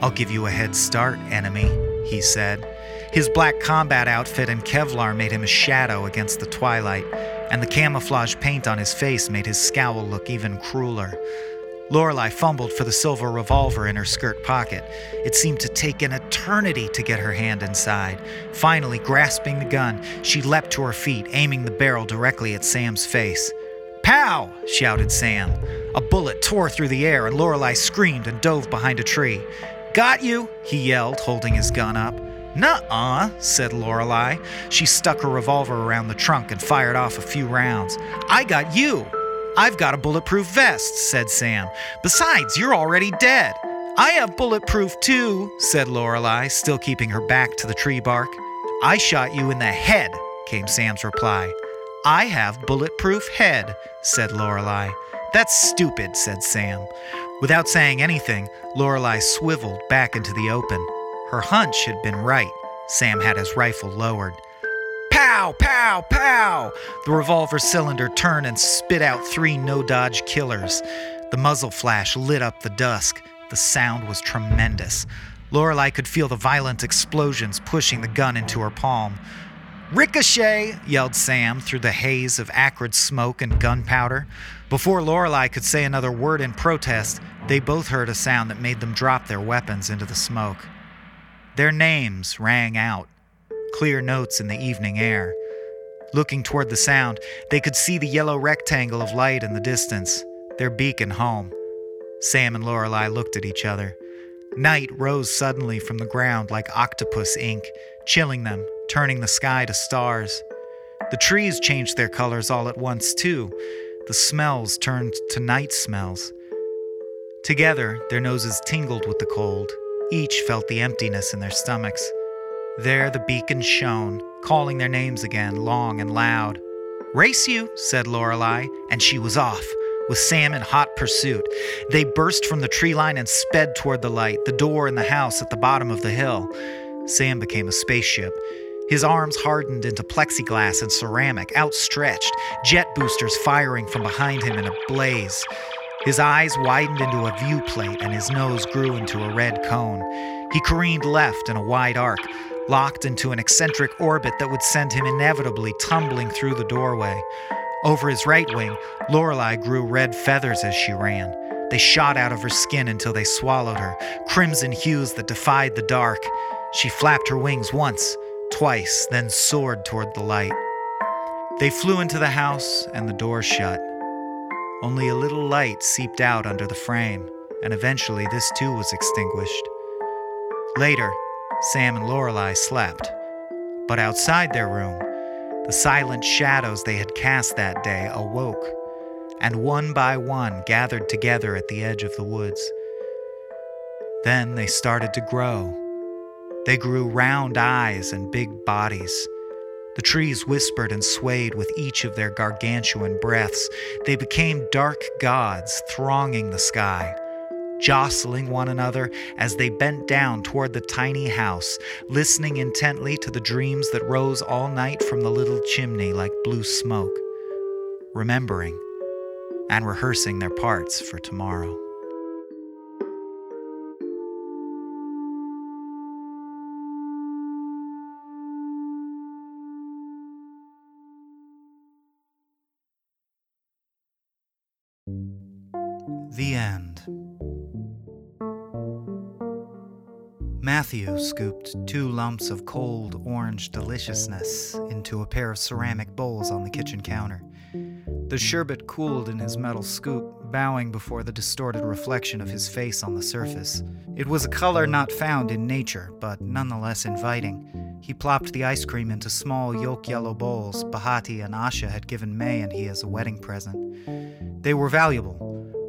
I'll give you a head start, enemy, he said. His black combat outfit and Kevlar made him a shadow against the twilight, and the camouflage paint on his face made his scowl look even crueler. Lorelei fumbled for the silver revolver in her skirt pocket. It seemed to take an eternity to get her hand inside. Finally, grasping the gun, she leapt to her feet, aiming the barrel directly at Sam's face. Pow! shouted Sam. A bullet tore through the air, and Lorelei screamed and dove behind a tree. Got you! he yelled, holding his gun up. Nuh-uh, said Lorelei. She stuck her revolver around the trunk and fired off a few rounds. I got you! I've got a bulletproof vest, said Sam. Besides, you're already dead. I have bulletproof too, said Lorelei, still keeping her back to the tree bark. I shot you in the head, came Sam's reply. I have bulletproof head, said Lorelei. That's stupid, said Sam. Without saying anything, Lorelei swiveled back into the open. Her hunch had been right. Sam had his rifle lowered. Pow, pow, pow! The revolver cylinder turned and spit out three no dodge killers. The muzzle flash lit up the dusk. The sound was tremendous. Lorelei could feel the violent explosions pushing the gun into her palm. Ricochet! yelled Sam through the haze of acrid smoke and gunpowder. Before Lorelei could say another word in protest, they both heard a sound that made them drop their weapons into the smoke. Their names rang out clear notes in the evening air. Looking toward the sound, they could see the yellow rectangle of light in the distance, their beacon home. Sam and Lorelei looked at each other. Night rose suddenly from the ground like octopus ink, chilling them, turning the sky to stars. The trees changed their colors all at once, too. The smells turned to night smells. Together, their noses tingled with the cold. Each felt the emptiness in their stomachs. There the beacon shone, calling their names again, long and loud. Race you, said Lorelei, and she was off, with Sam in hot pursuit. They burst from the tree line and sped toward the light, the door in the house at the bottom of the hill. Sam became a spaceship. His arms hardened into plexiglass and ceramic, outstretched, jet boosters firing from behind him in a blaze. His eyes widened into a viewplate and his nose grew into a red cone. He careened left in a wide arc, locked into an eccentric orbit that would send him inevitably tumbling through the doorway. Over his right wing, Lorelei grew red feathers as she ran. They shot out of her skin until they swallowed her, crimson hues that defied the dark. She flapped her wings once, twice, then soared toward the light. They flew into the house, and the door shut. Only a little light seeped out under the frame, and eventually this too was extinguished. Later, Sam and Lorelei slept, but outside their room, the silent shadows they had cast that day awoke, and one by one gathered together at the edge of the woods. Then they started to grow. They grew round eyes and big bodies. The trees whispered and swayed with each of their gargantuan breaths. They became dark gods thronging the sky, jostling one another as they bent down toward the tiny house, listening intently to the dreams that rose all night from the little chimney like blue smoke, remembering and rehearsing their parts for tomorrow. The end. Matthew scooped two lumps of cold orange deliciousness into a pair of ceramic bowls on the kitchen counter. The sherbet cooled in his metal scoop, bowing before the distorted reflection of his face on the surface. It was a color not found in nature, but nonetheless inviting. He plopped the ice cream into small yolk yellow bowls Bahati and Asha had given May and he as a wedding present. They were valuable.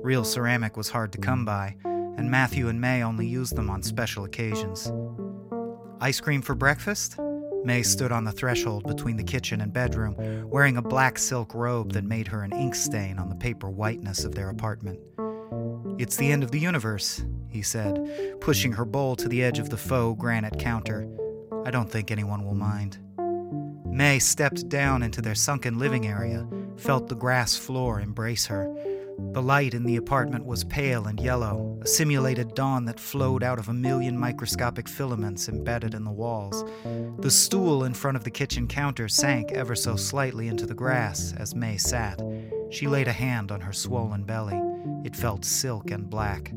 Real ceramic was hard to come by, and Matthew and May only used them on special occasions. Ice cream for breakfast? May stood on the threshold between the kitchen and bedroom, wearing a black silk robe that made her an ink stain on the paper whiteness of their apartment. It's the end of the universe, he said, pushing her bowl to the edge of the faux granite counter. I don't think anyone will mind. May stepped down into their sunken living area, felt the grass floor embrace her. The light in the apartment was pale and yellow, a simulated dawn that flowed out of a million microscopic filaments embedded in the walls. The stool in front of the kitchen counter sank ever so slightly into the grass as May sat. She laid a hand on her swollen belly. It felt silk and black.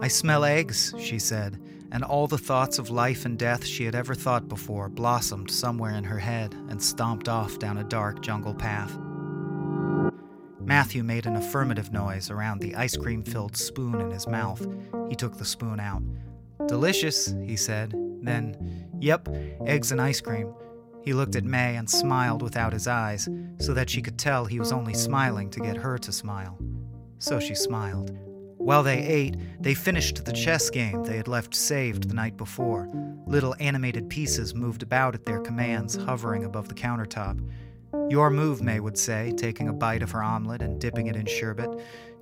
I smell eggs, she said, and all the thoughts of life and death she had ever thought before blossomed somewhere in her head and stomped off down a dark jungle path. Matthew made an affirmative noise around the ice cream filled spoon in his mouth. He took the spoon out. Delicious, he said. Then, yep, eggs and ice cream. He looked at May and smiled without his eyes, so that she could tell he was only smiling to get her to smile. So she smiled. While they ate, they finished the chess game they had left saved the night before. Little animated pieces moved about at their commands, hovering above the countertop. Your move, May would say, taking a bite of her omelet and dipping it in sherbet.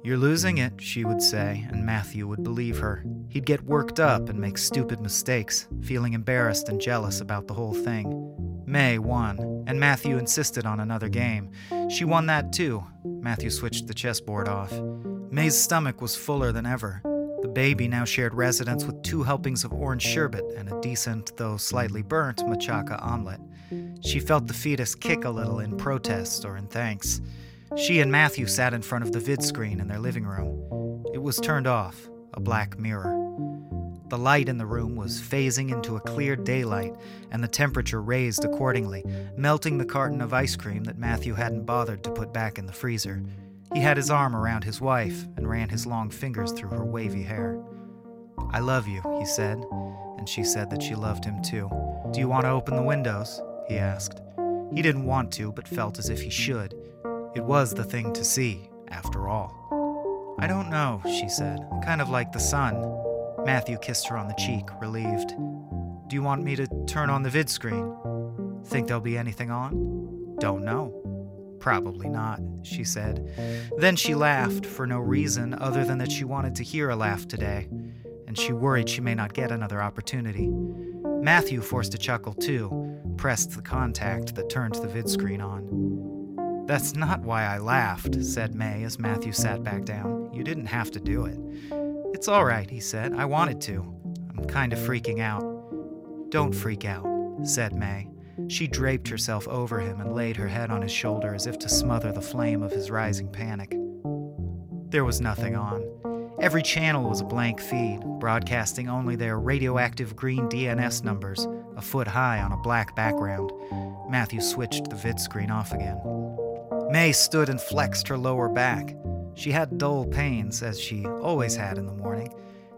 You're losing it, she would say, and Matthew would believe her. He'd get worked up and make stupid mistakes, feeling embarrassed and jealous about the whole thing. May won, and Matthew insisted on another game. She won that too. Matthew switched the chessboard off. May's stomach was fuller than ever. The baby now shared residence with two helpings of orange sherbet and a decent, though slightly burnt, machaca omelet. She felt the fetus kick a little in protest or in thanks. She and Matthew sat in front of the vid screen in their living room. It was turned off, a black mirror. The light in the room was phasing into a clear daylight, and the temperature raised accordingly, melting the carton of ice cream that Matthew hadn't bothered to put back in the freezer. He had his arm around his wife and ran his long fingers through her wavy hair. I love you, he said, and she said that she loved him too. Do you want to open the windows? He asked. He didn't want to, but felt as if he should. It was the thing to see, after all. I don't know, she said, kind of like the sun. Matthew kissed her on the cheek, relieved. Do you want me to turn on the vid screen? Think there'll be anything on? Don't know. Probably not, she said. Then she laughed for no reason other than that she wanted to hear a laugh today, and she worried she may not get another opportunity. Matthew forced a chuckle too, pressed the contact that turned the vid screen on. That's not why I laughed, said May as Matthew sat back down. You didn't have to do it. It's all right, he said. I wanted to. I'm kind of freaking out. Don't freak out, said May. She draped herself over him and laid her head on his shoulder as if to smother the flame of his rising panic. There was nothing on. Every channel was a blank feed, broadcasting only their radioactive green DNS numbers, a foot high on a black background. Matthew switched the vid screen off again. May stood and flexed her lower back. She had dull pains, as she always had in the morning.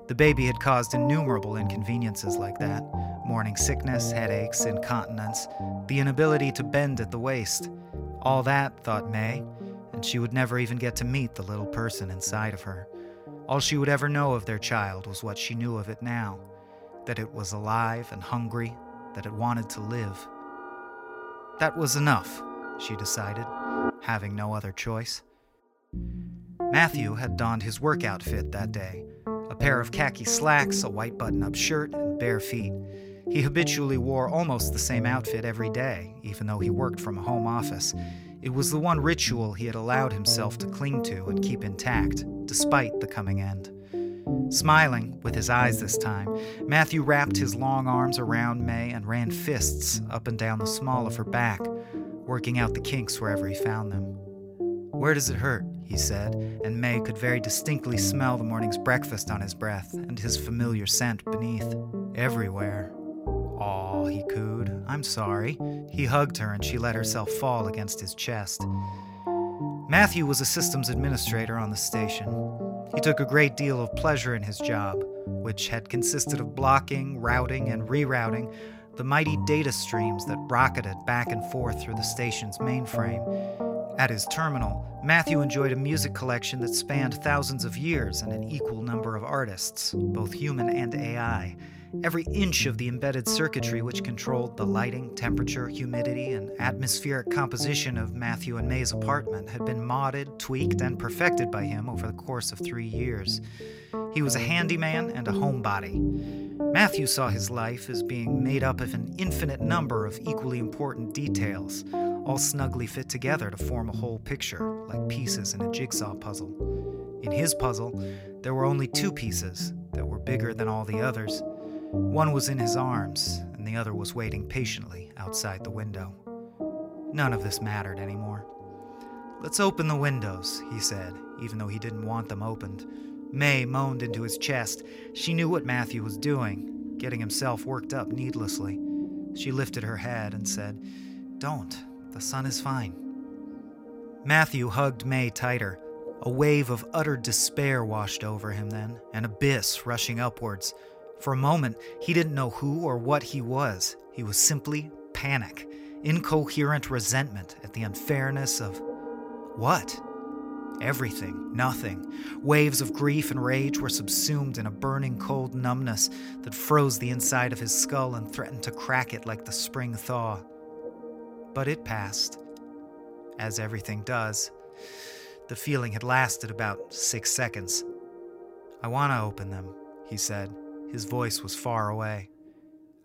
The baby had caused innumerable inconveniences like that morning sickness, headaches, incontinence, the inability to bend at the waist. All that, thought May, and she would never even get to meet the little person inside of her. All she would ever know of their child was what she knew of it now that it was alive and hungry, that it wanted to live. That was enough, she decided, having no other choice. Matthew had donned his work outfit that day a pair of khaki slacks, a white button up shirt, and bare feet. He habitually wore almost the same outfit every day, even though he worked from a home office. It was the one ritual he had allowed himself to cling to and keep intact, despite the coming end. Smiling, with his eyes this time, Matthew wrapped his long arms around May and ran fists up and down the small of her back, working out the kinks wherever he found them. Where does it hurt? he said, and May could very distinctly smell the morning's breakfast on his breath and his familiar scent beneath. Everywhere. Aw, he cooed. I'm sorry. He hugged her and she let herself fall against his chest. Matthew was a systems administrator on the station. He took a great deal of pleasure in his job, which had consisted of blocking, routing, and rerouting the mighty data streams that rocketed back and forth through the station's mainframe. At his terminal, Matthew enjoyed a music collection that spanned thousands of years and an equal number of artists, both human and AI. Every inch of the embedded circuitry which controlled the lighting, temperature, humidity, and atmospheric composition of Matthew and May's apartment had been modded, tweaked, and perfected by him over the course of three years. He was a handyman and a homebody. Matthew saw his life as being made up of an infinite number of equally important details, all snugly fit together to form a whole picture, like pieces in a jigsaw puzzle. In his puzzle, there were only two pieces that were bigger than all the others one was in his arms, and the other was waiting patiently outside the window. None of this mattered anymore. Let's open the windows, he said, even though he didn't want them opened. May moaned into his chest. She knew what Matthew was doing, getting himself worked up needlessly. She lifted her head and said, Don't. The sun is fine. Matthew hugged May tighter. A wave of utter despair washed over him then, an abyss rushing upwards. For a moment, he didn't know who or what he was. He was simply panic, incoherent resentment at the unfairness of what? Everything, nothing. Waves of grief and rage were subsumed in a burning cold numbness that froze the inside of his skull and threatened to crack it like the spring thaw. But it passed, as everything does. The feeling had lasted about six seconds. I want to open them, he said. His voice was far away.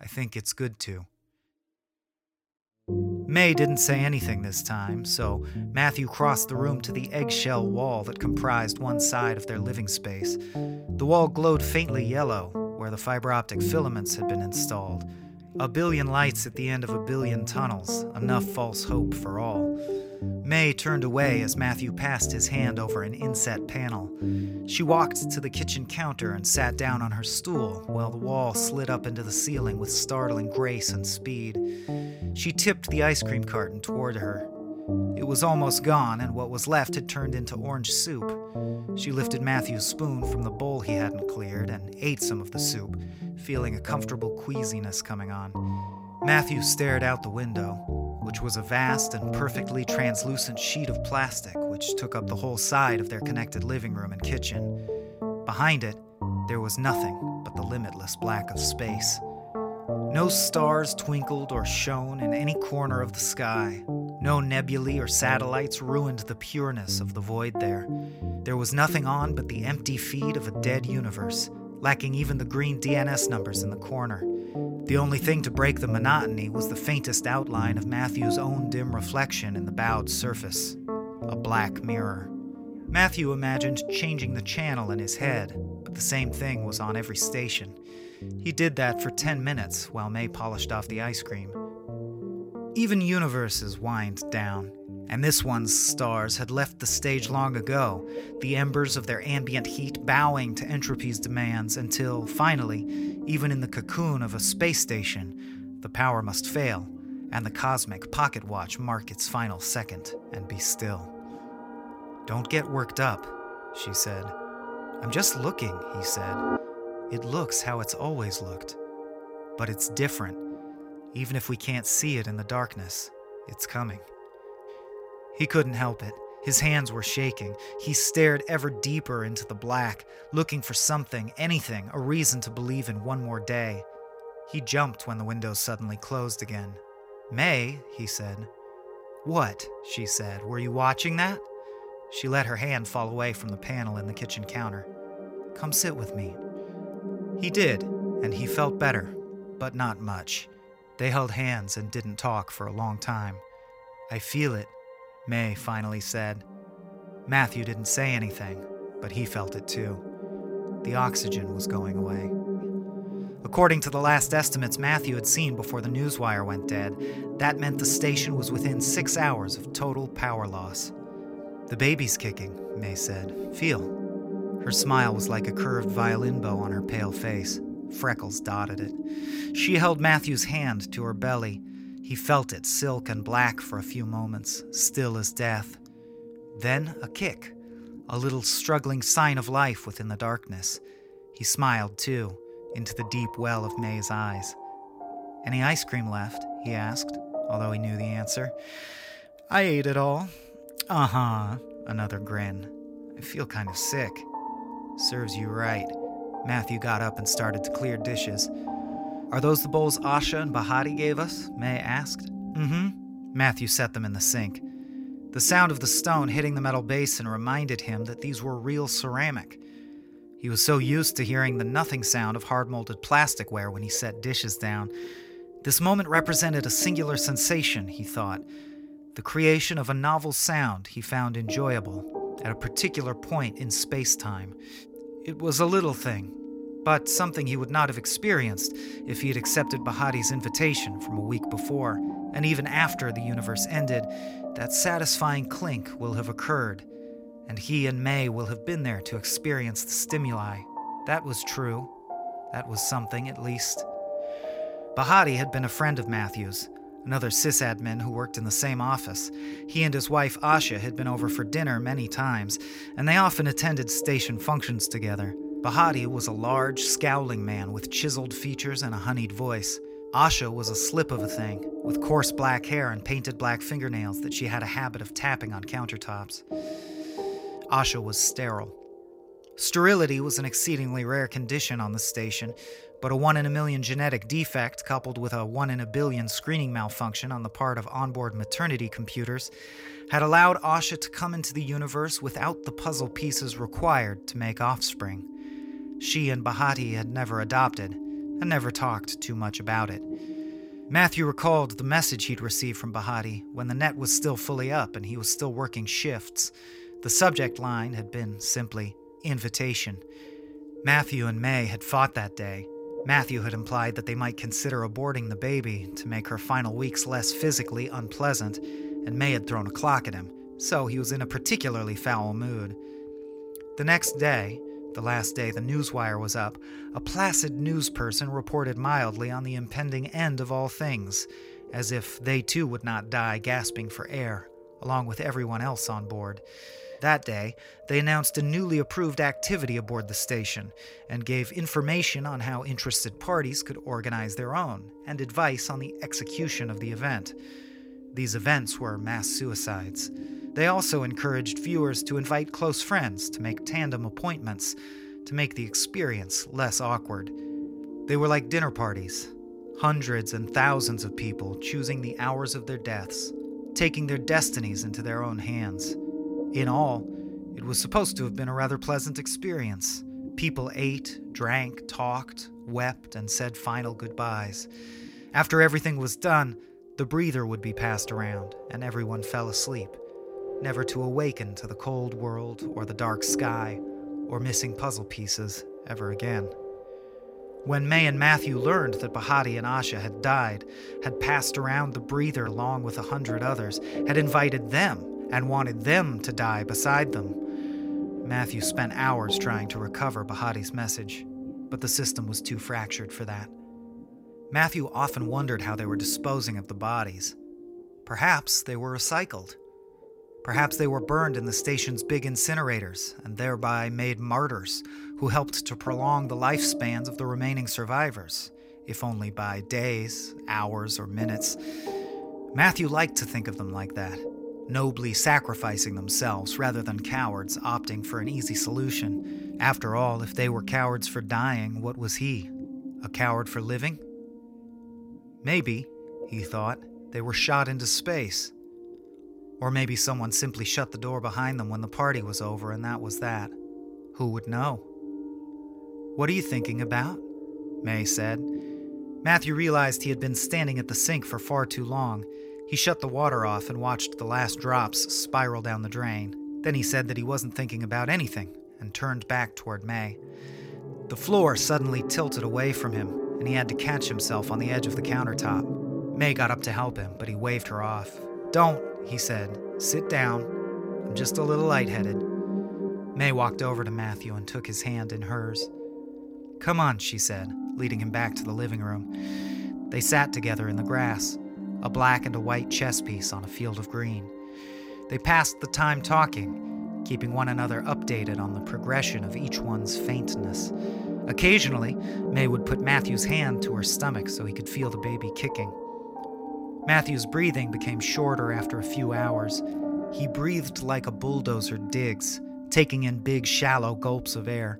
I think it's good to. May didn't say anything this time, so Matthew crossed the room to the eggshell wall that comprised one side of their living space. The wall glowed faintly yellow, where the fiber optic filaments had been installed. A billion lights at the end of a billion tunnels, enough false hope for all. May turned away as Matthew passed his hand over an inset panel. She walked to the kitchen counter and sat down on her stool while the wall slid up into the ceiling with startling grace and speed. She tipped the ice cream carton toward her. It was almost gone, and what was left had turned into orange soup. She lifted Matthew's spoon from the bowl he hadn't cleared and ate some of the soup, feeling a comfortable queasiness coming on. Matthew stared out the window which was a vast and perfectly translucent sheet of plastic which took up the whole side of their connected living room and kitchen. Behind it, there was nothing but the limitless black of space. No stars twinkled or shone in any corner of the sky. No nebulae or satellites ruined the pureness of the void there. There was nothing on but the empty feed of a dead universe, lacking even the green DNS numbers in the corner. The only thing to break the monotony was the faintest outline of Matthew's own dim reflection in the bowed surface a black mirror. Matthew imagined changing the channel in his head, but the same thing was on every station. He did that for 10 minutes while May polished off the ice cream. Even universes wind down, and this one's stars had left the stage long ago, the embers of their ambient heat bowing to entropy's demands until, finally, even in the cocoon of a space station, the power must fail, and the cosmic pocket watch mark its final second and be still. Don't get worked up, she said. I'm just looking, he said. It looks how it's always looked. But it's different. Even if we can't see it in the darkness, it's coming. He couldn't help it. His hands were shaking. He stared ever deeper into the black, looking for something, anything, a reason to believe in one more day. He jumped when the window suddenly closed again. May, he said. What? she said. Were you watching that? She let her hand fall away from the panel in the kitchen counter. Come sit with me. He did, and he felt better, but not much. They held hands and didn't talk for a long time. I feel it, May finally said. Matthew didn't say anything, but he felt it too. The oxygen was going away. According to the last estimates Matthew had seen before the newswire went dead, that meant the station was within six hours of total power loss. The baby's kicking, May said. Feel. Her smile was like a curved violin bow on her pale face. Freckles dotted it. She held Matthew's hand to her belly. He felt it, silk and black, for a few moments, still as death. Then a kick, a little struggling sign of life within the darkness. He smiled, too, into the deep well of May's eyes. Any ice cream left? he asked, although he knew the answer. I ate it all. Uh huh, another grin. I feel kind of sick. Serves you right. Matthew got up and started to clear dishes. Are those the bowls Asha and Bahati gave us? May asked. Mm hmm. Matthew set them in the sink. The sound of the stone hitting the metal basin reminded him that these were real ceramic. He was so used to hearing the nothing sound of hard molded plasticware when he set dishes down. This moment represented a singular sensation, he thought. The creation of a novel sound he found enjoyable at a particular point in space time. It was a little thing, but something he would not have experienced if he had accepted Bahati's invitation from a week before. And even after the universe ended, that satisfying clink will have occurred, and he and May will have been there to experience the stimuli. That was true. That was something, at least. Bahati had been a friend of Matthew's, another sysadmin who worked in the same office. He and his wife Asha had been over for dinner many times, and they often attended station functions together. Bahati was a large, scowling man with chiseled features and a honeyed voice. Asha was a slip of a thing, with coarse black hair and painted black fingernails that she had a habit of tapping on countertops. Asha was sterile. Sterility was an exceedingly rare condition on the station, but a 1 in a million genetic defect coupled with a 1 in a billion screening malfunction on the part of onboard maternity computers had allowed Asha to come into the universe without the puzzle pieces required to make offspring. She and Bahati had never adopted, and never talked too much about it. Matthew recalled the message he'd received from Bahati when the net was still fully up and he was still working shifts. The subject line had been simply invitation. Matthew and May had fought that day, Matthew had implied that they might consider aborting the baby to make her final weeks less physically unpleasant, and May had thrown a clock at him, so he was in a particularly foul mood. The next day, the last day the newswire was up, a placid news person reported mildly on the impending end of all things, as if they too would not die gasping for air, along with everyone else on board. That day, they announced a newly approved activity aboard the station and gave information on how interested parties could organize their own and advice on the execution of the event. These events were mass suicides. They also encouraged viewers to invite close friends to make tandem appointments to make the experience less awkward. They were like dinner parties, hundreds and thousands of people choosing the hours of their deaths, taking their destinies into their own hands. In all, it was supposed to have been a rather pleasant experience. People ate, drank, talked, wept, and said final goodbyes. After everything was done, the breather would be passed around, and everyone fell asleep, never to awaken to the cold world or the dark sky or missing puzzle pieces ever again. When May and Matthew learned that Bahati and Asha had died, had passed around the breather along with a hundred others, had invited them and wanted them to die beside them, Matthew spent hours trying to recover Bahati's message, but the system was too fractured for that. Matthew often wondered how they were disposing of the bodies. Perhaps they were recycled. Perhaps they were burned in the station's big incinerators and thereby made martyrs who helped to prolong the lifespans of the remaining survivors, if only by days, hours, or minutes. Matthew liked to think of them like that, nobly sacrificing themselves rather than cowards opting for an easy solution. After all, if they were cowards for dying, what was he? A coward for living? Maybe, he thought, they were shot into space. Or maybe someone simply shut the door behind them when the party was over and that was that. Who would know? What are you thinking about? May said. Matthew realized he had been standing at the sink for far too long. He shut the water off and watched the last drops spiral down the drain. Then he said that he wasn't thinking about anything and turned back toward May. The floor suddenly tilted away from him, and he had to catch himself on the edge of the countertop. May got up to help him, but he waved her off. Don't, he said. Sit down. I'm just a little lightheaded. May walked over to Matthew and took his hand in hers. Come on, she said, leading him back to the living room. They sat together in the grass, a black and a white chess piece on a field of green. They passed the time talking, keeping one another updated on the progression of each one's faintness. Occasionally, May would put Matthew's hand to her stomach so he could feel the baby kicking. Matthew's breathing became shorter after a few hours. He breathed like a bulldozer digs, taking in big, shallow gulps of air.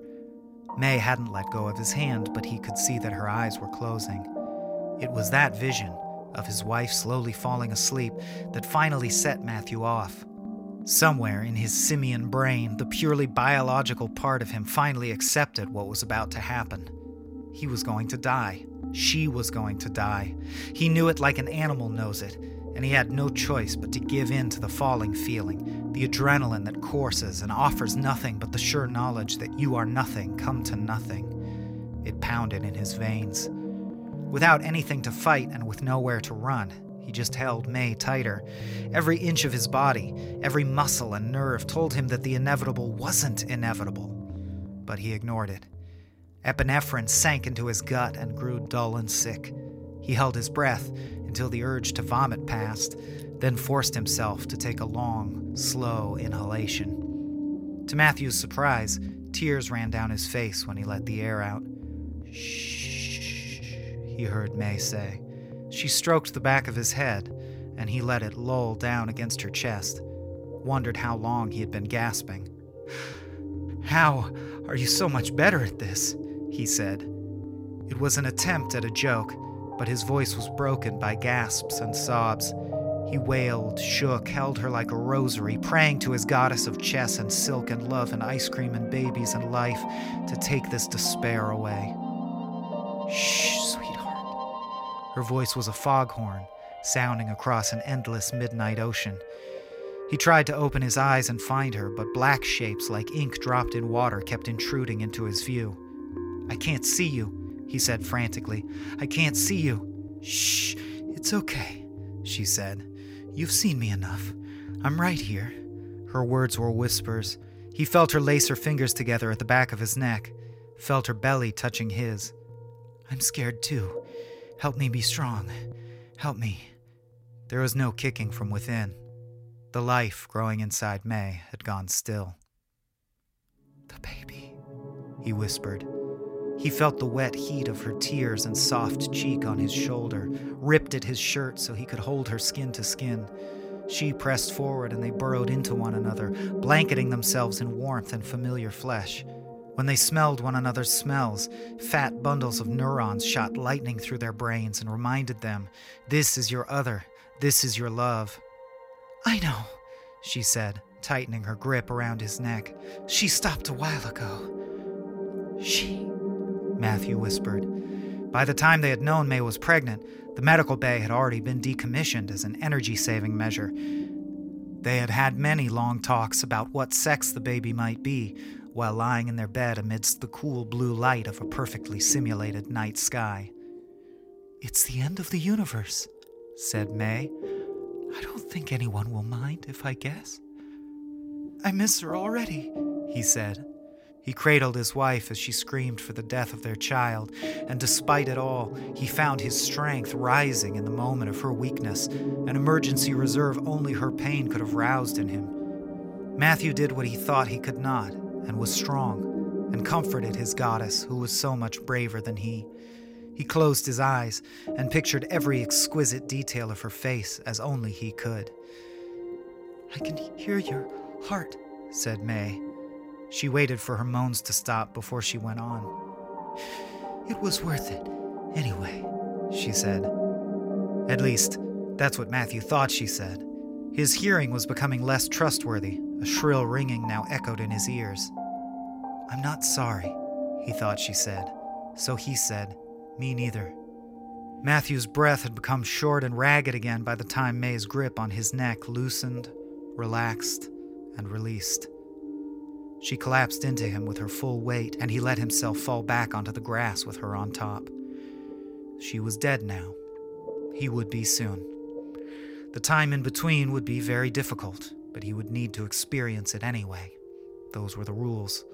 May hadn't let go of his hand, but he could see that her eyes were closing. It was that vision of his wife slowly falling asleep that finally set Matthew off. Somewhere in his simian brain, the purely biological part of him finally accepted what was about to happen. He was going to die. She was going to die. He knew it like an animal knows it, and he had no choice but to give in to the falling feeling, the adrenaline that courses and offers nothing but the sure knowledge that you are nothing come to nothing. It pounded in his veins. Without anything to fight and with nowhere to run, he just held May tighter. Every inch of his body, every muscle and nerve told him that the inevitable wasn't inevitable. But he ignored it. Epinephrine sank into his gut and grew dull and sick. He held his breath until the urge to vomit passed, then forced himself to take a long, slow inhalation. To Matthew's surprise, tears ran down his face when he let the air out. Shh, he heard May say. She stroked the back of his head, and he let it loll down against her chest, wondered how long he had been gasping. How are you so much better at this? He said. It was an attempt at a joke, but his voice was broken by gasps and sobs. He wailed, shook, held her like a rosary, praying to his goddess of chess and silk and love and ice cream and babies and life to take this despair away. Shh, sweetheart. Her voice was a foghorn, sounding across an endless midnight ocean. He tried to open his eyes and find her, but black shapes like ink dropped in water kept intruding into his view. I can't see you, he said frantically. I can't see you. Shh, it's okay, she said. You've seen me enough. I'm right here. Her words were whispers. He felt her lace her fingers together at the back of his neck, felt her belly touching his. I'm scared too. Help me be strong. Help me. There was no kicking from within. The life growing inside May had gone still. The baby, he whispered. He felt the wet heat of her tears and soft cheek on his shoulder, ripped at his shirt so he could hold her skin to skin. She pressed forward and they burrowed into one another, blanketing themselves in warmth and familiar flesh. When they smelled one another's smells, fat bundles of neurons shot lightning through their brains and reminded them this is your other, this is your love. I know, she said, tightening her grip around his neck. She stopped a while ago. She. Matthew whispered. By the time they had known May was pregnant, the medical bay had already been decommissioned as an energy saving measure. They had had many long talks about what sex the baby might be, while lying in their bed amidst the cool blue light of a perfectly simulated night sky. It's the end of the universe, said May. I don't think anyone will mind if I guess. I miss her already, he said. He cradled his wife as she screamed for the death of their child, and despite it all, he found his strength rising in the moment of her weakness, an emergency reserve only her pain could have roused in him. Matthew did what he thought he could not, and was strong, and comforted his goddess, who was so much braver than he. He closed his eyes and pictured every exquisite detail of her face as only he could. I can hear your heart, said May. She waited for her moans to stop before she went on. It was worth it, anyway, she said. At least, that's what Matthew thought she said. His hearing was becoming less trustworthy, a shrill ringing now echoed in his ears. I'm not sorry, he thought she said. So he said, Me neither. Matthew's breath had become short and ragged again by the time May's grip on his neck loosened, relaxed, and released. She collapsed into him with her full weight, and he let himself fall back onto the grass with her on top. She was dead now. He would be soon. The time in between would be very difficult, but he would need to experience it anyway. Those were the rules.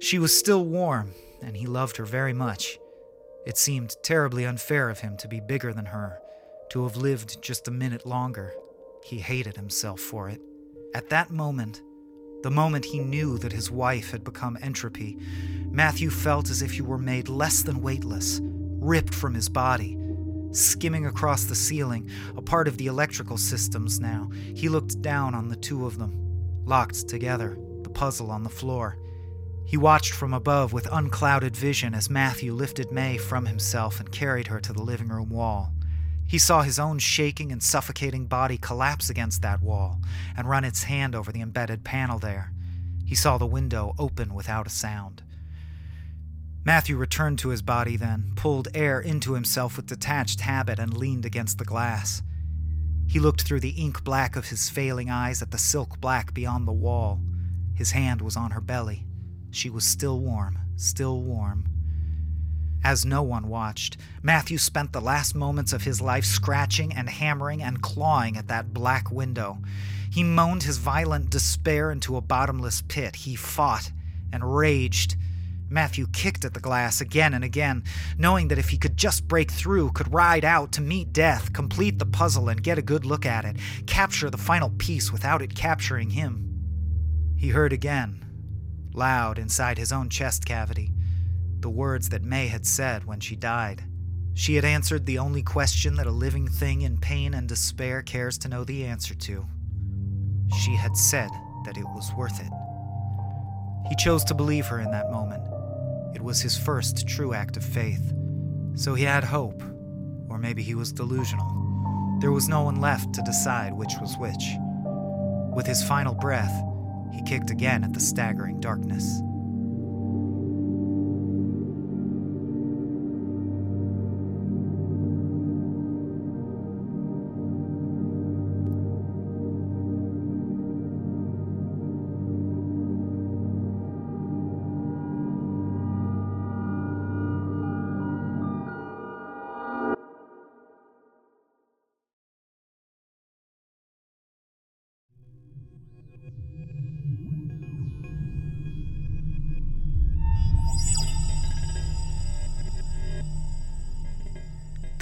She was still warm, and he loved her very much. It seemed terribly unfair of him to be bigger than her, to have lived just a minute longer. He hated himself for it. At that moment, the moment he knew that his wife had become entropy, Matthew felt as if he were made less than weightless, ripped from his body. Skimming across the ceiling, a part of the electrical systems now, he looked down on the two of them, locked together, the puzzle on the floor. He watched from above with unclouded vision as Matthew lifted May from himself and carried her to the living room wall. He saw his own shaking and suffocating body collapse against that wall and run its hand over the embedded panel there. He saw the window open without a sound. Matthew returned to his body then, pulled air into himself with detached habit, and leaned against the glass. He looked through the ink black of his failing eyes at the silk black beyond the wall. His hand was on her belly. She was still warm, still warm. As no one watched, Matthew spent the last moments of his life scratching and hammering and clawing at that black window. He moaned his violent despair into a bottomless pit. He fought and raged. Matthew kicked at the glass again and again, knowing that if he could just break through, could ride out to meet death, complete the puzzle, and get a good look at it, capture the final piece without it capturing him. He heard again, loud inside his own chest cavity the words that May had said when she died. She had answered the only question that a living thing in pain and despair cares to know the answer to. She had said that it was worth it. He chose to believe her in that moment. It was his first true act of faith. So he had hope, or maybe he was delusional. There was no one left to decide which was which. With his final breath, he kicked again at the staggering darkness.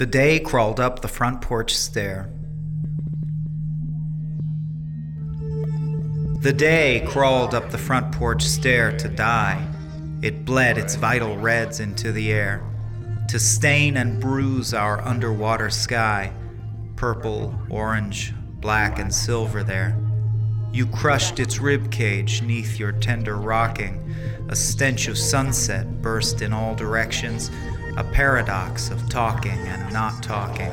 The day crawled up the front porch stair. The day crawled up the front porch stair to die. It bled its vital reds into the air, to stain and bruise our underwater sky, purple, orange, black, and silver there. You crushed its rib cage neath your tender rocking. A stench of sunset burst in all directions, a paradox of talking and not talking.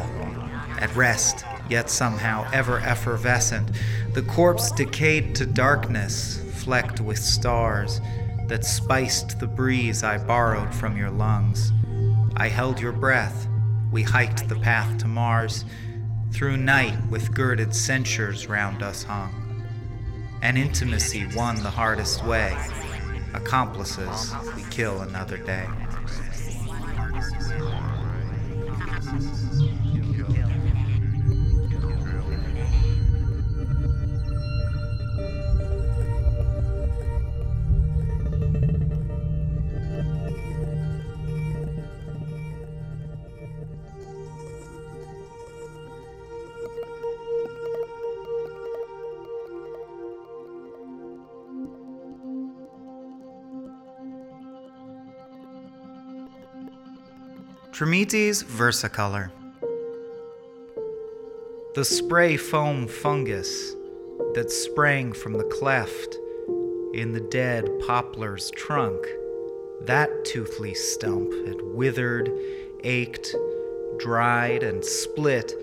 At rest, yet somehow ever effervescent, the corpse decayed to darkness, flecked with stars that spiced the breeze I borrowed from your lungs. I held your breath. We hiked the path to Mars, through night with girded censures round us hung. And intimacy won the hardest way. Accomplices we kill another day. Yes. Trametes versicolor. The spray foam fungus that sprang from the cleft in the dead poplar's trunk, that toothly stump had withered, ached, dried, and split,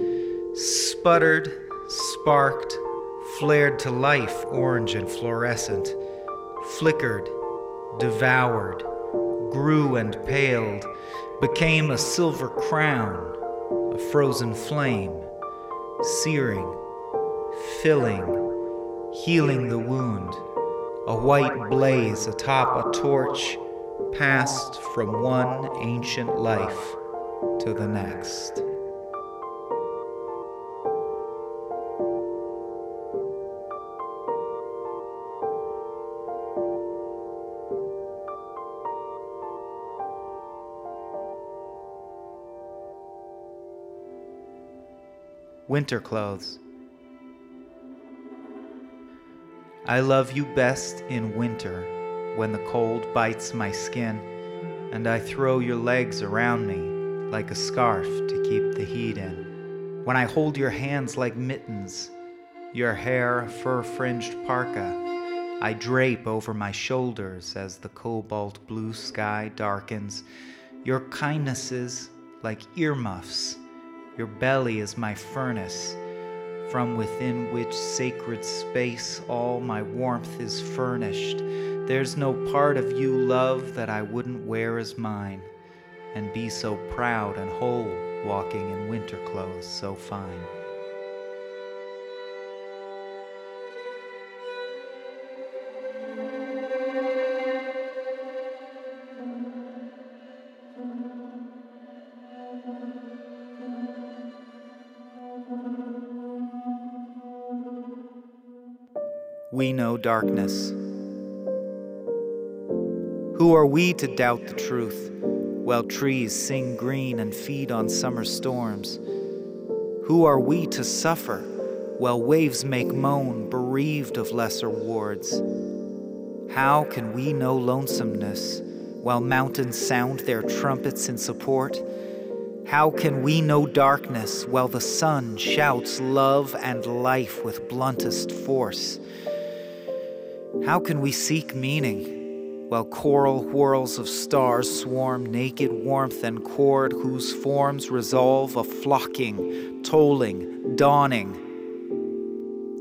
sputtered, sparked, flared to life, orange and fluorescent, flickered, devoured, grew and paled became a silver crown, a frozen flame, searing, filling, healing the wound, a white blaze atop a torch passed from one ancient life to the next. Winter clothes. I love you best in winter when the cold bites my skin and I throw your legs around me like a scarf to keep the heat in. When I hold your hands like mittens, your hair a fur fringed parka, I drape over my shoulders as the cobalt blue sky darkens. Your kindnesses like earmuffs your belly is my furnace, from within which sacred space all my warmth is furnished. There's no part of you, love, that I wouldn't wear as mine, and be so proud and whole walking in winter clothes so fine. We know darkness. Who are we to doubt the truth while trees sing green and feed on summer storms? Who are we to suffer while waves make moan, bereaved of lesser wards? How can we know lonesomeness while mountains sound their trumpets in support? How can we know darkness while the sun shouts love and life with bluntest force? How can we seek meaning while choral whirls of stars swarm naked warmth and chord whose forms resolve a flocking, tolling, dawning?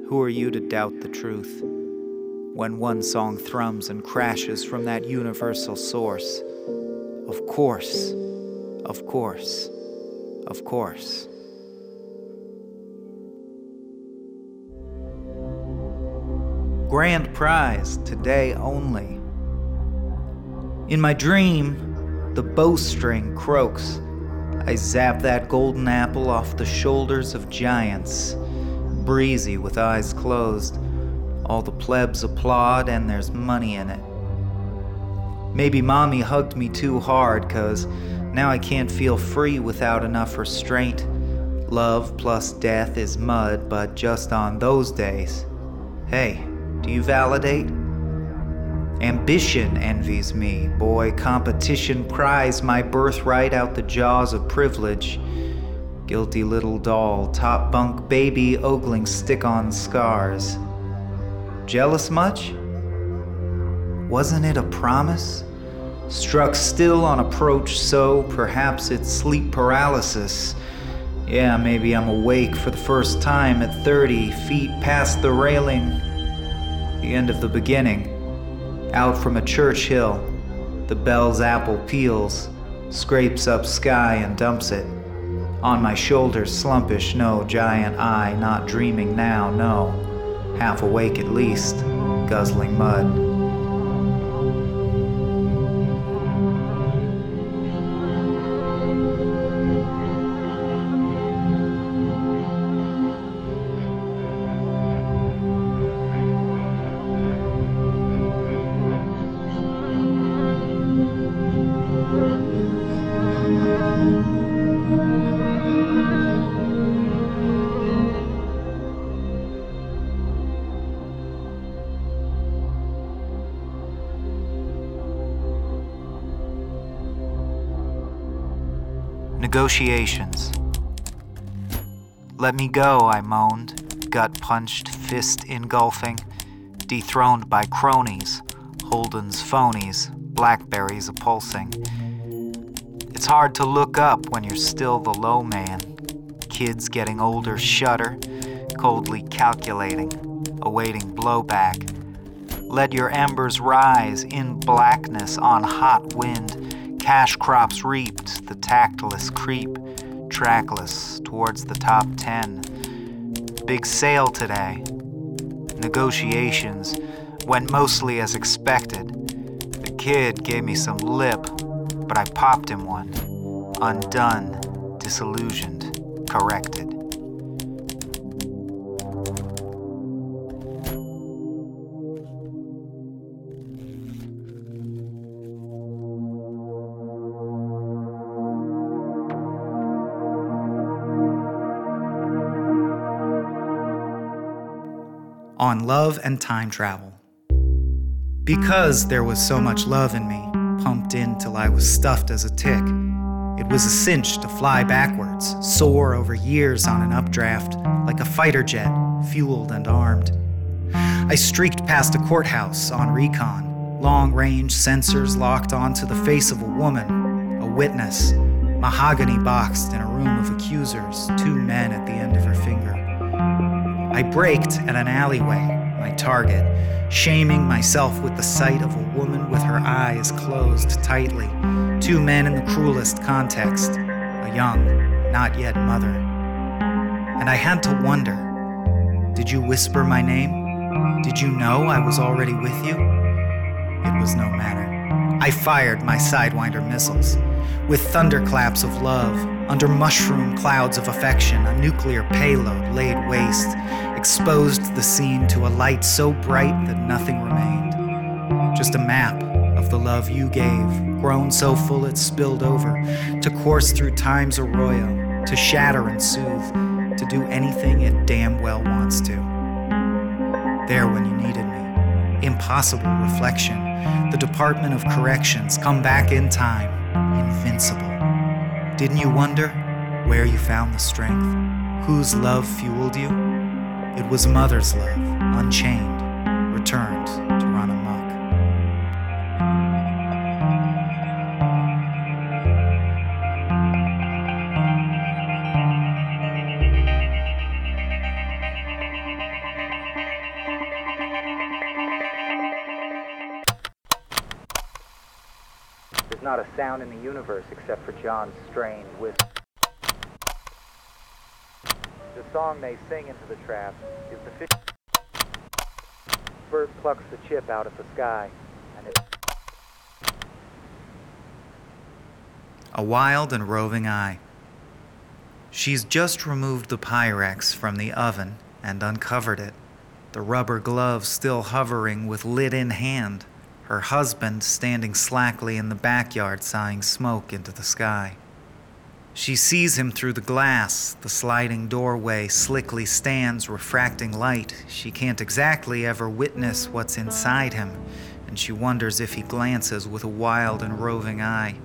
Who are you to doubt the truth when one song thrums and crashes from that universal source? Of course, of course, of course. Grand prize today only. In my dream, the bowstring croaks. I zap that golden apple off the shoulders of giants, breezy with eyes closed. All the plebs applaud, and there's money in it. Maybe mommy hugged me too hard, cause now I can't feel free without enough restraint. Love plus death is mud, but just on those days. Hey, do you validate? Ambition envies me. Boy, competition cries my birthright out the jaws of privilege. Guilty little doll, top bunk baby, ogling stick on scars. Jealous much? Wasn't it a promise? Struck still on approach, so perhaps it's sleep paralysis. Yeah, maybe I'm awake for the first time at 30 feet past the railing the end of the beginning. Out from a church hill, the bell's apple peels, scrapes up sky and dumps it. On my shoulders, slumpish, no giant eye, not dreaming now, no. Half awake at least, guzzling mud. Negotiations. Let me go, I moaned, gut punched, fist engulfing, dethroned by cronies, Holden's phonies, blackberries a pulsing. It's hard to look up when you're still the low man. Kids getting older shudder, coldly calculating, awaiting blowback. Let your embers rise in blackness on hot wind. Cash crops reaped, the tactless creep, trackless towards the top ten. Big sale today. Negotiations went mostly as expected. The kid gave me some lip, but I popped him one. Undone, disillusioned, corrected. On love and time travel. Because there was so much love in me, pumped in till I was stuffed as a tick, it was a cinch to fly backwards, soar over years on an updraft, like a fighter jet, fueled and armed. I streaked past a courthouse on recon, long range sensors locked onto the face of a woman, a witness, mahogany boxed in a room of accusers, two men at the end of her finger. I braked at an alleyway, my target, shaming myself with the sight of a woman with her eyes closed tightly, two men in the cruelest context, a young, not yet mother. And I had to wonder did you whisper my name? Did you know I was already with you? It was no matter. I fired my Sidewinder missiles. With thunderclaps of love, under mushroom clouds of affection, a nuclear payload laid waste, exposed the scene to a light so bright that nothing remained. Just a map of the love you gave, grown so full it spilled over, to course through time's arroyo, to shatter and soothe, to do anything it damn well wants to. There when you needed me. Impossible reflection. The Department of Corrections come back in time, invincible. Didn't you wonder where you found the strength? Whose love fueled you? It was Mother's love, unchained, returned sound in the universe except for John's strained whistle. The song they sing into the trap is the fish. Bird plucks the chip out of the sky, and it. A wild and roving eye. She's just removed the Pyrex from the oven and uncovered it, the rubber glove still hovering with lid in hand, her husband standing slackly in the backyard sighing smoke into the sky. She sees him through the glass. The sliding doorway slickly stands, refracting light. She can't exactly ever witness what's inside him, and she wonders if he glances with a wild and roving eye.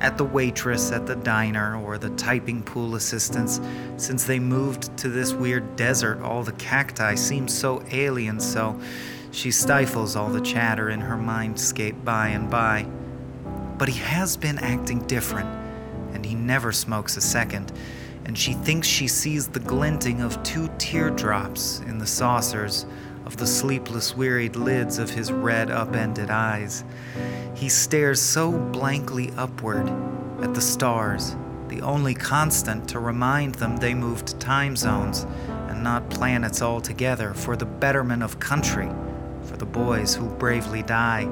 At the waitress at the diner or the typing pool assistants, since they moved to this weird desert, all the cacti seem so alien, so she stifles all the chatter in her mindscape by and by. But he has been acting different and he never smokes a second, and she thinks she sees the glinting of two teardrops in the saucers of the sleepless, wearied lids of his red, upended eyes. He stares so blankly upward at the stars, the only constant to remind them they moved time zones and not planets altogether for the betterment of country, the boys who bravely die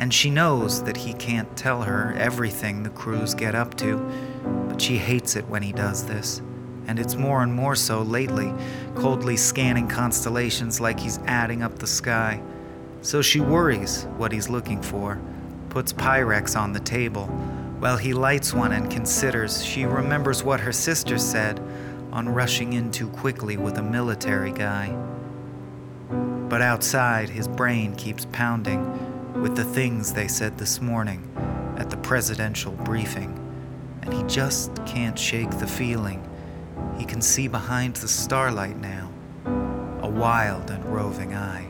and she knows that he can't tell her everything the crews get up to, but she hates it when he does this. And it's more and more so lately, coldly scanning constellations like he's adding up the sky. So she worries what he's looking for, puts Pyrex on the table. While he lights one and considers, she remembers what her sister said on rushing in too quickly with a military guy. But outside, his brain keeps pounding with the things they said this morning at the presidential briefing. and he just can't shake the feeling. He can see behind the starlight now, a wild and roving eye.